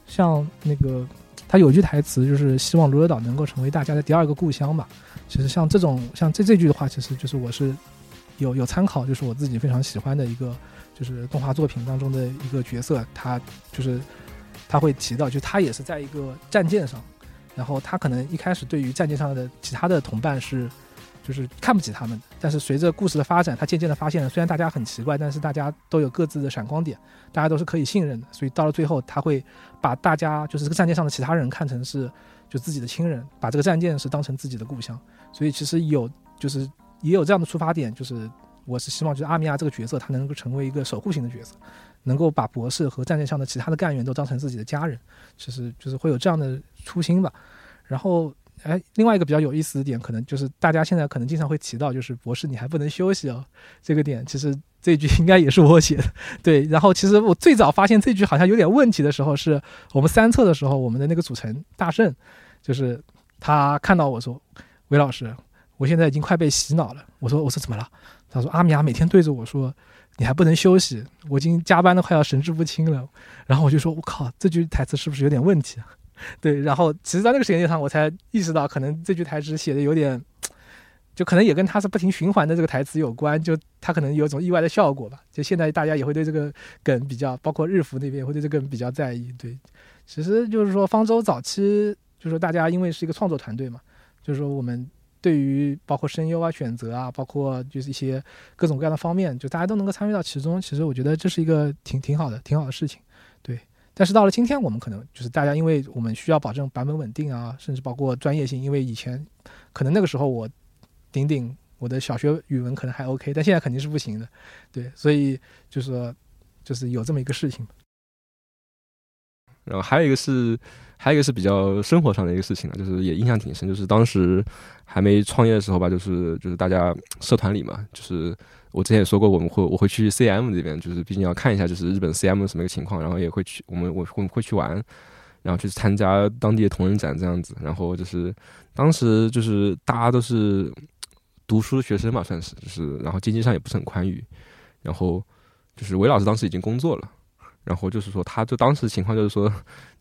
像那个他有句台词，就是希望罗德岛能够成为大家的第二个故乡吧。其实像这种像这这句的话，其实就是我是有有参考，就是我自己非常喜欢的一个就是动画作品当中的一个角色，他就是他会提到，就他也是在一个战舰上，然后他可能一开始对于战舰上的其他的同伴是。就是看不起他们，但是随着故事的发展，他渐渐的发现了，虽然大家很奇怪，但是大家都有各自的闪光点，大家都是可以信任的。所以到了最后，他会把大家就是这个战舰上的其他人看成是就自己的亲人，把这个战舰是当成自己的故乡。所以其实有就是也有这样的出发点，就是我是希望就是阿米亚这个角色他能够成为一个守护型的角色，能够把博士和战舰上的其他的干员都当成自己的家人，其实就是会有这样的初心吧。然后。哎，另外一个比较有意思的点，可能就是大家现在可能经常会提到，就是博士你还不能休息哦。这个点其实这句应该也是我写的，对。然后其实我最早发现这句好像有点问题的时候，是我们三测的时候，我们的那个组成大圣，就是他看到我说：“韦老师，我现在已经快被洗脑了。”我说：“我说怎么了？”他说：“阿米娅每天对着我说，你还不能休息，我已经加班的快要神志不清了。”然后我就说：“我靠，这句台词是不是有点问题？”啊 对，然后其实，在那个时间点上，我才意识到，可能这句台词写的有点，就可能也跟他是不停循环的这个台词有关，就他可能有种意外的效果吧。就现在大家也会对这个梗比较，包括日服那边也会对这个梗比较在意。对，其实就是说，方舟早期就是说，大家因为是一个创作团队嘛，就是说我们对于包括声优啊、选择啊，包括就是一些各种各样的方面，就大家都能够参与到其中。其实我觉得这是一个挺挺好的、挺好的事情。但是到了今天，我们可能就是大家，因为我们需要保证版本稳定啊，甚至包括专业性，因为以前可能那个时候我顶顶我的小学语文可能还 OK，但现在肯定是不行的，对，所以就是说就是有这么一个事情。然后还有一个是，还有一个是比较生活上的一个事情啊，就是也印象挺深，就是当时还没创业的时候吧，就是就是大家社团里嘛，就是我之前也说过，我们会我会去 CM 这边，就是毕竟要看一下就是日本 CM 什么一个情况，然后也会去我们我会会去玩，然后去参加当地的同人展这样子，然后就是当时就是大家都是读书的学生嘛，算是就是然后经济上也不是很宽裕，然后就是韦老师当时已经工作了。然后就是说，他就当时情况就是说，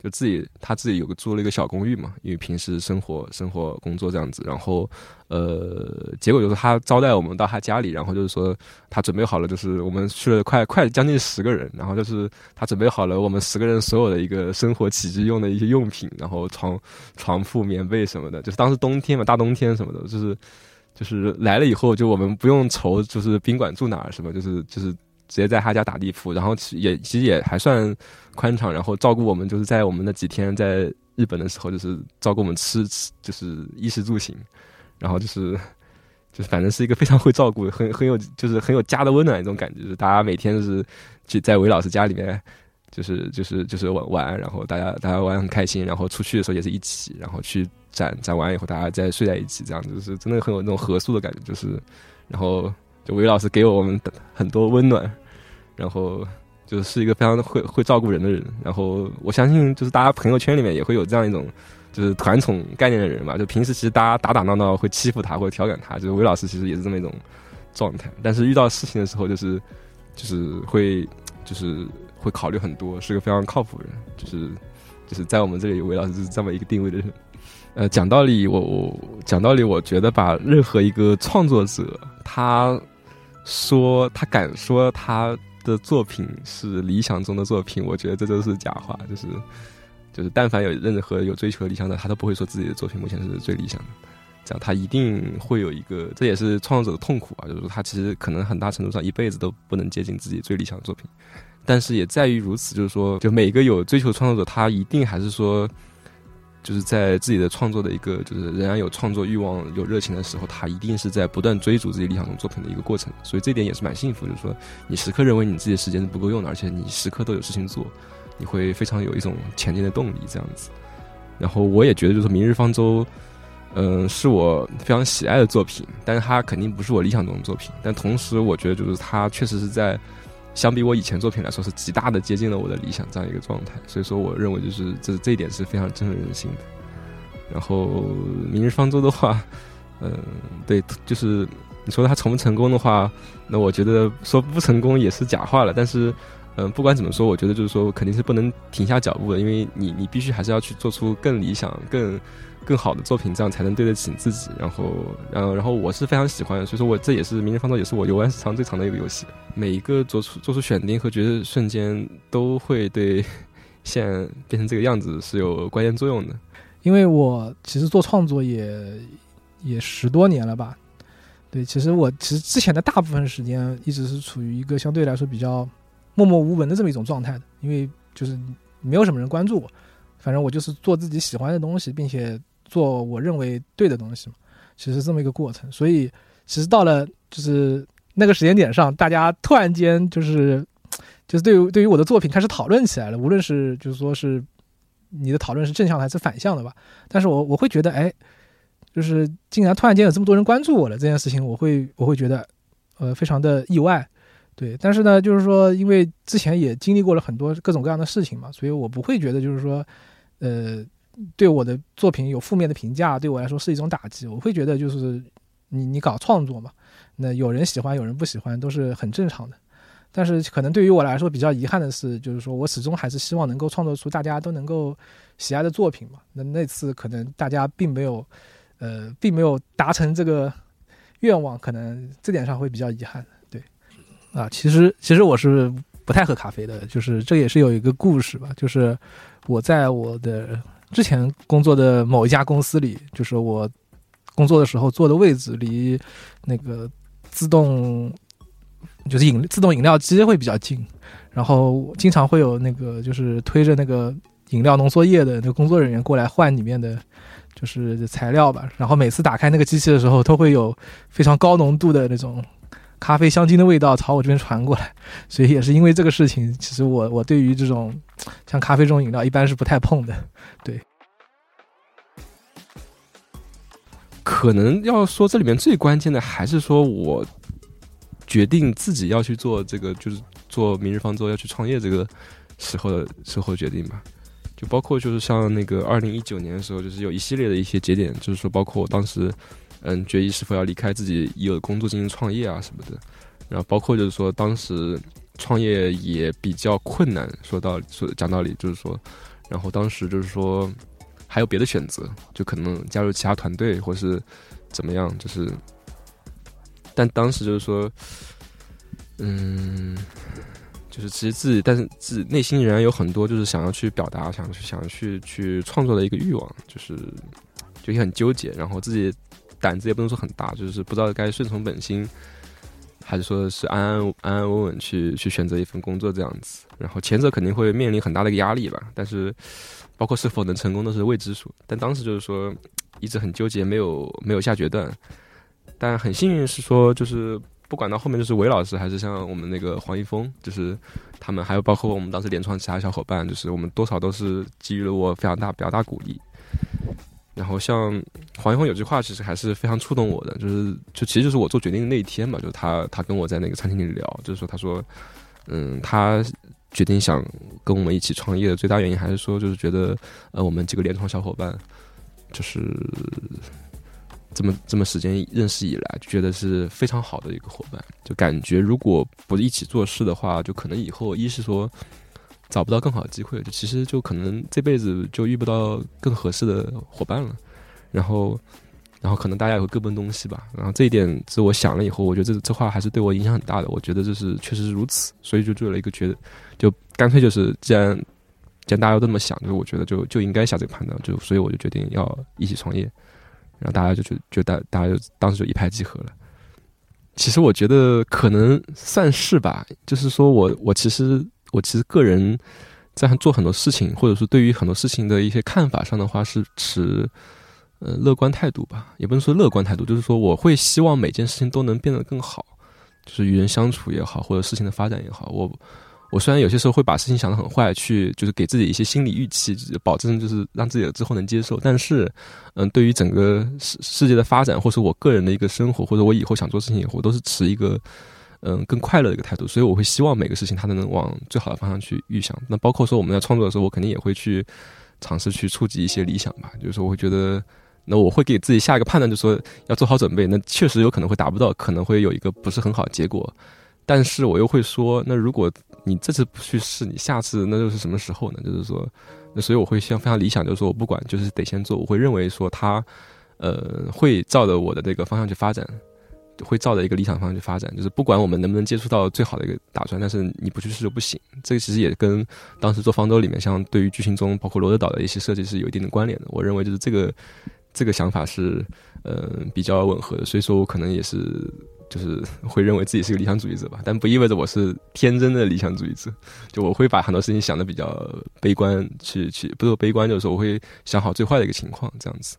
就自己他自己有个租了一个小公寓嘛，因为平时生活生活工作这样子。然后，呃，结果就是他招待我们到他家里，然后就是说他准备好了，就是我们去了快快将近十个人，然后就是他准备好了我们十个人所有的一个生活起居用的一些用品，然后床床铺、棉被什么的。就是当时冬天嘛，大冬天什么的，就是就是来了以后，就我们不用愁就是宾馆住哪儿什么，就是就是。直接在他家打地铺，然后也其实也还算宽敞，然后照顾我们，就是在我们那几天在日本的时候，就是照顾我们吃吃，就是衣食住行，然后就是就是反正是一个非常会照顾，很很有就是很有家的温暖一种感觉，就是大家每天就是去在韦老师家里面，就是就是就是玩玩，然后大家大家玩很开心，然后出去的时候也是一起，然后去展展完以后大家再睡在一起，这样就是真的很有那种合宿的感觉，就是然后就韦老师给我们很多温暖。然后就是一个非常会会照顾人的人，然后我相信就是大家朋友圈里面也会有这样一种就是团宠概念的人吧。就平时其实大家打打闹闹会欺负他或者调侃他，就是韦老师其实也是这么一种状态。但是遇到事情的时候，就是就是会就是会考虑很多，是个非常靠谱的人。就是就是在我们这里，韦老师是这么一个定位的人。呃，讲道理，我我讲道理，我觉得把任何一个创作者，他说他敢说他。的作品是理想中的作品，我觉得这都是假话。就是，就是，但凡有任何有追求理想的，他都不会说自己的作品目前是最理想的。这样，他一定会有一个，这也是创作者的痛苦啊。就是说，他其实可能很大程度上一辈子都不能接近自己最理想的作品。但是也在于如此，就是说，就每一个有追求创作者，他一定还是说。就是在自己的创作的一个，就是仍然有创作欲望、有热情的时候，他一定是在不断追逐自己理想中作品的一个过程。所以这点也是蛮幸福，就是说你时刻认为你自己的时间是不够用的，而且你时刻都有事情做，你会非常有一种前进的动力这样子。然后我也觉得，就是《明日方舟》，嗯，是我非常喜爱的作品，但是它肯定不是我理想中的作品。但同时，我觉得就是它确实是在。相比我以前作品来说，是极大的接近了我的理想这样一个状态，所以说我认为就是这这一点是非常振奋人心的。然后《明日方舟》的话，嗯，对，就是你说它成不成功的话，那我觉得说不成功也是假话了。但是，嗯，不管怎么说，我觉得就是说肯定是不能停下脚步的，因为你你必须还是要去做出更理想、更。更好的作品，这样才能对得起自己。然后，然后，然后我是非常喜欢，所以说我这也是《明日方舟》也是我游玩时长最长的一个游戏。每一个做出做出选定和决策瞬间，都会对现变成这个样子是有关键作用的。因为我其实做创作也也十多年了吧？对，其实我其实之前的大部分时间一直是处于一个相对来说比较默默无闻的这么一种状态的，因为就是没有什么人关注我，反正我就是做自己喜欢的东西，并且。做我认为对的东西嘛，其实这么一个过程。所以，其实到了就是那个时间点上，大家突然间就是就是对于对于我的作品开始讨论起来了。无论是就是说是你的讨论是正向的还是反向的吧，但是我我会觉得，哎，就是竟然突然间有这么多人关注我了这件事情，我会我会觉得呃非常的意外。对，但是呢，就是说因为之前也经历过了很多各种各样的事情嘛，所以我不会觉得就是说呃。对我的作品有负面的评价，对我来说是一种打击。我会觉得，就是你你搞创作嘛，那有人喜欢，有人不喜欢，都是很正常的。但是可能对于我来说比较遗憾的是，就是说我始终还是希望能够创作出大家都能够喜爱的作品嘛。那那次可能大家并没有，呃，并没有达成这个愿望，可能这点上会比较遗憾。对，啊，其实其实我是不太喝咖啡的，就是这也是有一个故事吧，就是我在我的。之前工作的某一家公司里，就是我工作的时候坐的位置离那个自动就是饮自动饮料机会比较近，然后经常会有那个就是推着那个饮料浓缩液的那个工作人员过来换里面的就是材料吧，然后每次打开那个机器的时候，都会有非常高浓度的那种咖啡香精的味道朝我这边传过来，所以也是因为这个事情，其实我我对于这种像咖啡这种饮料一般是不太碰的，对。可能要说这里面最关键的还是说我决定自己要去做这个，就是做明日方舟要去创业这个时候的时候决定吧。就包括就是像那个二零一九年的时候，就是有一系列的一些节点，就是说包括我当时嗯决议是否要离开自己已有的工作进行创业啊什么的。然后包括就是说当时创业也比较困难，说到说讲道理就是说，然后当时就是说。还有别的选择，就可能加入其他团队，或是怎么样，就是，但当时就是说，嗯，就是其实自己，但是自己内心仍然有很多就是想要去表达，想去想去去创作的一个欲望，就是就也很纠结，然后自己胆子也不能说很大，就是不知道该顺从本心，还是说是安安安安稳稳去去选择一份工作这样子，然后前者肯定会面临很大的一个压力吧，但是。包括是否能成功都是未知数，但当时就是说一直很纠结，没有没有下决断。但很幸运是说，就是不管到后面就是韦老师，还是像我们那个黄一峰，就是他们，还有包括我们当时联创其他小伙伴，就是我们多少都是给予了我非常大、比较大鼓励。然后像黄一峰有句话，其实还是非常触动我的，就是就其实就是我做决定的那一天嘛，就是他他跟我在那个餐厅里聊，就是说他说，嗯，他。决定想跟我们一起创业的最大原因，还是说就是觉得，呃，我们几个联创小伙伴，就是这么这么时间认识以来，就觉得是非常好的一个伙伴。就感觉如果不一起做事的话，就可能以后一是说找不到更好的机会，就其实就可能这辈子就遇不到更合适的伙伴了。然后。然后可能大家也会各奔东西吧。然后这一点，是我想了以后，我觉得这这话还是对我影响很大的。我觉得这是确实是如此，所以就做了一个觉得，就干脆就是，既然既然大家都这么想，就我觉得就就应该下这个判断，就所以我就决定要一起创业。然后大家就就就大大家就当时就一拍即合了。其实我觉得可能算是吧，就是说我我其实我其实个人在做很多事情，或者说对于很多事情的一些看法上的话，是持。呃，乐观态度吧，也不能说乐观态度，就是说我会希望每件事情都能变得更好，就是与人相处也好，或者事情的发展也好。我我虽然有些时候会把事情想得很坏，去就是给自己一些心理预期，保证就是让自己之后能接受。但是，嗯，对于整个世世界的发展，或是我个人的一个生活，或者我以后想做事情，我都是持一个嗯更快乐的一个态度。所以我会希望每个事情它都能往最好的方向去预想。那包括说我们在创作的时候，我肯定也会去尝试去触及一些理想吧。就是说，我会觉得。那我会给自己下一个判断，就说要做好准备。那确实有可能会达不到，可能会有一个不是很好的结果。但是我又会说，那如果你这次不去试，你下次那又是什么时候呢？就是说，那所以我会像非常理想，就是说我不管，就是得先做。我会认为说它，呃，会照着我的这个方向去发展，会照着一个理想方向去发展。就是不管我们能不能接触到最好的一个打算，但是你不去试就不行。这个其实也跟当时做方舟里面，像对于剧情中包括罗德岛的一些设计是有一定的关联的。我认为就是这个。这个想法是，呃，比较吻合的，所以说我可能也是，就是会认为自己是个理想主义者吧，但不意味着我是天真的理想主义者，就我会把很多事情想的比较悲观，去去，不是悲观，就是说我会想好最坏的一个情况，这样子。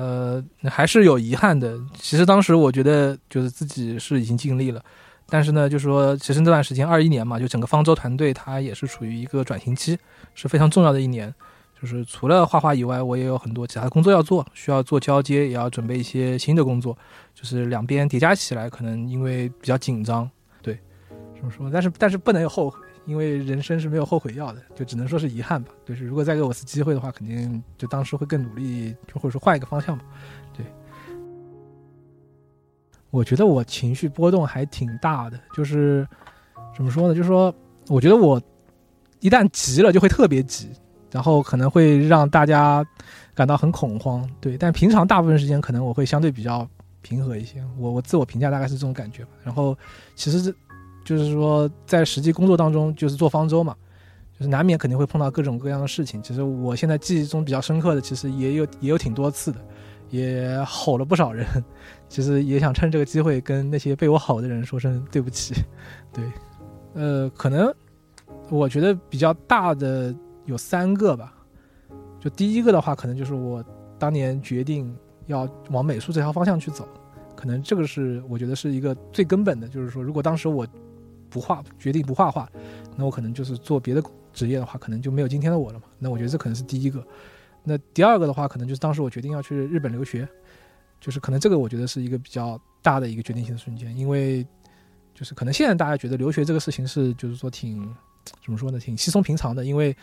呃，还是有遗憾的。其实当时我觉得，就是自己是已经尽力了，但是呢，就是说，其实那段时间二一年嘛，就整个方舟团队它也是处于一个转型期，是非常重要的一年。就是除了画画以外，我也有很多其他工作要做，需要做交接，也要准备一些新的工作，就是两边叠加起来，可能因为比较紧张，对，怎么说？但是但是不能有后悔，因为人生是没有后悔药的，就只能说是遗憾吧。就是如果再给我次机会的话，肯定就当时会更努力，就或者说换一个方向吧。对，我觉得我情绪波动还挺大的，就是怎么说呢？就是说，我觉得我一旦急了，就会特别急。然后可能会让大家感到很恐慌，对。但平常大部分时间可能我会相对比较平和一些。我我自我评价大概是这种感觉吧。然后其实这就是说在实际工作当中，就是做方舟嘛，就是难免肯定会碰到各种各样的事情。其实我现在记忆中比较深刻的，其实也有也有挺多次的，也吼了不少人。其实也想趁这个机会跟那些被我吼的人说声对不起。对，呃，可能。我觉得比较大的有三个吧。就第一个的话，可能就是我当年决定要往美术这条方向去走，可能这个是我觉得是一个最根本的，就是说，如果当时我不画，决定不画画，那我可能就是做别的职业的话，可能就没有今天的我了嘛。那我觉得这可能是第一个。那第二个的话，可能就是当时我决定要去日本留学，就是可能这个我觉得是一个比较大的一个决定性的瞬间，因为就是可能现在大家觉得留学这个事情是就是说挺怎么说呢，挺稀松平常的，因为。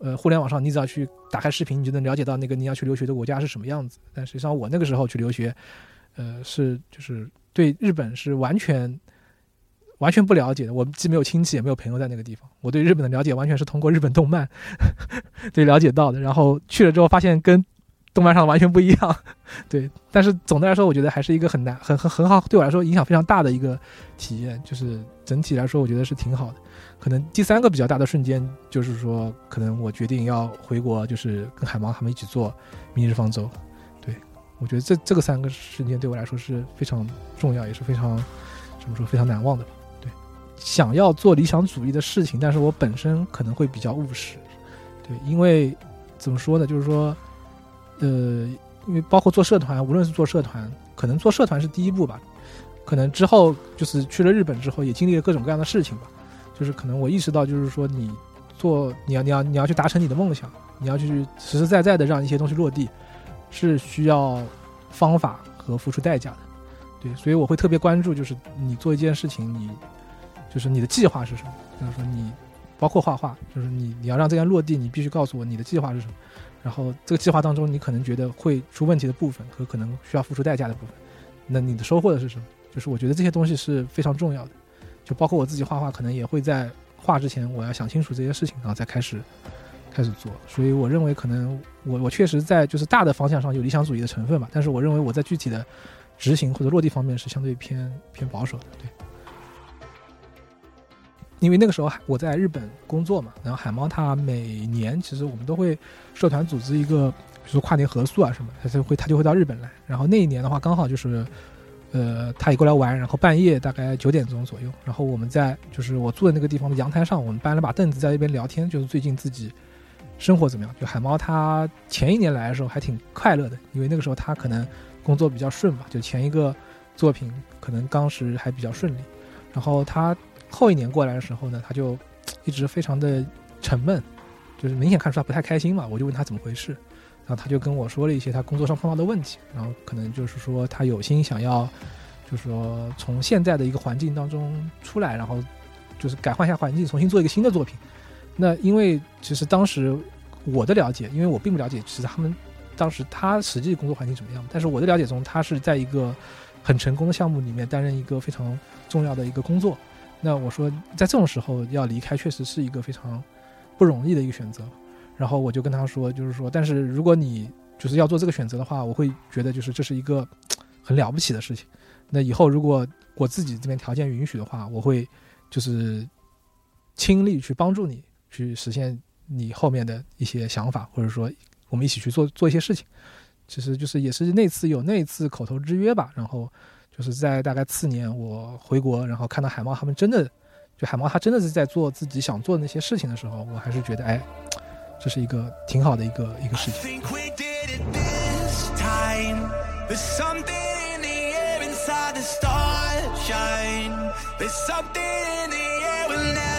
呃，互联网上你只要去打开视频，你就能了解到那个你要去留学的国家是什么样子。但实际上我那个时候去留学，呃，是就是对日本是完全完全不了解的。我既没有亲戚也没有朋友在那个地方，我对日本的了解完全是通过日本动漫 对了解到的。然后去了之后发现跟动漫上完全不一样，对。但是总的来说，我觉得还是一个很难、很很很好，对我来说影响非常大的一个体验。就是整体来说，我觉得是挺好的。可能第三个比较大的瞬间，就是说，可能我决定要回国，就是跟海猫他们一起做《明日方舟》。对我觉得这这个三个瞬间对我来说是非常重要，也是非常怎么说非常难忘的。想要做理想主义的事情，但是我本身可能会比较务实。对，因为怎么说呢，就是说，呃，因为包括做社团，无论是做社团，可能做社团是第一步吧，可能之后就是去了日本之后，也经历了各种各样的事情吧。就是可能我意识到，就是说你做你要你要你要去达成你的梦想，你要去实实在在的让一些东西落地，是需要方法和付出代价的，对，所以我会特别关注，就是你做一件事情，你就是你的计划是什么？就是说你包括画画，就是你你要让这件落地，你必须告诉我你的计划是什么。然后这个计划当中，你可能觉得会出问题的部分和可能需要付出代价的部分，那你的收获的是什么？就是我觉得这些东西是非常重要的。就包括我自己画画，可能也会在画之前，我要想清楚这些事情，然后再开始开始做。所以我认为，可能我我确实在就是大的方向上有理想主义的成分吧，但是我认为我在具体的执行或者落地方面是相对偏偏保守的。对，因为那个时候我在日本工作嘛，然后海猫它每年其实我们都会社团组织一个，比如说跨年合宿啊什么，它就会它就会到日本来。然后那一年的话，刚好就是。呃，他也过来玩，然后半夜大概九点钟左右，然后我们在就是我住的那个地方的阳台上，我们搬了把凳子在那边聊天，就是最近自己生活怎么样。就海猫他前一年来的时候还挺快乐的，因为那个时候他可能工作比较顺吧，就前一个作品可能当时还比较顺利。然后他后一年过来的时候呢，他就一直非常的沉闷，就是明显看出他不太开心嘛。我就问他怎么回事。然后他就跟我说了一些他工作上碰到的问题，然后可能就是说他有心想要，就是说从现在的一个环境当中出来，然后就是改换一下环境，重新做一个新的作品。那因为其实当时我的了解，因为我并不了解其实他们当时他实际工作环境怎么样，但是我的了解中，他是在一个很成功的项目里面担任一个非常重要的一个工作。那我说在这种时候要离开，确实是一个非常不容易的一个选择。然后我就跟他说，就是说，但是如果你就是要做这个选择的话，我会觉得就是这是一个 很了不起的事情。那以后如果我自己这边条件允许的话，我会就是倾力去帮助你去实现你后面的一些想法，或者说我们一起去做做一些事情。其实就是也是那次有那次口头之约吧。然后就是在大概次年我回国，然后看到海猫他们真的，就海猫他真的是在做自己想做的那些事情的时候，我还是觉得哎，这是一个挺好的一个一个事情。There's something in the air inside the starshine. There's something in the air we'll.